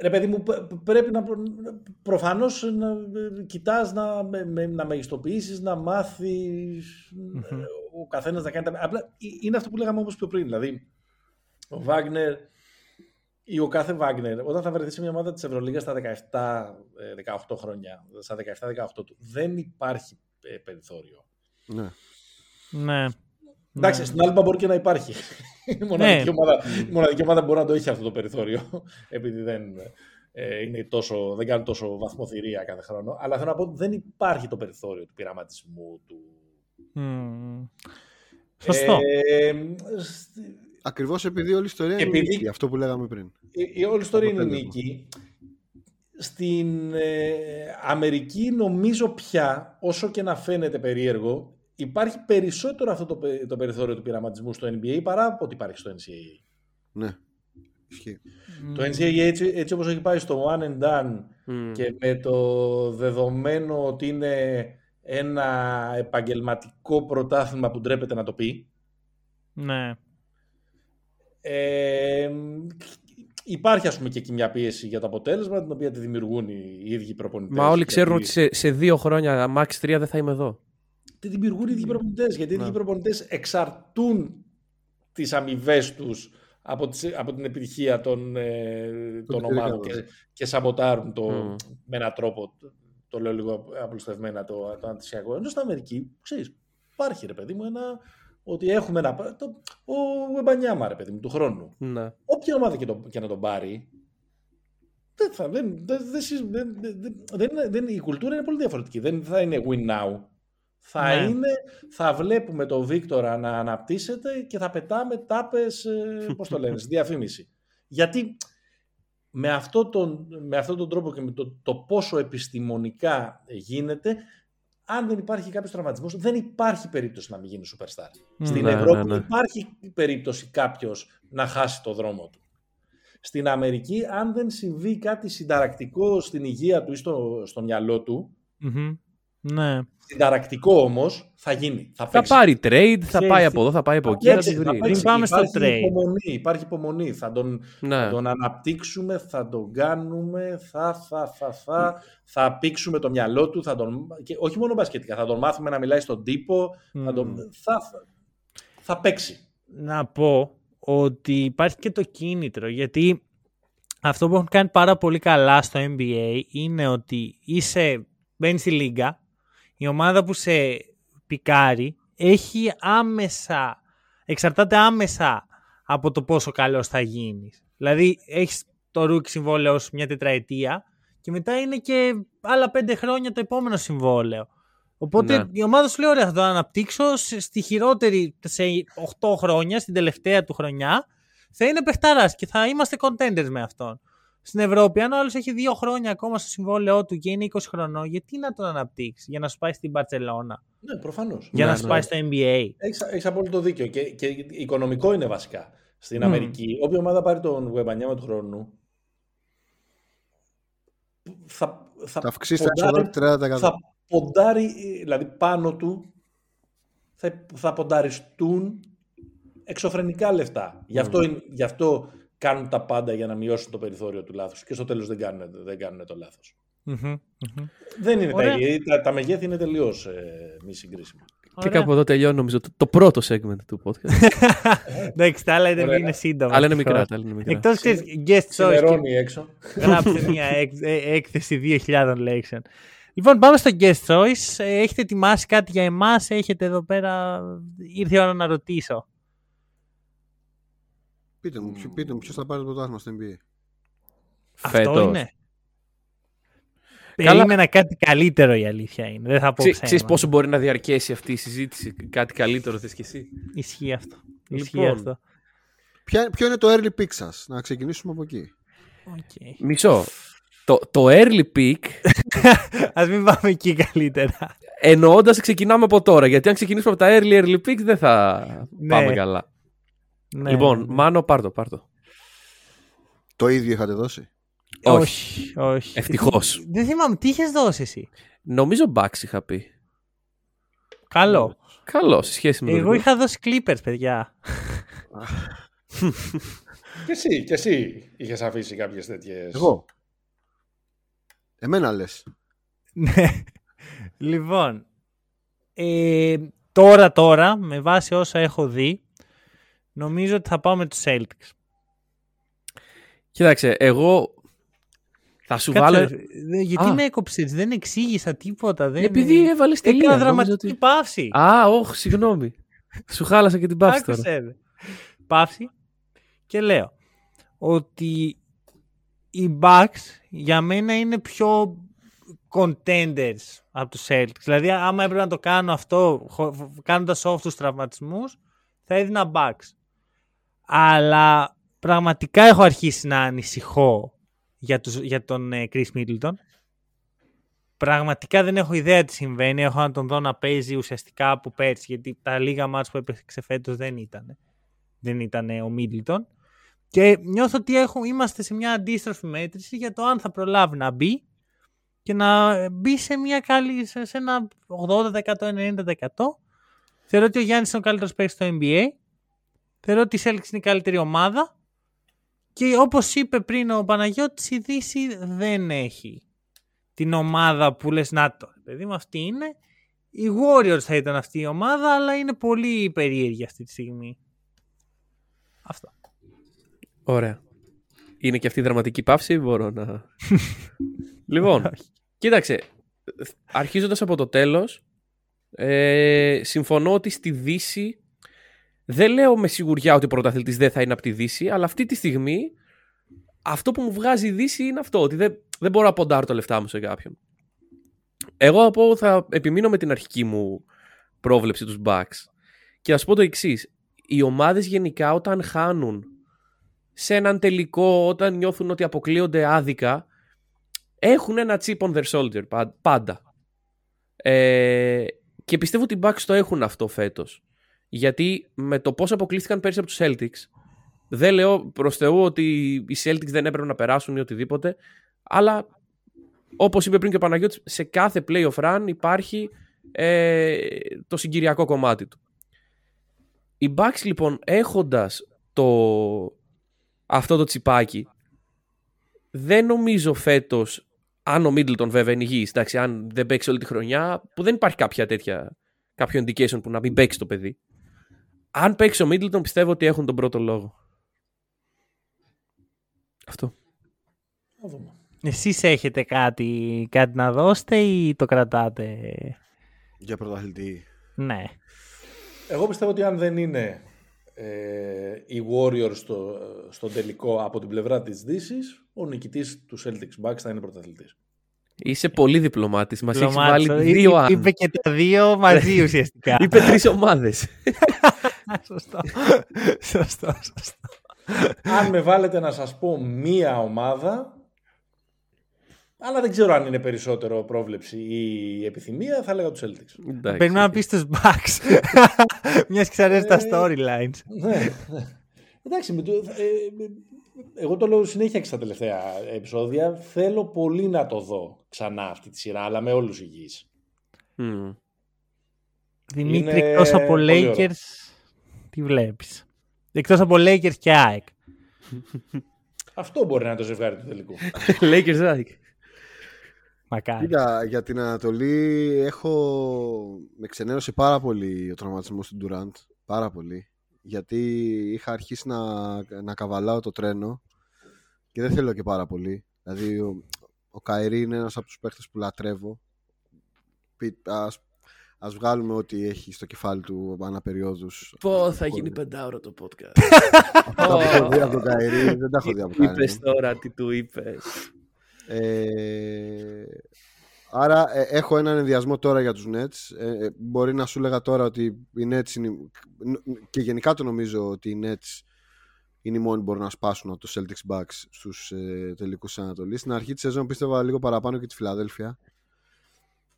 ρε παιδί μου, π- πρέπει να προ- προφανώς να ε, κοιτάς να, με- με- να μεγιστοποιήσεις, να μάθεις ε, ο καθένας να κάνει τα... Απλά ε- είναι αυτό που λέγαμε όμως πιο πριν, δηλαδή ο Βάγνερ ή ο κάθε Βάγνερ, όταν θα βρεθεί σε μια ομάδα της Ευρωλίγας στα 17-18 χρόνια, στα 17-18 του, δεν υπάρχει ε, περιθώριο. Ναι. Ναι. Εντάξει, Ναι. στην Άλμπα μπορεί και να υπάρχει. Η μοναδική, Ναι. ομάδα, η μοναδική ομάδα μπορεί να το έχει αυτό το περιθώριο, επειδή δεν, ε, είναι τόσο, δεν κάνουν τόσο βαθμοθυρία κάθε χρόνο. Αλλά θέλω να πω ότι δεν υπάρχει το περιθώριο του πειραματισμού. Του... Μμμ. Σωστό. Ε, σ- Ακριβώς επειδή όλη η ιστορία είναι Επειδή- νίκη, αυτό που λέγαμε πριν. η, η όλη ιστορία είναι Αποτέλεσμα. νίκη. Στην ε, Αμερική νομίζω πια, όσο και να φαίνεται περίεργο, υπάρχει περισσότερο αυτό το, πε- το περιθώριο του πειραματισμού στο NBA παρά από ό,τι υπάρχει στο NCAA. Ναι. Ισχύει. Το NCAA έτσι, έτσι όπως έχει πάει στο one and done Μμ. και με το δεδομένο ότι είναι ένα επαγγελματικό πρωτάθλημα που ντρέπεται να το πει, Ναι. ε, υπάρχει ας πούμε και εκεί μια πίεση για το αποτέλεσμα την οποία τη δημιουργούν οι, οι ίδιοι προπονητές. Μα όλοι Γιατί- ξέρουν ότι σε, σε δύο χρόνια, max 3 δεν θα είμαι εδώ. Τη δημιουργούν οι ίδιοι προπονητές, γιατί οι ίδιοι Ναι. προπονητές εξαρτούν τις αμοιβές τους από, τις, από την επιτυχία των, ε, των τελικά, ομάδων ναι. και, και σαμποτάρουν το, Μμ. με έναν τρόπο, το, το λέω λίγο απλουστευμένα, το, το αντισιακό. Ενώ στην Αμερική, ξέρεις, υπάρχει ρε παιδί μου ένα, ότι έχουμε ένα, το, ο Εμπανιάμα ρε παιδί μου του χρόνου. Ναι. Όποια ομάδα και, το, και να τον πάρει, δεν θα, δεν, δεν, δεν, συζ- δεν, δεν, δεν, είναι- δεν- η κουλτούρα είναι πολύ διαφορετική. Δεν θα είναι win now. Θα Ναι. είναι, θα βλέπουμε τον Βίκτορα να αναπτύσσεται και θα πετάμε τάπες, ε, πώς το λένε, στη διαφήμιση. Γιατί με, αυτό τον, με αυτόν τον τρόπο και με το, το πόσο επιστημονικά γίνεται, αν δεν υπάρχει κάποιος τραυματισμός, δεν υπάρχει περίπτωση να μην γίνει superstar. Στην Ναι, Ευρώπη ναι, ναι. υπάρχει περίπτωση κάποιος να χάσει το δρόμο του. Στην Αμερική, αν δεν συμβεί κάτι συνταρακτικό στην υγεία του ή στο, στο μυαλό του, Μμμ. Ναι. συνταρακτικό όμως θα γίνει. Θα, Θα παίξει. πάρει trade, θα Ξέρεις πάει τι- από εδώ, θα πάει από Θα εκεί. Θα παίξει, τη θα βρει. παίξει. Μην πάμε στο υπάρχει trade. Υπομονή, υπάρχει υπομονή. Θα τον, Ναι. θα τον αναπτύξουμε, θα τον κάνουμε, θα, θα, θα, θα, θα πήξουμε το μυαλό του, θα τον, και όχι μόνο μπασκετικά, θα τον μάθουμε να μιλάει στον τύπο, θα, τον, Μμ. θα, θα, θα παίξει. να πω ότι υπάρχει και το κίνητρο γιατί αυτό που έχουν κάνει πάρα πολύ καλά στο NBA είναι ότι είσαι, μπαίνεις στη λίγα, η ομάδα που σε πικάρει έχει άμεσα, εξαρτάται άμεσα από το πόσο καλός θα γίνεις. Δηλαδή έχεις το rookie συμβόλαιο ως μια τετραετία και μετά είναι και άλλα πέντε χρόνια το επόμενο συμβόλαιο. Οπότε Ναι. η ομάδα σου λέει: Ωραία, θα το αναπτύξω σε- στη χειρότερη σε 8 χρόνια, στην τελευταία του χρονιά. Θα είναι παιχταράς και θα είμαστε contenders με αυτόν. Στην Ευρώπη, αν ο άλλος έχει 2 χρόνια ακόμα στο συμβόλαιό του και είναι 20 χρονών, γιατί να τον αναπτύξεις για να σου πάει στην Παρσελώνα, Ναι, προφανώς. για Ναι, να σου ναι. πάει στο NBA. Έχεις, έχεις απόλυτο δίκιο. Και, και οικονομικό είναι βασικά. Στην Μμμ. Αμερική, όποια ομάδα πάρει τον Γουεμπανιάμα του χρόνου, θα, θα, Θα αυξήσεις τα ποντάρει- έξοδα του 30%. θα ποντάρει, δηλαδή πάνω του, θα, θα πονταριστούν εξωφρενικά λεφτά. Γι, αυτό, είναι- γι' αυτό κάνουν τα πάντα για να μειώσουν το περιθώριο του λάθους και στο τέλος δεν κάνουν, δεν κάνουν το λάθος. Μμμ, μμμ. Δεν είναι τα Ωραία. ίδια. Τα, τα μεγέθη είναι τελείως ε, μη συγκρίσιμα. Και Ωραία. κάπου εδώ τελειώνει νομίζω το, το πρώτο segment του podcast. Εντάξει, τα άλλα ήταν, Ωραία. είναι σύντομα. Αλλά είναι μικρά. τα άλλα είναι μικρά. Εκτός ξέρεις, guest choice. και Ξημερώνει έξω. Γράψτε μια έκ- ε, έκθεση 2.000 λέξεων. Λοιπόν, πάμε στο guest choice. Ε, Έχετε ετοιμάσει κάτι για εμάς, έχετε εδώ πέρα... Ήρθε η ώρα να ρωτήσω. Πείτε μου, ποιο- πείτε μου ποιος θα πάρει το πρωτάθλημα στο NBA. Αυτό Φέτος. είναι. Καλά. Περίμενα κάτι καλύτερο η αλήθεια είναι. Δεν θα πω Ξέ, ψέμα. ξέρεις πόσο μπορεί να διαρκέσει αυτή η συζήτηση, κάτι καλύτερο θες κι εσύ; Ισχύει αυτό. Ισχύει Λοιπόν. αυτό. Ποια, ποιο είναι το early pick σας, να ξεκινήσουμε από εκεί. Okay. Μισό. Το, το early pick, Ας μην πάμε εκεί καλύτερα. εννοώντας ξεκινάμε από τώρα. Γιατί αν ξεκινήσουμε από τα early early pick δεν θα Ναι. πάμε καλά. Ναι, λοιπόν, ναι, ναι. Μάνο, πάρτο, πάρτο. Το ίδιο είχατε δώσει. όχι. όχι. Ευτυχώς. Δεν θυμάμαι, τι είχες δώσει εσύ; Νομίζω Bucks είχα πει. Καλό. Καλό, σε σχέση με το Εγώ δικό. είχα δώσει Clippers, παιδιά. Και εσύ, και εσύ είχες αφήσει κάποιες τέτοιες... Εγώ. Εμένα λες. Ναι. λοιπόν, ε, τώρα τώρα, με βάση όσα έχω δει, νομίζω ότι θα πάω με τους Celtics. Κοίταξε, εγώ θα σου Κάτσε, βάλω. ρε, δε- γιατί Α. με έκοψες, δεν εξήγησα τίποτα. Δεν... Επειδή έβαλες τελεία. Έκανα νόμιζα δραματική ότι- παύση. Α, όχι, συγγνώμη. Σου χάλασα και την παύση τώρα. Άκουσε, ρε. Παύση. Και λέω ότι οι Bucks για μένα είναι πιο contenders από τους Celtics. Δηλαδή, άμα έπρεπε να το κάνω αυτό χω- κάνοντας off τους τραυματισμούς, θα έδινα Bucks. Αλλά πραγματικά έχω αρχίσει να ανησυχώ για, τους, για τον ε, Chris Middleton. Πραγματικά δεν έχω ιδέα τι συμβαίνει. Έχω να τον δω να παίζει ουσιαστικά από πέρσι, γιατί τα λίγα μάτς που έπαιξε φέτος δεν ήταν. Δεν ήταν ο Middleton. Και νιώθω ότι έχω, είμαστε σε μια αντίστροφη μέτρηση για το αν θα προλάβει να μπει και να μπει σε, μια καλή, σε, σε ένα 80%, 90%. Θεωρώ ότι ο Γιάννης είναι ο καλύτερος παίκτης στο NBA. Θεωρώ ότι η Celtics είναι η καλύτερη ομάδα. Και όπως είπε πριν ο Παναγιώτης, η Δύση δεν έχει την ομάδα που λες να το, ρε παιδί μου, αυτή είναι. Οι Warriors θα ήταν αυτή η ομάδα, αλλά είναι πολύ περίεργη αυτή τη στιγμή. Αυτό. Ωραία. Είναι και αυτή η δραματική παύση, μπορώ να. λοιπόν, κοίταξε. Αρχίζοντας από το τέλος, ε, συμφωνώ ότι στη Δύση. Δεν λέω με σιγουριά ότι ο πρωταθλητής δεν θα είναι από τη Δύση, αλλά αυτή τη στιγμή αυτό που μου βγάζει η Δύση είναι αυτό, ότι δεν, δεν μπορώ να ποντάρω τα λεφτά μου σε κάποιον. Εγώ θα πω, θα επιμείνω με την αρχική μου πρόβλεψη τους Bucks. Και θα σου πω το εξής. Οι ομάδες γενικά όταν χάνουν σε έναν τελικό, όταν νιώθουν ότι αποκλείονται άδικα, έχουν ένα chip on their shoulder πα- πάντα. Ε, και πιστεύω ότι οι Bucks το έχουν αυτό φέτος. Γιατί με το πώς αποκλείστηκαν πέρσι από τους Celtics, δεν λέω προς Θεού ότι οι Celtics δεν έπρεπε να περάσουν ή οτιδήποτε, αλλά όπως είπε πριν και ο Παναγιώτης, σε κάθε playoff run υπάρχει ε, το συγκυριακό κομμάτι του. Οι Bucks λοιπόν έχοντας το, αυτό το τσιπάκι δεν νομίζω φέτος αν ο Middleton βέβαια είναι υγιής εντάξει, αν δεν παίξει όλη τη χρονιά που δεν υπάρχει κάποια τέτοια κάποιο indication που να μην παίξει το παιδί αν παίξει ο Middleton πιστεύω ότι έχουν τον πρώτο λόγο αυτό Να δούμε. Εσείς έχετε κάτι, κάτι να δώσετε ή το κρατάτε; Για πρωταθλητή. Ναι. Εγώ πιστεύω ότι αν δεν είναι ε, οι Warriors στο, στο τελικό από την πλευρά της Δύσης, ο νικητής του Celtics Bucks θα είναι πρωταθλητής. Είσαι πολύ διπλωμάτης μας έχεις Διπλωμάτης. βάλει Εί- δύο αν Είπε και τα δύο μαζί ουσιαστικά. είπε τρεις ομάδες σωστό. σωστό, σωστό. αν με βάλετε να σας πω μία ομάδα, αλλά δεν ξέρω αν είναι περισσότερο πρόβλεψη ή επιθυμία, θα έλεγα τους Celtics. Εντάξει. Περιμένω να πεις τους Bucks. Μιας και σ' αρέσουν τα Ε, storylines. ναι, ναι. Εντάξει, με το, ε, ε, εγώ το λέω συνέχεια και στα τελευταία επεισόδια. Θέλω πολύ να το δω ξανά αυτή τη σειρά, αλλά με όλους υγιείς. Μμμ. Δημήτρη, Είναι εκτός από πολύ ωραίο. Lakers, τι βλέπεις; Εκτός από Lakers και ΑΕΚ. Αυτό μπορεί να είναι το ζευγάρι του τελικού. Lakers Nike. Μακάρι. Κοίτα, για την Ανατολή έχω... Με ξενέρωσε πάρα πολύ ο τραυματισμός του Durant. Πάρα πολύ. Γιατί είχα αρχίσει να, να καβαλάω το τρένο και δεν θέλω και πάρα πολύ. Δηλαδή ο, ο Καϊρή είναι ένας από τους παίχτες που λατρεύω. Πι- Ας, ας βγάλουμε ό,τι έχει στο κεφάλι του αναπεριόδους. Πω, θα γίνει πεντάωρο το podcast. Αυτά που έχω δει από τον Καϊρή δεν τα έχω δει από Τι κανέναν. είπες τώρα, τι του είπες. Ε, άρα ε, έχω έναν ενδιασμό τώρα για τους Nets. Ε, ε, μπορεί να σου λέγα τώρα ότι οι Nets είναι, και γενικά το νομίζω ότι οι Nets είναι οι μόνοι που μπορούν να σπάσουν από το Celtics Bucks στους ε, τελικούς της Ανατολής. Στην αρχή της σεζόν πίστευα λίγο παραπάνω και τη Φιλαδέλφια.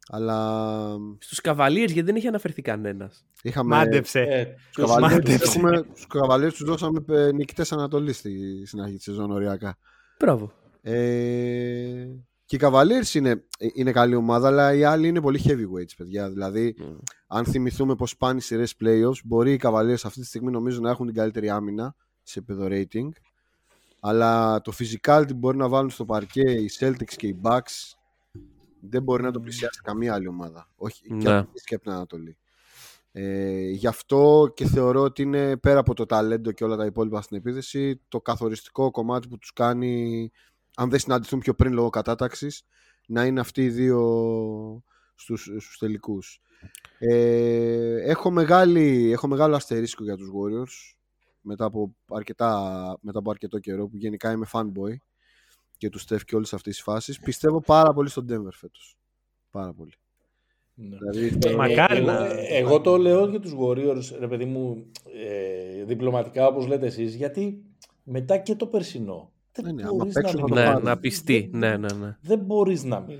Αλλά Στους Cavaliers γιατί δεν έχει αναφερθεί κανένας. είχαμε... Μάντεψε. Ε, Στους ποιος- Cavaliers τους, μάντεψε. έχουμε, στους Cavaliers τους δώσαμε ε, νικητές Ανατολής στη, στην αρχή της σεζόν οριακά. Μπράβο. Ε, και οι Cavaliers είναι, είναι καλή ομάδα, αλλά οι άλλοι είναι πολύ heavyweights, παιδιά. Δηλαδή, αν θυμηθούμε πώς πάνε οι σειρές playoffs, μπορεί οι Cavaliers αυτή τη στιγμή νομίζω να έχουν την καλύτερη άμυνα σε επίπεδο rating. Αλλά το physicality που μπορεί να βάλουν στο παρκέ οι Celtics και οι Bucks δεν μπορεί να το πλησιάσει καμία άλλη ομάδα. Όχι και, Ναι. από την Δύση και από την Ανατολή. Ε, γι' αυτό και θεωρώ ότι είναι πέρα από το ταλέντο και όλα τα υπόλοιπα στην επίθεση το καθοριστικό κομμάτι που τους κάνει αν δεν συναντηθούν πιο πριν λόγω κατάταξης να είναι αυτοί οι δύο στους, στους τελικούς. Ε, έχω, μεγάλη, έχω μεγάλο αστερίσκο για τους Warriors μετά από, αρκετά, μετά από αρκετό καιρό που γενικά είμαι fanboy και του Steph και όλες αυτές τις φάσεις. Πιστεύω πάρα πολύ στον Denver φέτος. Πάρα πολύ. Ναι. Δηλαδή, Ε, το- Μακάρι εγώ, να- εγώ το λέω για τους Warriors, ρε παιδί μου, ε, διπλωματικά όπως λέτε εσείς, γιατί μετά και το περσινό δεν Ναι, ναι, άμα μπορείς παίξουν να θα μην... το Ναι, πάρουν. να πιστεί. Ναι, ναι, ναι. Δεν μπορείς να μην...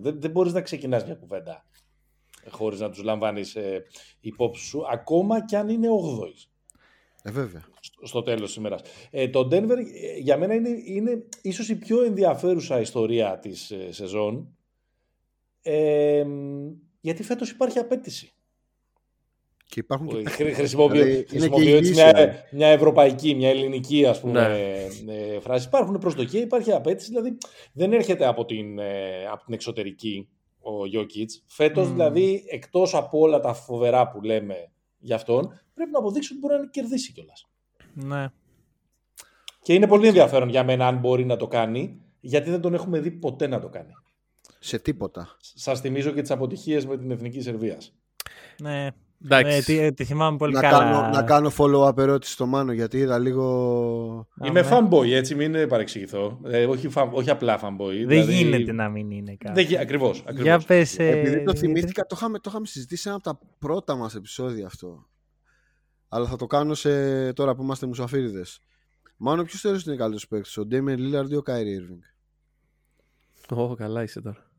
Δεν, δεν μπορείς να ξεκινάς μια κουβέντα χωρίς να τους λαμβάνεις ε, υπόψη σου, ακόμα κι αν είναι 8 ε, βέβαια. στο, στο τέλος της ημέρας. Ε, το Denver ε, για μένα είναι, είναι ίσως η πιο ενδιαφέρουσα ιστορία της ε, σεζόν ε, γιατί φέτος υπάρχει απέτηση. Και υπάρχουν και Χρη- Χρησιμοποιώ, Δηλαδή, είναι χρησιμοποιώ και έτσι υγιής, μια, ε. μια ευρωπαϊκή, μια ελληνική ας πούμε Ναι. ε, φράση. Υπάρχουν προσδοκία, υπάρχει απέτηση, δηλαδή δεν έρχεται από την, ε, από την εξωτερική ο Jokic. Φέτος Μμμ. δηλαδή εκτός από όλα τα φοβερά που λέμε για αυτόν πρέπει να αποδείξει ότι μπορεί να κερδίσει κιόλας. Ναι. Και είναι πολύ ενδιαφέρον για μένα αν μπορεί να το κάνει, γιατί δεν τον έχουμε δει ποτέ να το κάνει. σε τίποτα. Σας θυμίζω και τις αποτυχίες με την εθνική Σερβίας. Ναι. Ναι, Εντάξει. τη, τη θυμάμαι πολύ Να καλά. κάνω, να κάνω follow-up ερώτηση στο Μάνο γιατί είδα λίγο... Είμαι ναι. fanboy, έτσι, μην παρεξηγηθώ. Ε, όχι, fan- όχι απλά fanboy. Δεν δηλαδή- γίνεται να μην είναι κάτι. Δεν, γι- ακριβώς, ακριβώς. Για πες, ε, Επειδή το Δημήτρη. θυμήθηκα, το είχαμε, το είχαμε συζητήσει σε ένα από τα πρώτα μας επεισόδια αυτό. Αλλά θα το κάνω σε, τώρα που είμαστε μουσαφίριδες. Μάνο, ποιος θεωρείς ότι είναι καλύτερος παίκτης, ο Ντέμιεν Λίλαρντ ή ο Κάιρι Irving. Ω, καλά είσαι τώρα.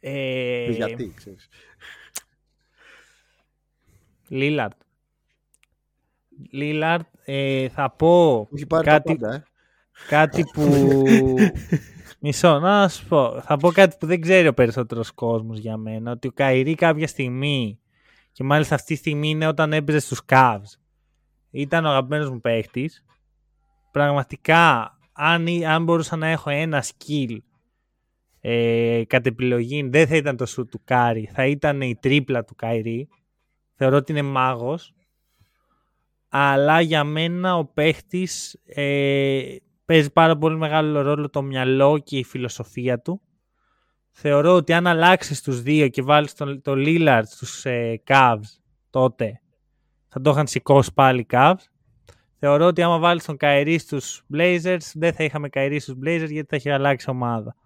Ε, Και γιατί, ξέρεις. Λίλαρντ. Λίλαρντ, ε, θα πω Έχει πάρει κάτι, τα πάντα, ε. κάτι που... Μισό, να σου πω. Θα πω κάτι που δεν ξέρει ο περισσότερος κόσμος για μένα. Ότι ο Κάιρι κάποια στιγμή, και μάλιστα αυτή τη στιγμή είναι όταν έπαιζε στους Cavs, ήταν ο αγαπημένος μου παίχτης. Πραγματικά, αν, ή- αν μπορούσα να έχω ένα skill ε, κατ' επιλογή, δεν θα ήταν το σουτ του Κάρι, θα ήταν η τρίπλα του Κάιρι. Θεωρώ ότι είναι μάγος. Αλλά για μένα ο παίχτης ε, παίζει πάρα πολύ μεγάλο ρόλο το μυαλό και η φιλοσοφία του. Θεωρώ ότι αν αλλάξεις τους δύο και βάλεις τον, το Lillard στους ε, Cavs τότε θα το είχαν σηκώσει πάλι οι Cavs. Θεωρώ ότι άμα βάλεις τον Κάιρι στους Blazers δεν θα είχαμε Κάιρι στους Blazers γιατί θα είχε αλλάξει ομάδα.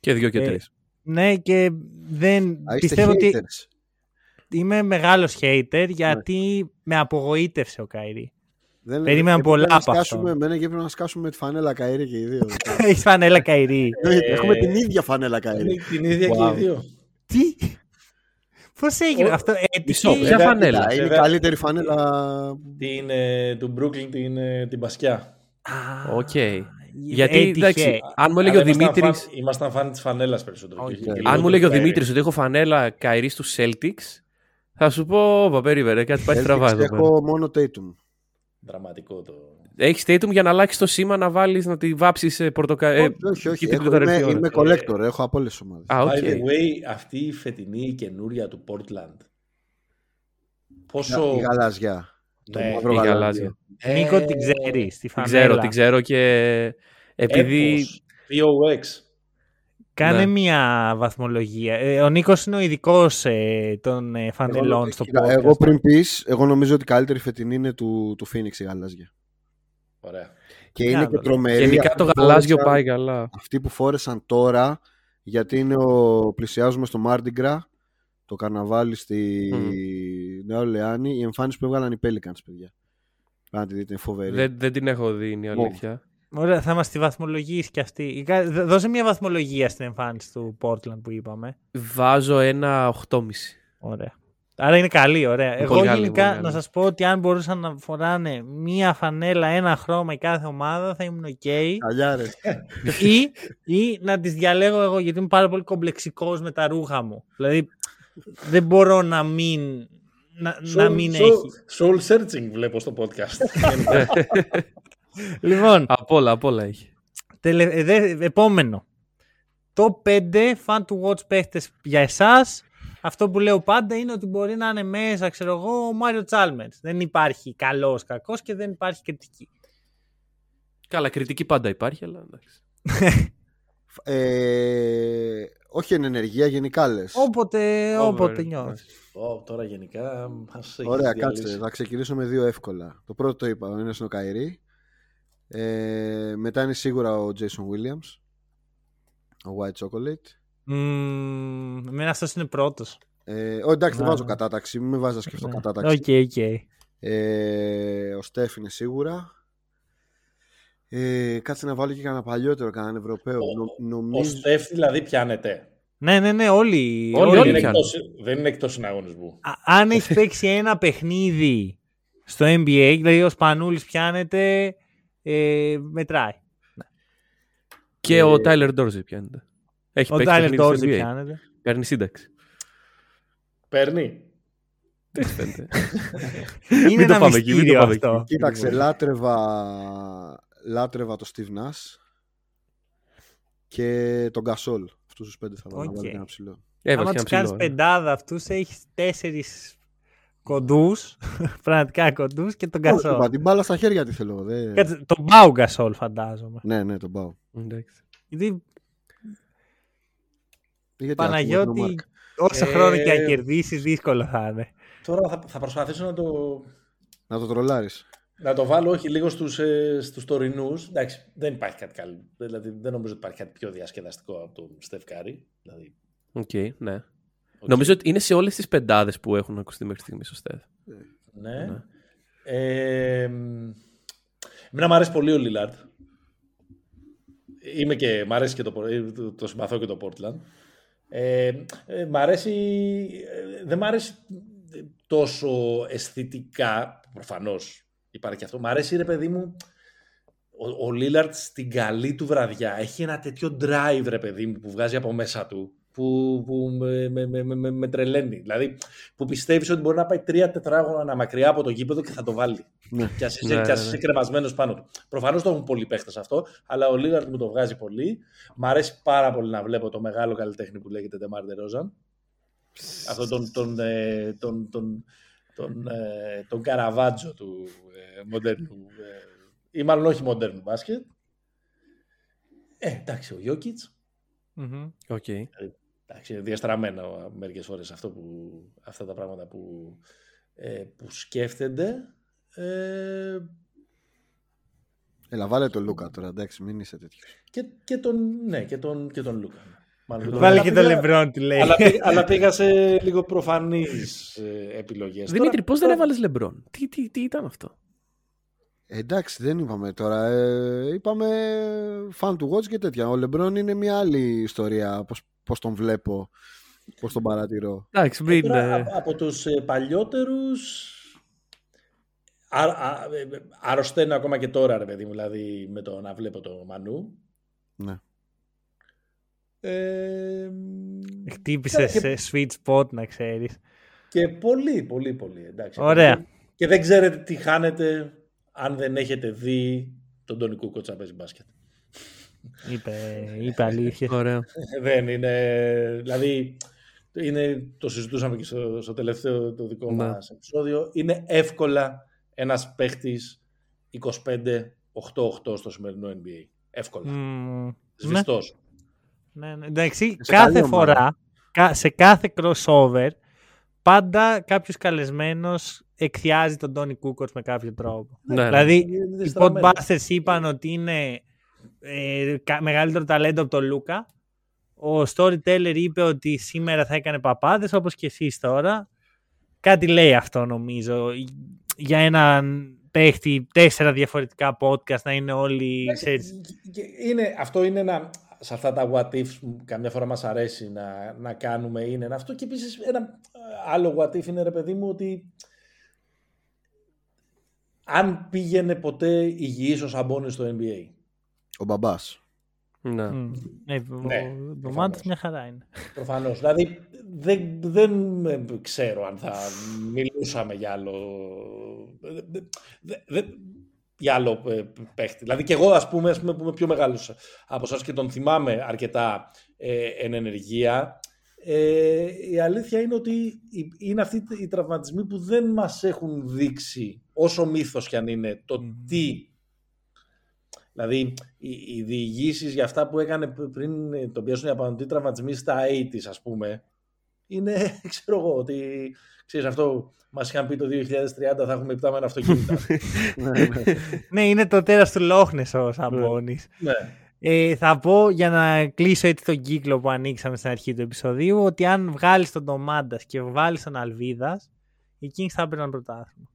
Και δύο και Ε, τρεις. Ναι και δεν Α, είστε πιστεύω ότι haters. Είμαι μεγάλος hater γιατί με απογοήτευσε ο Καϊρή. Δεν, περίμενα έπρεπε πολλά να από σκάσουμε, αυτόν. Εμένα και έπρεπε να σκάσουμε τη φανέλα Καΐρη και οι δύο. Έχει φανέλα Καϊρή. Έχουμε την ίδια φανέλα Καΐρη. Την ίδια Wow. και οι δύο. Τι; Πώς έγινε Ο- αυτό, ε, Μισό, τι- ποια φανέλα; Είναι η βέβαια. καλύτερη φανέλα. Την, ε, του Brooklyn την, ε, την Μπασκιά. Α, Οκ. ε, Γιατί, έτυχε. εντάξει, αν μου έλεγε ο Αλλά ήμασταν Δημήτρη. φαν- Ήμασταν φαν της φανέλας περισσότερο. Όχι. και- και Αν λίγο Αν μου του έλεγε ο Kyrie. Δημήτρης ότι έχω φανέλα Κάιρι στους Celtics, θα σου πω, Ωπα, περίμενε, κάτι πάει στραβά εδώ πέρα. Έχω μόνο Tatum. Δραματικό το. Έχεις Tatum για να αλλάξεις το σήμα να βάλεις να τη βάψεις σε πορτοκα... ε, όχι, όχι, όχι. κίτρινη Έχω, είμαι, τελευταία ώρα. είμαι collector. Έχω από όλες τις ομάδες. Α, οκ. By the way, αυτή η φετινή καινούρια του Portland. Πόσο. Η γαλάζια. Το Ναι, μαύρο η γαλάζιο. γαλάζια. Νίκο Ε, την ξέρεις. Τη Την φανέλα. ξέρω, την ξέρω και επειδή. Έπος, POX. Κάνε Ναι. μια βαθμολογία. Ε, ο Νίκος είναι ο ειδικός των ε, φανελών Εγώ- στο κοίτα, podcast. Εγώ πριν πεις, εγώ νομίζω ότι η καλύτερη φετινή είναι του, του Phoenix η γαλάζια. Ωραία. Και είναι Κάνε. και τρομερή. Γενικά αυτή το που γαλάζιο φόρεσαν- πάει καλά. Αυτοί που φόρεσαν τώρα, γιατί είναι ο, πλησιάζουμε στο Mardi Gras, το καρναβάλι στη Μμμ. Νέα Ορλεάνη, η εμφάνιση που έβγαλαν οι Pelicans, παιδιά. Πρέπει να τη δείτε, είναι φοβερή. Δεν, δεν την έχω δει, είναι η αλήθεια. Ωραία, θα μας τη βαθμολογήσει κι αυτή. Η κα- δ- Δώσε μια βαθμολογία στην εμφάνιση του Portland που είπαμε. Βάζω ένα 8,5. Ωραία. Άρα είναι καλή, ωραία. Είναι Εγώ πολύ καλή, γενικά πολύ να καλή. σας πω ότι αν μπορούσαν να φοράνε μία φανέλα, ένα χρώμα η κάθε ομάδα θα ήμουν ok. Καλιάρες. ή, ή να τις διαλέγω εγώ γιατί είμαι πάρα πολύ κομπλεξικός με τα ρούχα μου. Δηλαδή δεν μπορώ να μην, να, να μην Soul- έχει. Soul searching βλέπω στο podcast. Λοιπόν, απ' όλα, απ' όλα έχει. τελε, ε, δε- επόμενο. Το 5 fan to watch παίχτες για εσάς. Αυτό που λέω πάντα είναι ότι μπορεί να είναι μέσα, ξέρω εγώ, ο Μάριο Τσάλμερς. Δεν υπάρχει καλός, κακός και δεν υπάρχει κριτική. Καλά, κριτική πάντα υπάρχει, αλλά εντάξει. Ε, όχι εν ενεργεία, γενικά λες. Όποτε, Over, όποτε ναι. νιώθεις. Ω, τώρα γενικά μας έχεις Ωραία, διαλύσει. κάτσε. Θα ξεκινήσω με δύο εύκολα. Το πρώτο το είπα, ο ένας είναι ο Κάιρι. Ε, μετά είναι σίγουρα ο Jason Williams. Ο White Chocolate. Μμμ, εμένα αυτός είναι πρώτος. Ε, ο, εντάξει, δεν Ναι, βάζω ναι. κατάταξη. Μην με βάζεις να σκεφτώ Ναι. κατάταξη. Οκ, οκ. Ε, ο Στέφ είναι σίγουρα. Ε, κάτσε να βάλω και κανένα παλιότερο, κανέναν Ευρωπαίο. Ο- Νο- Ο νομίζω... Στεφ δηλαδή πιάνεται. Ναι, ναι, ναι, όλοι. Όλοι, Δεν όλοι είναι, πιάνουν. εκτός, δεν είναι εκτός συναγωνισμού. Α- αν έχεις παίξει ένα παιχνίδι στο NBA, δηλαδή ο Σπανούλης πιάνεται, ε, μετράει. Και ο Tyler Dorsey πιάνεται. Έχει Ο παίξει Τάιλερ παιχνίδι στο Ντόρζι NBA. πιάνεται. Παίρνει σύνταξη. Παίρνει. Έτσι φαίνεται. Είναι Μην το ένα πάμε εκεί, μην το μυστήριο πάμε αυτό. Κοίταξε, λάτρευα, λάτρευα το Steve Nash και τον Gasol. Αυτούς τους πέντε θα βάλω να Οκ. βάλω και ένα ψηλό. Έβαζε Άμα και τους ένα κάνεις ψηλό. ε. πεντάδα αυτούς, έχεις τέσσερις κοντούς, πραγματικά κοντούς και τον Όχι, Γκασόλ. είπα, την μπάλα στα χέρια τη θέλω. Δε... Κάτσε, τον Πάου Γκασόλ, φαντάζομαι. Ναι, ναι, τον Πάου. Εντάξει. Γιατί Γιατί ακούω τον Παναγιώτη, Μάρκ; όσο Ε, χρόνο και αν κερδίσεις, δύσκολο θα είναι. Τώρα θα, θα προσπαθήσω να το, Να το τρολάρεις. να το βάλω όχι λίγο στους, ε, στους τωρινούς. Εντάξει, δεν υπάρχει κάτι καλό. Δηλαδή δεν νομίζω ότι υπάρχει κάτι πιο διασκεδαστικό από τον Στεφ Κάρι. Δηλαδή, Οκ, ναι. Οκ. Νομίζω ότι είναι σε όλες τις πεντάδες που έχουν ακουστεί μέχρι στιγμής στο Steph. Ναι. Ναι. Ε, μ, εμένα μου αρέσει πολύ ο Λίλαρντ. Είμαι και, μ' αρέσει και το, Πο- ε, το, το συμπαθώ και το Portland. Ε, ε, μ' αρέσει, ε, δεν μ' αρέσει τόσο αισθητικά, προφανώς υπάρχει και αυτό. Μ' αρέσει ρε παιδί μου, ο, ο Λίλαρτ στην καλή του βραδιά έχει ένα τέτοιο drive ρε παιδί μου που βγάζει από μέσα του που, που με, με, με, με, με τρελαίνει. Δηλαδή που πιστεύεις ότι μπορεί να πάει τρία τετράγωνα μακριά από το γήπεδο και θα το βάλει. Ναι. Και ας Ναι, είσαι, ναι, και ας ναι. είσαι κρεμασμένος πάνω του. Προφανώς το έχουν πολλοί παίχτες αυτό, αλλά ο Λίλαρντ μου το βγάζει πολύ. Μ' αρέσει πάρα πολύ να βλέπω το μεγάλο καλλιτέχνη που λέγεται Demar DeRozan. Αυτό τον, τον, ε, τον, τον, τον, ε, τον Καραβάτζο του ε, μοντέρνου ε, ή μάλλον όχι μοντέρνου μπάσκετ. Ε, εντάξει, ο Γιόκιτς, Μμμ. Οκ. Εντάξει, είναι διαστραμμένο μερικές φορές αυτό που, αυτά τα πράγματα που, ε, που σκέφτεται. Ε, Έλα, βάλε τον Λούκα τώρα, εντάξει, μην είσαι τέτοιος. και, και, τον, ναι, και, τον, και τον Λούκα. Μάλλον τον- Βάλε αλλά και τον πήγα- Λεμπρόν, τι λέει. αλλά, πήγα, αλλά πήγα σε λίγο προφανείς ε, επιλογές. Δημήτρη, Τώρα- πώς δεν τώρα- έβαλες λεμπρόν; Τι, τι, τι ήταν αυτό; Ε, εντάξει, δεν είπαμε τώρα. Ε, είπαμε fan του watch και τέτοια. Ο Λεμπρόν είναι μια άλλη ιστορία. Πώς, πώς τον βλέπω, πώς τον παρατηρώ. Εντάξει, μην... Τώρα, ε, από, από τους ε, παλιότερους α, α, ε, αρρωσταίνω ακόμα και τώρα ρε παιδί μου δηλαδή με το να βλέπω το Μανού Ναι. ε, Χτύπησε και, σε sweet spot, να ξέρεις. και πολύ πολύ πολύ εντάξει. Ωραία. και, και δεν ξέρετε τι χάνετε αν δεν έχετε δει τον Τόνι Κούκοτς να παίζει μπάσκετ Είπε, είπε αλήθεια. Ωραία. δεν είναι δηλαδή είναι, το συζητούσαμε και στο, στο τελευταίο το δικό Ναι. μας επεισόδιο είναι εύκολα ένας παίχτης 25-8-8 στο σημερινό NBA εύκολα Μμμ. Ναι. Σβηστός. Ναι, ναι. Εντάξει, Σε κάθε καλή ομάδα. φορά, κα- σε κάθε crossover, πάντα κάποιος καλεσμένος εκθιάζει τον Τόνι Κούκορς με κάποιο τρόπο. Ναι, ναι. Δηλαδή, Είναι οι στραμμένο. Podbusters είπαν ότι είναι ε, κα- μεγαλύτερο ταλέντο από τον Λούκα. Ο Storyteller είπε ότι σήμερα θα έκανε παπάδες, όπως και εσείς τώρα. Κάτι λέει αυτό νομίζω. Για έναν παίχτη τέσσερα διαφορετικά podcast να είναι όλοι... ξέρεις, Και Είναι, αυτό είναι ένα, σε αυτά τα what ifs που καμιά φορά μας αρέσει να, να κάνουμε είναι ένα αυτό και επίσης ένα ε, άλλο what if είναι ρε παιδί μου ότι αν πήγαινε ποτέ υγιής ο Σαμπόνις στο NBA. Ο μπαμπάς. Ναι. μ, ναι, ο- Ναι, ο προφανώς. Ντομάτας μια χαρά είναι. Προφανώς. Δηλαδή δεν, δεν ε, ξέρω αν θα μιλούσαμε για άλλο, δε- δε- δε- για άλλο ε, παίχτη. Δηλαδή και εγώ ας πούμε, ας πούμε που είμαι πιο μεγάλος από εσάς και τον θυμάμαι αρκετά ε, εν ενεργεία. Ε, η αλήθεια είναι ότι οι- είναι αυτοί οι τραυματισμοί που δεν μας έχουν δείξει όσο μύθος κι αν είναι το Μμμ. τι Δηλαδή, οι, οι διηγήσεις για αυτά που έκανε π- πριν ε, τον πιάσουν οι απαντητοί τραυματισμοί στα 80s, ας πούμε, είναι, ξέρω εγώ, ότι ξέρεις αυτό, μας είχαν πει το 2030 θα έχουμε υπτάμενα αυτοκίνητα. ναι, ναι. ναι, είναι το τέρας του Λόχνες ο Σαμπόνης. ναι. Ε, θα πω για να κλείσω έτσι τον κύκλο που ανοίξαμε στην αρχή του επεισοδίου ότι αν βγάλεις τον Ντομάντας και βάλεις τον Αλβίδας οι Kings θα έπαιρναν πρωτάθλημα.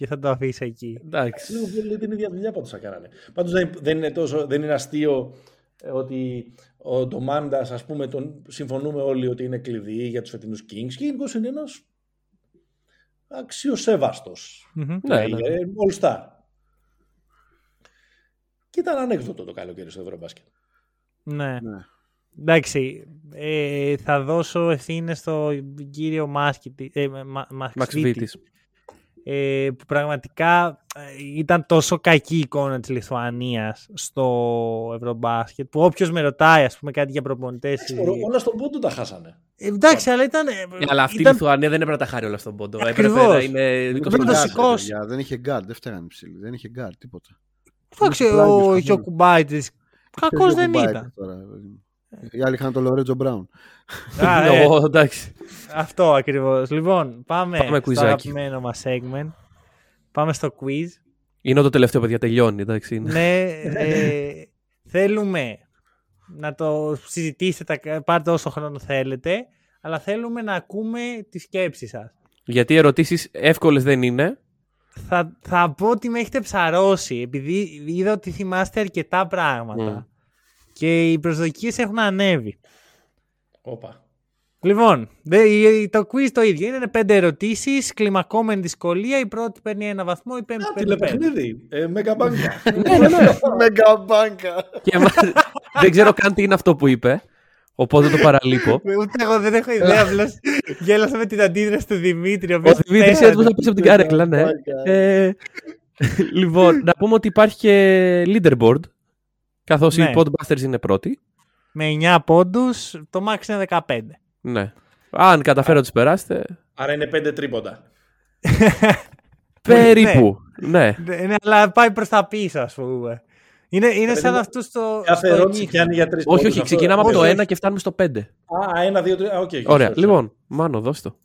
Και θα το αφήσω εκεί. Εντάξει. Λίγο πολύ την ίδια δουλειά πάντως θα κάνανε. Πάντως δεν, δεν, είναι, τόσο, δεν είναι αστείο ε, ότι ο Ντομάντας, ας πούμε, τον, συμφωνούμε όλοι ότι είναι κλειδί για τους φετινούς Kings και γενικώς είναι ένας αξιοσέβαστος Μμμ. Ναι, ναι. player, all star. Και ήταν ανέκδοτο το καλοκαίρι στο Ευρωμπάσκετ. Ναι. Ναι. Εντάξει, ε, θα δώσω ευθύνες στον κύριο Μάσκητη, ε, Μα- Μα- Μαξ Μαξβίτης, Βίτης. ε, που πραγματικά ε, ήταν τόσο κακή η εικόνα της Λιθουανίας στο Ευρωμπάσκετ που όποιος με ρωτάει ας πούμε κάτι για προπονητές ε, Όλα στον πόντο τα χάσανε. εντάξει αλλά ήταν, ε, Ε, Αλλά αυτή ήταν η Λιθουανία δεν έπρεπε να τα χάρει όλα στον πόντο. Έπρεπε Ακριβώς. να είναι Δεν 20 Πρέπει να το είχε guard, σηκώσει. παιδιά, Δεν είχε guard, δεν φταίγανε ψηλή. Δεν είχε guard, τίποτα. εντάξει Είχε ο πλάγιος καθόλου. Γιωκουμπάιτης κακός Ποιος δεν κουμπάει ήταν τώρα, παιδί μου. Οι άλλοι είχαν το Λορέτζο Μπράουν. Α, ε, Ω, εντάξει. αυτό ακριβώς λοιπόν πάμε, Πάμε στο κουιζάκι. αγαπημένο μας segment πάμε στο quiz Είναι το τελευταίο, παιδιά. Τελειώνει. Εντάξει. είναι. ναι, ε, θέλουμε να το συζητήσετε, τα- πάρτε όσο χρόνο θέλετε, αλλά θέλουμε να ακούμε τη σκέψη σας. Γιατί οι ερωτήσεις εύκολες δεν είναι. Θα, θα πω ότι με έχετε ψαρώσει, επειδή είδα ότι θυμάστε αρκετά πράγματα. Μμ. Και οι προσδοκίες έχουν ανέβει. Όπα. Λοιπόν, δε- η- το quiz το ίδιο. Είναι πέντε ερωτήσεις, κλιμακόμενη δυσκολία. Η πρώτη παίρνει ένα βαθμό, η πέμπτη Α, παίρνει πέντε. τηλεπαιχνίδι. Ε, Μέγα μπάνκα. Μεγαμπάνκα. Και μα- δεν ξέρω καν τι είναι αυτό που είπε. Οπότε το παραλείπω. Ούτε εγώ δεν έχω ιδέα, απλώς γέλασα με την αντίδραση του Δημήτρη. Ο, οποίος Ο Δημήτρης πέθανε. έτοιμο να πέσει από την καρέκλα, ναι. Ε, λοιπόν, να πούμε ότι υπάρχει και leaderboard. Καθώς Ναι. οι Podbusters είναι πρώτοι. Με 9 πόντους, το max είναι 15. Ναι. Αν καταφέρω να τους περάσετε. Άρα είναι πέντε τρίποντα. Περίπου. Ναι. Ναι, αλλά πάει προς τα πίσω, ας πούμε. Είναι, είναι σαν μου, αυτό στο. Κάθε στο ερώτηση νύχτα. πιάνει για τρεις Όχι, όχι, ξεκινάμε από το 1 και φτάνουμε στο 5. Α, ένα, δύο, τρία. Οκ, οκ, Ωραία. sorry, sorry. Λοιπόν, Μάνο, δώσ' το.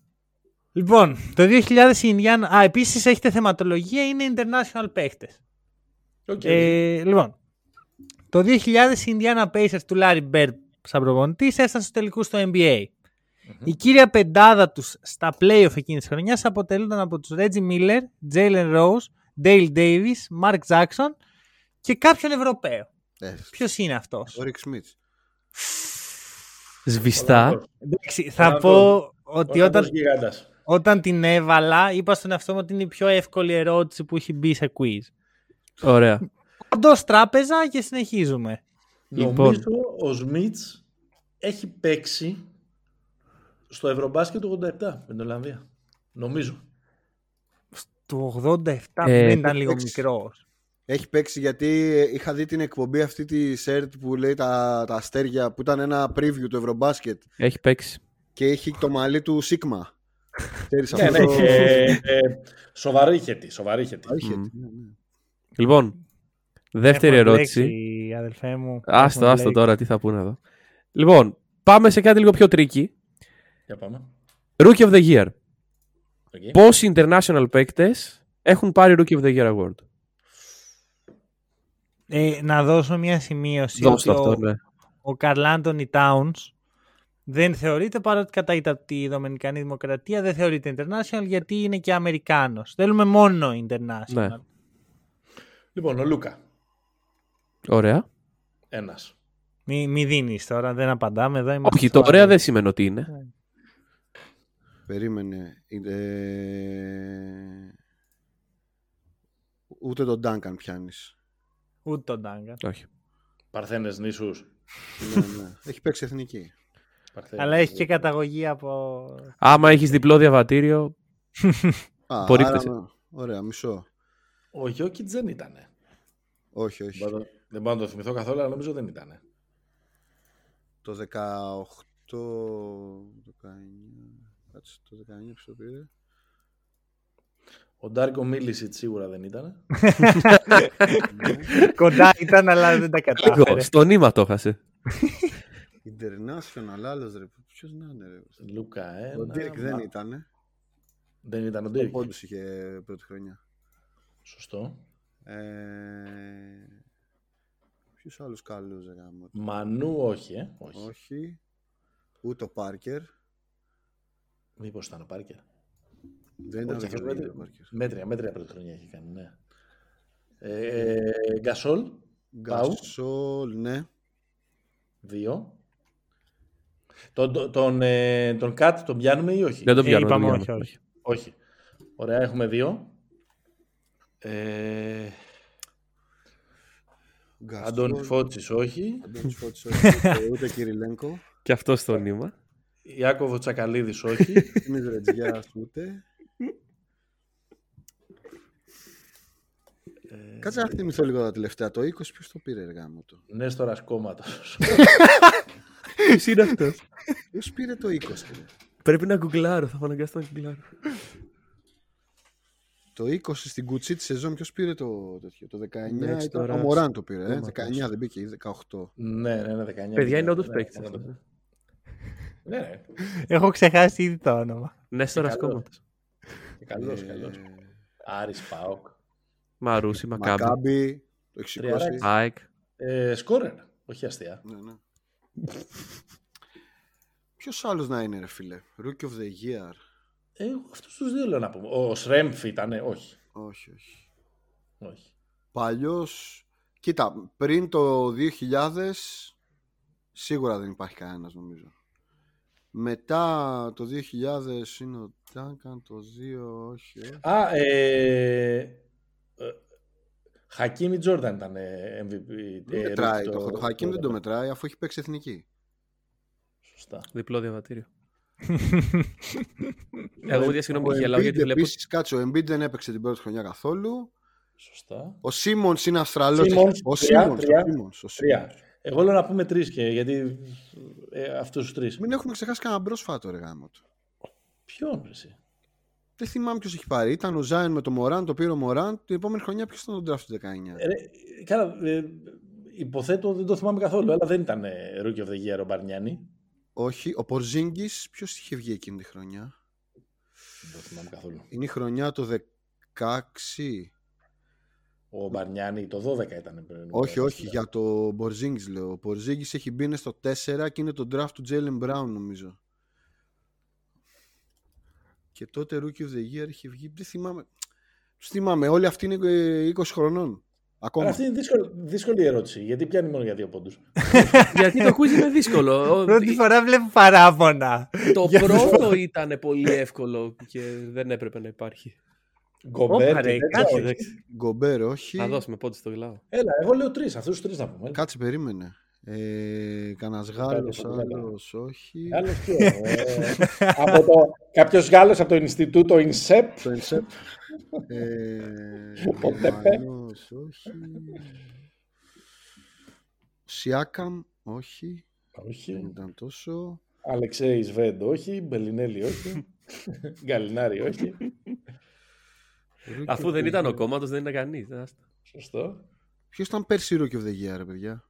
Λοιπόν, το 2000 η Ινδιάνα. Α, επίσης έχετε θεματολογία, είναι international παίχτες. Οκ. Ε, λοιπόν, το 2000 οι Indiana Pacers του Larry Bird σαν προπονητής έφτασαν στους τελικούς στο NBA. Η κύρια πεντάδα τους στα playoff εκείνης της χρονιάς αποτελούνταν από τους Reggie Miller, Jalen Rose, Dale Davis, Mark Jackson και κάποιον Ευρωπαίο. Ε, Ποιος είναι αυτός; Ο Ρικ Σμιτ. Σβηστά. Εντάξει, θα Ολλανδός. πω ότι Όταν... όταν, γιγάντας. όταν την έβαλα, είπα στον εαυτό μου ότι είναι η πιο εύκολη ερώτηση που έχει μπει σε quiz. Ωραία. Όντω τράπεζα και συνεχίζουμε. Λοιπόν. Νομίζω ο Σμιτς έχει παίξει στο Ευρωμπάσκετ του 87 με την Ολλανδία. Νομίζω. Του 87 Ε, δεν ήταν λίγο έξι. μικρός. Έχει παίξει γιατί είχα δει την εκπομπή αυτή της ΕΡΤ που λέει τα, τα αστέρια που ήταν ένα preview του Ευρωμπάσκετ Έχει παίξει. και έχει το μαλλί του Σίγμα. Ξέρεις Ναι, αυτό ναι, το... ε, ε, σοβαρή χαίτη, σοβαρή χαίτη. Είχε, Μμ. ναι, ναι. Λοιπόν, δεύτερη Έχουμε ερώτηση. μπλέξει, αδελφέ μου. Άστο, Έχουμε άστο μπλέξει. τώρα, τι θα πούνε εδώ. Λοιπόν, πάμε σε κάτι λίγο πιο tricky. Για πάμε. Rookie of the Year. Okay. Πόσοι international παίκτες έχουν πάρει Rookie of the Year award; Ε, να δώσω μια σημείωση Δώστε ότι αυτό, ο, ναι. ο Καρλ Άντωνι Towns δεν θεωρείται παρότι κατά τη Δομινικανή Δημοκρατία δεν θεωρείται international γιατί είναι και Αμερικάνος. Θέλουμε μόνο international. Ναι. Λοιπόν, ο Λούκα. Ωραία. Ένας. Μη, μη δίνεις τώρα, δεν απαντάμε εδώ. είμαστε Όχι, το σοβαροί. ωραία δεν σημαίνει ότι είναι. Περίμενε. Ε, Ούτε τον Duncan πιάνεις. Ούτε τον Ντάγκα. Όχι. Παρθένες νήσους. ναι, ναι. Έχει παίξει εθνική. Παρθένες. Αλλά έχει και καταγωγή από... Άμα έχεις διπλό διαβατήριο, Α, Απορρίπτεσαι. άρα, ωραία, μισό. Ο Γιώκητς δεν ήτανε. Όχι, όχι. Δεν μπορώ- Δεν μπορώ να το θυμηθώ καθόλου, αλλά νομίζω δεν ήτανε. Το 18... 19... Κάτσε, το 19 ποιος το πήρε. Ο Ντάρκο Μίλισιτ σίγουρα δεν ήταν. Κοντά ήταν, αλλά δεν τα κατάφερε. λίγο, στο νήμα το έχασε. International, άλλος ρε. Ποιος να είναι ρε. Λούκα, ένα. Ο Dirk δεν μα- ήταν. Δεν ήταν ο Ο Dirk. πόντους είχε πρώτη χρονιά. Σωστό. Ε... Ποιους άλλους καλούς ρε γάμο. Μανού, όχι, ε. Όχι. Όχι. Ούτε ο Πάρκερ. Μήπως ήταν ο Πάρκερ; Δεν ήταν Όχι, αυτός δικαιολογία μέτρια- ο Πάρκερ. Μέτρια, μέτρια πρώτη χρονιά έχει κάνει, ναι. Ε, Γκασόλ, Πάου. Γκασόλ, ναι. δύο. Τον, τον, τον, ε, τον Κατ τον πιάνουμε ή όχι; Δεν το Ε, πιάνω. δεν το είπαμε πιάνω. όχι, όχι. Όχι. Ωραία, έχουμε δύο. Ε, Γκασόλ. Αντώνη Φώτσης, όχι. Αντώνης Φώτης, όχι. Ούτε- Ούτε Κυριλένκο. Και αυτός στο νήμα. Ιάκωβο Τσακαλίδης, όχι. Τίμης Ρετζιάς, ούτε. Ε, Κάτσε να θυμηθώ λίγο τα τελευταία. Το 20 ποιος το πήρε ρε γάμο το. Νέστορας Κόμματος. Ποιος είναι αυτός. Ποιος πήρε το 20 ρε. Πρέπει να γκουγκλάρω, θα αναγκαστώ να γκουγκλάρω. Το 20 στην κουτσί τη σεζόν ποιος πήρε το τέτοιο. Το 19 Εντάξει, ήταν τώρα ο Μωράν το πήρε. Ε. κόμματος. 19 δεν μπήκε ή 18. ναι, ναι, ναι, 19. Παιδιά είναι όντως Ναι, παίκτης ναι, αυτός. ναι. Ναι, ναι. Έχω ξεχάσει ήδη το όνομα. Νέστορας καλός. κόμματος. Και καλός, Ε, καλός. Άρης Πάοκ. Μαρούσι, Μακάμπι. Μακάμπι. Το έχει σηκώσει. Τριάρακι. ΑΕΚ. Ε, σκόρερ, όχι αστεία. Ναι, ναι. Ποιος άλλος να είναι ρε φίλε; Rookie of the Year. Ε, εγώ αυτούς τους δύο λέω να πούμε. Ο Σρέμφ ήταν, όχι. Όχι, όχι. όχι. Παλιός... Κοίτα, πριν το 2000 σίγουρα δεν υπάρχει κανένας νομίζω. Μετά το 2000 είναι ο Duncan, το 2 όχι. ε. Α, ε, ε, Χακίμι Τζόρνταν ήταν ε, MVP. Δεν ε, μετράει rookie το, το Hakim δεν το μετράει αφού έχει παίξει εθνική. Σωστά. Διπλό διαβατήριο. Εγώ παιδιά συγγνώμη Ο γελάω Embiid γιατί βλέπω. επίσης, κάτσε, ο Embiid δεν έπαιξε την πρώτη χρονιά καθόλου. Σωστά. Ο Σίμονς είναι Αυστραλός. Simmons, Ο τρία, Σίμονς, ο τρία, Simmons, ο Τρία. Simmons. Εγώ λέω να πούμε τρεις και γιατί ε, αυτούς τους τρεις. Μην έχουμε ξεχάσει κανένα μπρόσφατο ρε γάμο του. Ποιον ρε, εσύ; Δεν θυμάμαι ποιος έχει πάρει. Ήταν ο Ζάιν με τον Μωράν, το πήρε ο Μωράν. Την επόμενη χρονιά ποιος ήταν τον draft του 19. Ε, ρε, καλά, ε, υποθέτω δεν το θυμάμαι καθόλου, αλλά δεν ήταν ε, Rookie of the Year ο Μπαρνιάνη. Όχι, ο Πορζίνγκη, ποιος είχε βγει εκείνη τη χρονιά; Δεν το θυμάμαι καθόλου. Είναι η χρονιά το 16. Ο Μπαρνιάνη το 12 ήταν πριν. όχι, όχι, για το Πορζίνγκη λέω. Ο Πορζίνγκη έχει μπει είναι στο 4 και είναι το draft του Jalen Brown νομίζω. Και τότε Rookie of the Year είχε βγει. Δεν θυμάμαι. Τους θυμάμαι. Όλοι αυτοί είναι ε, 20 χρονών. Ακόμα. Αλλά αυτή είναι δύσκολη, δύσκολη ερώτηση. Γιατί πιάνει μόνο για δύο πόντους. Γιατί το quiz είναι δύσκολο. Ο- Πρώτη φορά βλέπω παράπονα. Το Για πρώτο ήταν πολύ εύκολο και δεν έπρεπε να υπάρχει. Γκομπέρ. Όπα, ρε, και τέτοια, κάτσε, όχι. Εντάξει. Γκομπέρ, όχι. Θα δώσουμε πότε στο γελάω. Έλα, εγώ λέω τρεις. Αυτούς τους τρεις να πούμε. Κάτσε, περίμενε. Ε, Κανένας Γάλλος, άλλος, όχι. Άλλο ποιο. ε, από το, κάποιος Γάλλος από το Ινστιτούτο Ινσέπ. Το Ινσέπ. Ε, Ο Τεπέ. Γερμανός, όχι. Σιάκαμ, όχι. Δεν Όχι. ήταν τόσο. Αλεξέη Σβέντ, όχι. Μπελινέλη, όχι. Γκαλινάρη, όχι. Αφού δεν ήταν ο κόμματος, δεν ήταν κανείς. Σωστό. Ποιος ήταν πέρσι Rookie of the Year, ρε παιδιά;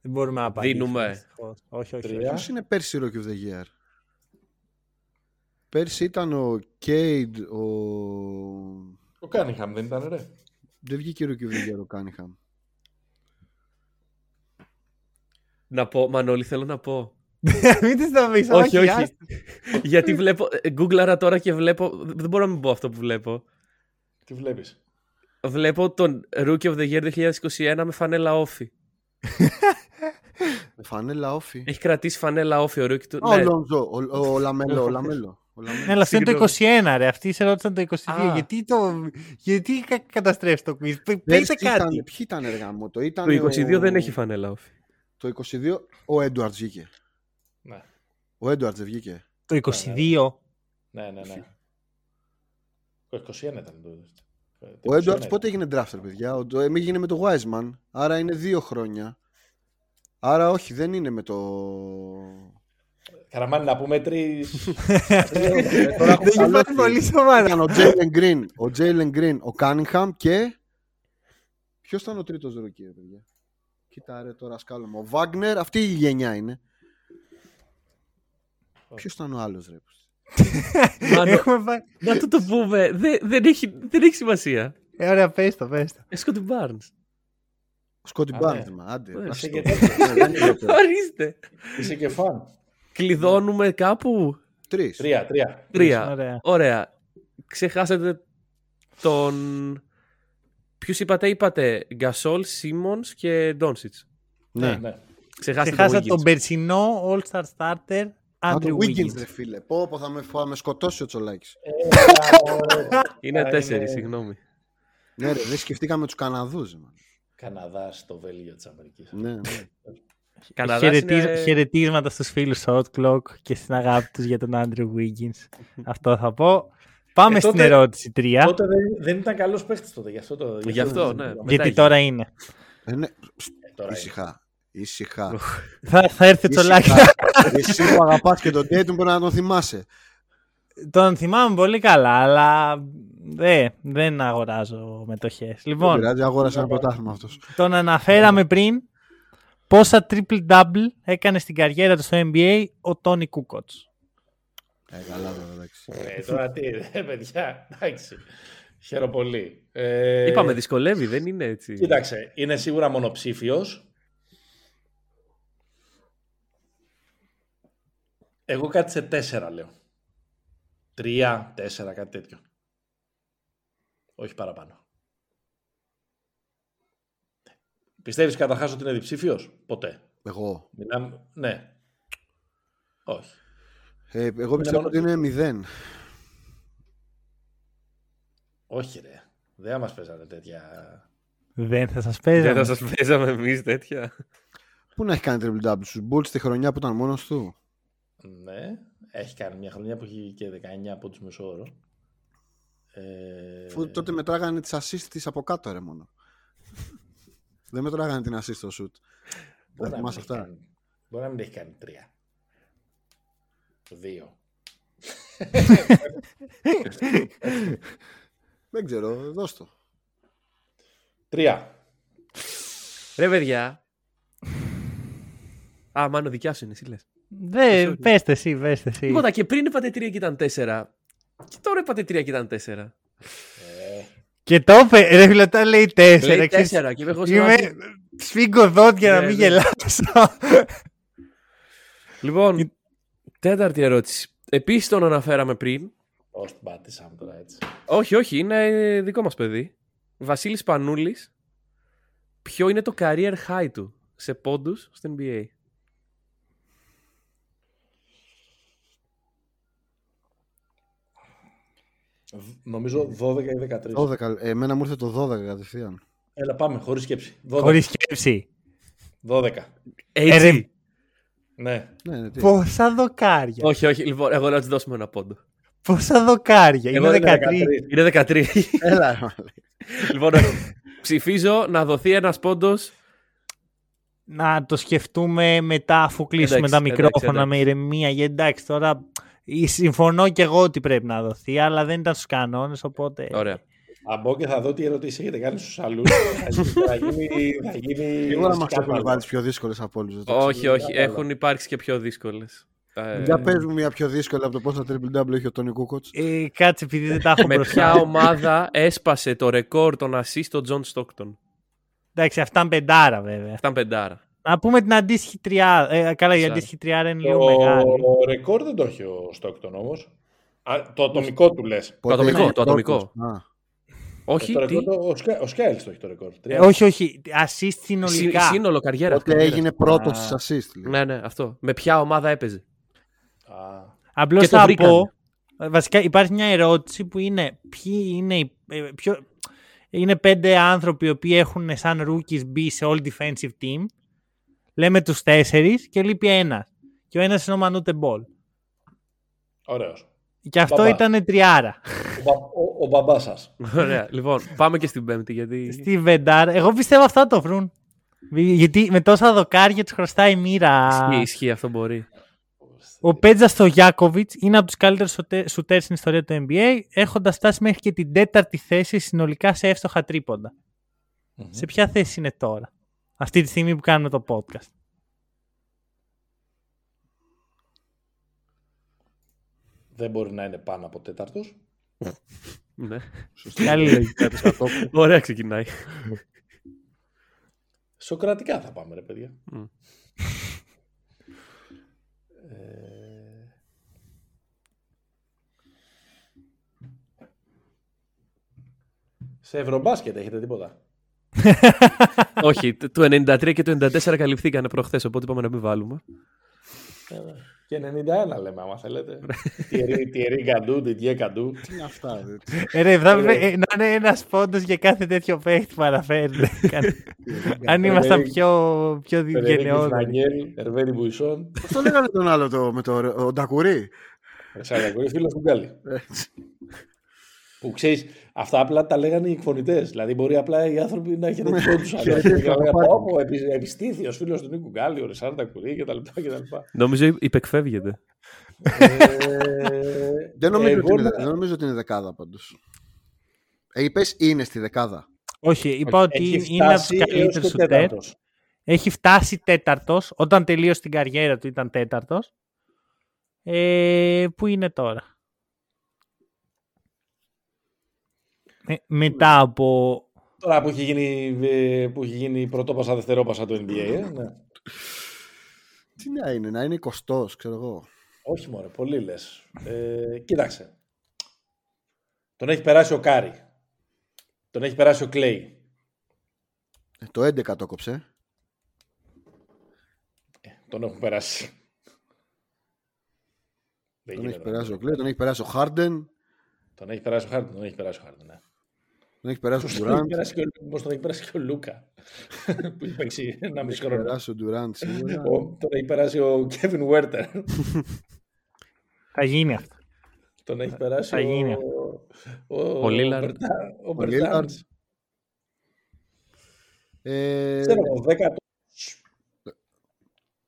Δεν μπορούμε να απαντήσουμε. Δίνουμε. δυστυχώς. Όχι, όχι. Τρία. όχι. Ποιος είναι πέρσι Rookie of the Year. Πέρσι ήταν ο Κέιντ, ο... Ο Κάνινγκχαμ δεν ήταν, ρε. Δεν βγήκε Rookie of the Year ο Κάνινγκχαμ. Να πω, Μανώλη, θέλω να πω. Μην τις το πεις. όχι, όχι. άστα. Γιατί βλέπω. ε, Γκούγκλαρα τώρα και βλέπω. Δεν μπορώ να μην πω αυτό που βλέπω. Τι βλέπεις; Βλέπω τον Rookie of the Year 2021 με φανέλα ΟΦΗ. Με φανέλα ΟΦΗ. Έχει κρατήσει φανέλα ΟΦΗ ο Rookie του. Α, ο Ναι, Λόντζο, ο, ο Λαμέλο, ο Λαμέλο. Ο Λαμέλο. Ναι, αλλά αυτό είναι το Συγγνώμη. 21, ρε. Αυτή σε ρώτησαν το 22. Α. Γιατί το. Γιατί κα- καταστρέφεις το quiz; Πε- Πέρσι Πείτε κάτι. Ήταν, ποιοι ήταν έργα μου, το ήταν. το 22 ο- δεν έχει φανέλα ΟΦΗ. Το 22 ο Έντουαρτς βγήκε. Ναι, Ο Έντουαρτς δεν βγήκε. Το 22. ναι, ναι. ναι. Το 21 ήταν το. το Ο 21 Έντουαρτ ήταν. πότε έγινε drafter, παιδιά; Ο, το, εμείς έγινε με το Wiseman. Άρα είναι δύο χρόνια. Άρα όχι, δεν είναι με το. Καραμάνι να πούμε τρεις. Τώρα έχω Δεν καλό υπάρχει πολύ σοβαρά. Ήταν ο Jalen Green, ο Jalen Green, ο Cunningham και. Ποιος ήταν ο τρίτος rookie, ρε παιδιά; Κοίτα ρε τώρα σκάλωμα. Ο Wagner, αυτή η γενιά είναι. Ποιος ήταν ο άλλος, ρε. Μάνο, Έχουμε πάει. να του το πούμε. Δεν, δεν, έχει, δεν έχει σημασία. Ε, ωραία, πες το, πες το. Ε, Σκότι Barnes. Ο Σκότι Α, Μπαρνς, ναι. μα άντε. Ναι, άσε είσαι το. και Ναι, δεν είναι το. Ορίστε. Είσαι και φαν. Κλειδώνουμε κάπου; Τρεις. Τρία, τρία. Τρία. Ωραία. Ωραία. Ξεχάσατε τον. Ποιους είπατε, είπατε Γκασόλ, Σίμον και Ντόνσιτ. Ναι. ναι. Ξεχάσατε Ξεχάσα τον τον Wiggins. περσινό All-Star Starter Α, Andrew το Wiggins, Wiggins. ρε φίλε. Πω, πω, θα με, θα με σκοτώσει ο Τσολάκης. Είναι Α, τέσσερις, είναι- συγγνώμη. ναι, ρε, δεν σκεφτήκαμε τους Καναδούς. ρε, man. Καναδάς στο Βέλγιο της Αμερικής. Ναι, ναι. Καναδάς Χαιρετίσ- είναι- Χαιρετίσματα στους φίλους Shot Clock και στην αγάπη τους για τον Andrew Wiggins. Αυτό θα πω. Πάμε Ε, στην τότε- ερώτηση 3. Τότε δεν, δεν ήταν καλός παίχτη τότε. Γι' αυτό το. Γι' αυτό, ναι. το- Μετά Γιατί έγινε. τώρα είναι. Ε, ναι. Ε, τώρα είναι. Ήσυχα. Ήσυχα. Θα, θα έρθει τσολάκι. Ήσυχα. Εσύ που αγαπάς και τον Tatum μπορεί να τον θυμάσαι. Τον θυμάμαι πολύ καλά, αλλά δε, δεν αγοράζω μετοχές. Δεν Λοιπόν, πειράζει, αγόρασε ένα πρωτάθλημα αυτός. τον αναφέραμε πριν πόσα triple-double έκανε στην καριέρα του στο NBA ο Τόνι Κούκοτς; Ε, καλά βέβαια, εντάξει. Ε, τώρα τι, ε, παιδιά. Εντάξει. Χαίρομαι πολύ. Ε, Είπαμε, δυσκολεύει, δεν είναι έτσι. Κοίταξε, είναι σίγουρα μονοψήφιος. Εγώ κάτι σε τέσσερα λέω. Τρία, τέσσερα, κάτι τέτοιο. Όχι παραπάνω. Πιστεύεις καταρχάς ότι είναι διψήφιος; Ποτέ. Εγώ. Μιλάμε... Ναι. Όχι. Ε, εγώ πιστεύω μόνο- ότι είναι μηδέν. Όχι ρε. Δεν θα μας παίζανε τέτοια... Δεν θα σας Δεν παίζαμε. θα σας παίζαμε εμείς τέτοια. Πού να έχει κάνει triple double στους Bulls τη χρονιά που ήταν μόνος του; Ναι. Έχει κάνει μια χρονιά που έχει και 19 από τους μεσόωρο. Ε... Αφού τότε μετράγανε τις assist της από κάτω ρε μόνο. Δεν μετράγανε την assist στο shoot. Μπορεί Τα να, θυμάσαι μην έχει αυτά. κάνει, μπορεί να μην έχει κάνει τρία. Δύο. Δεν ξέρω, δώσ' το. Τρία. Ρε παιδιά. Α, μάλλον δικιά σου είναι, εσύ λες. Δε, πέστε εσύ, πέστε εσύ. Τίποτα, και πριν είπατε τρία και ήταν τέσσερα. Και τώρα είπατε τρία και ήταν τέσσερα. Ε, Και το είπε, ρε φίλε, τα λέει τέσσερα. Λέει ξέρεις. τέσσερα και είμαι εγώ Είμαι σε σφίγγω δόντια να Ναι, μην ναι. γελάσω. Λοιπόν, τέταρτη ερώτηση. Επίσης τον αναφέραμε πριν. πώς την πάτησαμε τώρα έτσι. Όχι, όχι, είναι δικό μας παιδί. Βασίλης Πανούλης. Ποιο είναι το career high του σε πόντους στο NBA. Νομίζω 12 ή 13. 12, ε, εμένα μου ήρθε το 12 κατευθείαν. Έλα πάμε, χωρίς σκέψη. 12. Χωρίς σκέψη. 12. Έτσι. Ε, ρε. Ναι. Ναι, ναι, τι. Πόσα δοκάρια. όχι, όχι, λοιπόν, εγώ να τους δώσουμε ένα πόντο. Πόσα δοκάρια. Εγώ Είναι είμαι 13. Είναι 13. Έλα, ρε, μαλάκα. λοιπόν, ψηφίζω να δοθεί ένας πόντος Να το σκεφτούμε μετά αφού κλείσουμε Εντάξει, τα εντάξει, μικρόφωνα εντάξει. με ηρεμία. Γιατί εντάξει τώρα ε, συμφωνώ και εγώ ότι πρέπει να δοθεί, αλλά δεν ήταν στους κανόνες, οπότε... Ωραία. Θα μπω και θα δω τι ερωτήσεις έχετε κάνει στους άλλους. θα γίνει. Θα γίνει Σίγουρα μας σκάνδαλο. έχουν βάλει πιο δύσκολες από όλους. όχι, όχι. Έχουν υπάρξει και πιο δύσκολες. Για πες μου μια πιο δύσκολη από το πόσα triple double έχει ο Τόνι Κούκοτς. Ε, κάτσε, επειδή δεν τα έχω Με μπροστά. ποια ομάδα έσπασε το ρεκόρ των assist ο Τζον Στόκτον; Εντάξει, αυτά είναι πεντάρα βέβαια. Αυτά είναι πεντάρα. Να πούμε την αντίστοιχη τριάρα. Ε, καλά, η Σαν. αντίστοιχη τριάρα είναι λίγο μεγάλη. Το ρεκόρ δεν το έχει ο Στόκτον όμως. Το ατομικό του λες. Πότε ατομικό, είναι το ατομικό. πρώτος. Α, Όχι, Το τι; ρεκόρ, το- ο, Σκα, ο Σκάιλς το έχει το ρεκόρ. Ε, όχι, όχι. Assist συνολικά. Συ- Σύνολο καριέρα. Πότε καριέρα. έγινε πρώτος στις assist. λέει. Ναι, ναι, αυτό. Με ποια ομάδα έπαιζε. Α, Απλώς Και το θα βρήκανε. πω. ε, Βασικά υπάρχει μια ερώτηση που είναι ποιοι είναι, οι- ε, ποιο, είναι πέντε άνθρωποι οι οποίοι έχουν σαν rookies μπει σε all defensive team. Λέμε τους τέσσερις και λείπει ένας. Και ο ένας είναι ο Μανούτε Μπολ. ωραίος. Και αυτό Μπαμπά. ήταν τριάρα. Ο, μπα- ο, ο μπαμπάς σας. Ωραία. Λοιπόν, πάμε και στην Πέμπτη γιατί. Στη Βεντάρ. Εγώ πιστεύω αυτά το βρουν. Γιατί με τόσα δοκάρια τους χρωστάει η μοίρα. Ισχύει, ισχύει, αυτό μπορεί. Ο Πέτζα Στογιάκοβιτς είναι από τους καλύτερους σουτέρς στην ιστορία του NBA, έχοντας φτάσει μέχρι και την τέταρτη θέση συνολικά σε εύστοχα τρίποντα. Σε ποια θέση είναι τώρα, αυτή τη στιγμή που κάνουμε το podcast. Δεν μπορεί να είναι πάνω από τέταρτος. Ναι. Καλή λογική. Ωραία ξεκινάει. Σοκρατικά θα πάμε, ρε παιδιά. Μμ. Ε, Σε ευρωμπάσκετ έχετε τίποτα; Όχι, το 93 και το 94 καλυφθήκανε προχθές, οπότε είπαμε να μην βάλουμε. Ε, Και 91 λέμε, άμα θέλετε. Τιερή- Τιερή καντού, Διδιέ καντού. Τι είναι αυτά. δε. Ε, ρε, θα πρέπει, ε, να είναι ένας πόντος για κάθε τέτοιο παίχτη που αναφέρεται. Αν ήμασταν πιο, πιο Φενερίκη γενναιόδοροι. Φραγγέλ, Ερβένη Μπουισόν. Πώς το λέγανε τον άλλο το, με το ο Ντακουρί; Ρεσάλιακο, φίλος του Γκάλι. Έτσι. Που ξέρεις, αυτά απλά τα λέγανε οι εκφωνητές. Δηλαδή, μπορεί απλά οι άνθρωποι να χαιρετούν του άλλου. Χαιρετίζουν Και να από λέγανε πάνω. Όπω επιστήθη ο φίλος του Νίκου Γκάλι, ο Ρεσάρντα Κουρί κτλ. Νομίζω υπεκφεύγεται. Δεν νομίζω, Εγώ ότι είναι, να- δεν νομίζω ότι είναι δεκάδα πάντως. Ε, είπες είναι στη δεκάδα. Όχι, είπα ότι Έχει είναι από τους φτάσει έως καλύτερους και σουτέρ. τέταρτος. Έχει φτάσει τέταρτος. Όταν τελείωσε την καριέρα του ήταν τέταρτος. Ε, πού είναι τώρα; Ε, μετά από. Τώρα που έχει γίνει, ε, που έχει γίνει πρωτόπασα, δευτερόπασα το NBA, ε, ναι. Τι να είναι, να είναι 20, ξέρω εγώ. Όχι μόνο, πολύ λες. Ε, κοίταξε. Τον έχει περάσει ο Κάρι. Τον έχει περάσει ο Κλέη. Ε, το 11 το κόψε. Τον έχουν περάσει. Δεν Τον γίνεται έχει να περάσει ο το- Κλέη, τον έχει περάσει ο Χάρντεν, Τον έχει περάσει ο Χάρντεν. Τον έχει περάσει ο Χάρντεν, ναι. Τον έχει περάσει ο Πώς τον έχει Ντουράντ. περάσει και ο- πώς τον έχει περάσει και ο Λούκα. που έχει παίξει ένα μισό Έχει χρόνο. περάσει ο Ντουράντ σίγουρα. Ο- Τον έχει περάσει ο Κέβιν Χέρτερ. Θα γίνει αυτό. Τον έχει περάσει Θα γίνει ο, ο, Ο Lillard. Μπερτα- ο Ο Μπερτάνς. Lillard. Ε, Ξέρω εγώ, δέκατος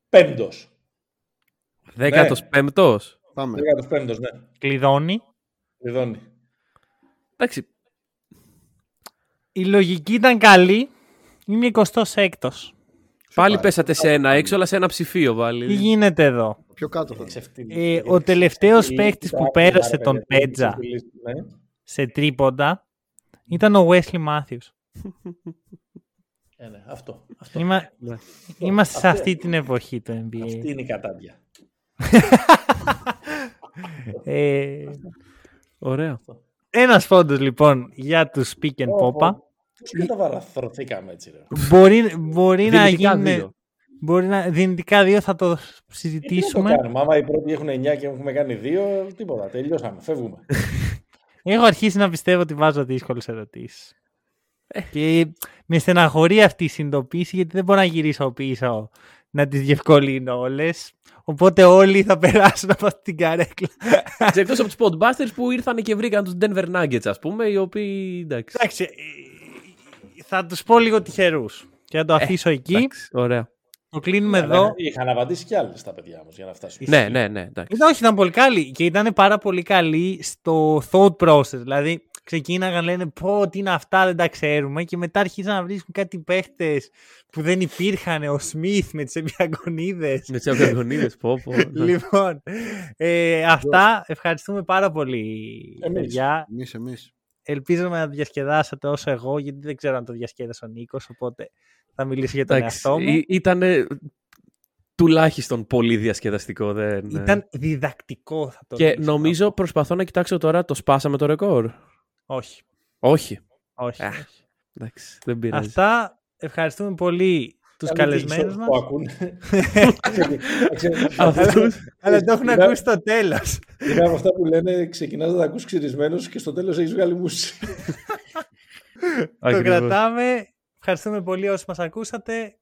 πέμπτος. Δέκατος πέμπτος. πάμε. Δέκατος πέμπτος, ναι. Κλειδώνει. Λιδώνει. Εντάξει, Η λογική ήταν καλή. Είναι 26ο. πάλι πάει. πέσατε σε ένα έξω, αλλά σε ένα ψηφίο Τι πάλι. γίνεται εδώ. Πιο κάτω θα είναι. Ξεφτύλι. Ε, Γιατί ο τελευταίος ξεφτύλι- παίκτης που Άκου, πέρασε ρε, τον παιδί, Πέτζα. ξεφτύλι- ναι. σε τρίποντα ήταν ο Wesley Matthews. Ε, ναι, αυτό. αυτό. Είμα... Ναι. Είμαστε σε Αυτό. αυτή την εποχή του NBA. Αυτή είναι η κατάντια. Ε, Ωραία. ένας πόντος λοιπόν για τους Pick and Popa. Πώς καταβαραθρωθήκαμε έτσι, ρε. Μπορεί, μπορεί να Δυνητικά γίνει... δύο. Μπορεί να, δυνητικά δύο θα το Ε, Τι να το συζητήσουμε. κάνουμε, άμα οι πρώτοι έχουν 9 και έχουμε κάνει 2, τίποτα, τελειώσαμε, φεύγουμε. Έχω αρχίσει να πιστεύω ότι βάζω δύσκολες ερωτήσεις. Ε. Και με στεναχωρεί αυτή η συνειδητοποίηση γιατί δεν μπορώ να γυρίσω πίσω να τις διευκολύνω όλες. Οπότε όλοι θα περάσουν από αυτή την καρέκλα. Εκτός από τους Podbusters που ήρθαν και βρήκαν τους Denver Nuggets, ας πούμε, οι οποίοι. Εντάξει. Εντάξει, ε, θα τους πω λίγο τυχερούς. Και θα το αφήσω εκεί. εντάξει, Ωραία. Το κλείνουμε Αλλά εδώ. Είχαν απαντήσει κι άλλε τα παιδιά μου για να φτάσουν. Ναι, ναι, ναι. Εντάξει. Ήταν, όχι, ήταν πολύ καλή και ήταν πάρα πολύ καλή στο thought process. Δηλαδή, ξεκίναγαν λένε πω τι είναι αυτά δεν τα ξέρουμε και μετά αρχίσαν να βρίσκουν κάτι παίχτες που δεν υπήρχαν ο Σμιθ με τις εμπειραγωνίδες Με τις αυγαγωνίδε, πω, πω. ναι. λοιπόν ε, αυτά ευχαριστούμε πάρα πολύ Εμείς. παιδιά Εμείς, εμείς. Ελπίζω να διασκεδάσατε όσο εγώ γιατί δεν ξέρω αν το διασκέδασε ο Νίκος οπότε θα μιλήσω για τον Εντάξει, εαυτό μου Ήταν τουλάχιστον πολύ διασκεδαστικό. Δεν... ναι. ήταν διδακτικό θα το Και λύσω. νομίζω προσπαθώ να κοιτάξω τώρα, το σπάσαμε το ρεκόρ. όχι Όχι. όχι, Α, όχι. Εντάξει, δεν πειράζει. Αυτά ευχαριστούμε πολύ τους Καλή τύχη καλεσμένους σε μας όσους Το ακούνε. Αυτούς. αλλά το έχουν Είναι- ακούσει στο τέλος Είναι από αυτά που λένε ξεκινάς να τα ακούς ξυρισμένος και στο τέλος έχεις βγάλει μουσική. το Ακριβώς. κρατάμε ευχαριστούμε πολύ όσοι μας ακούσατε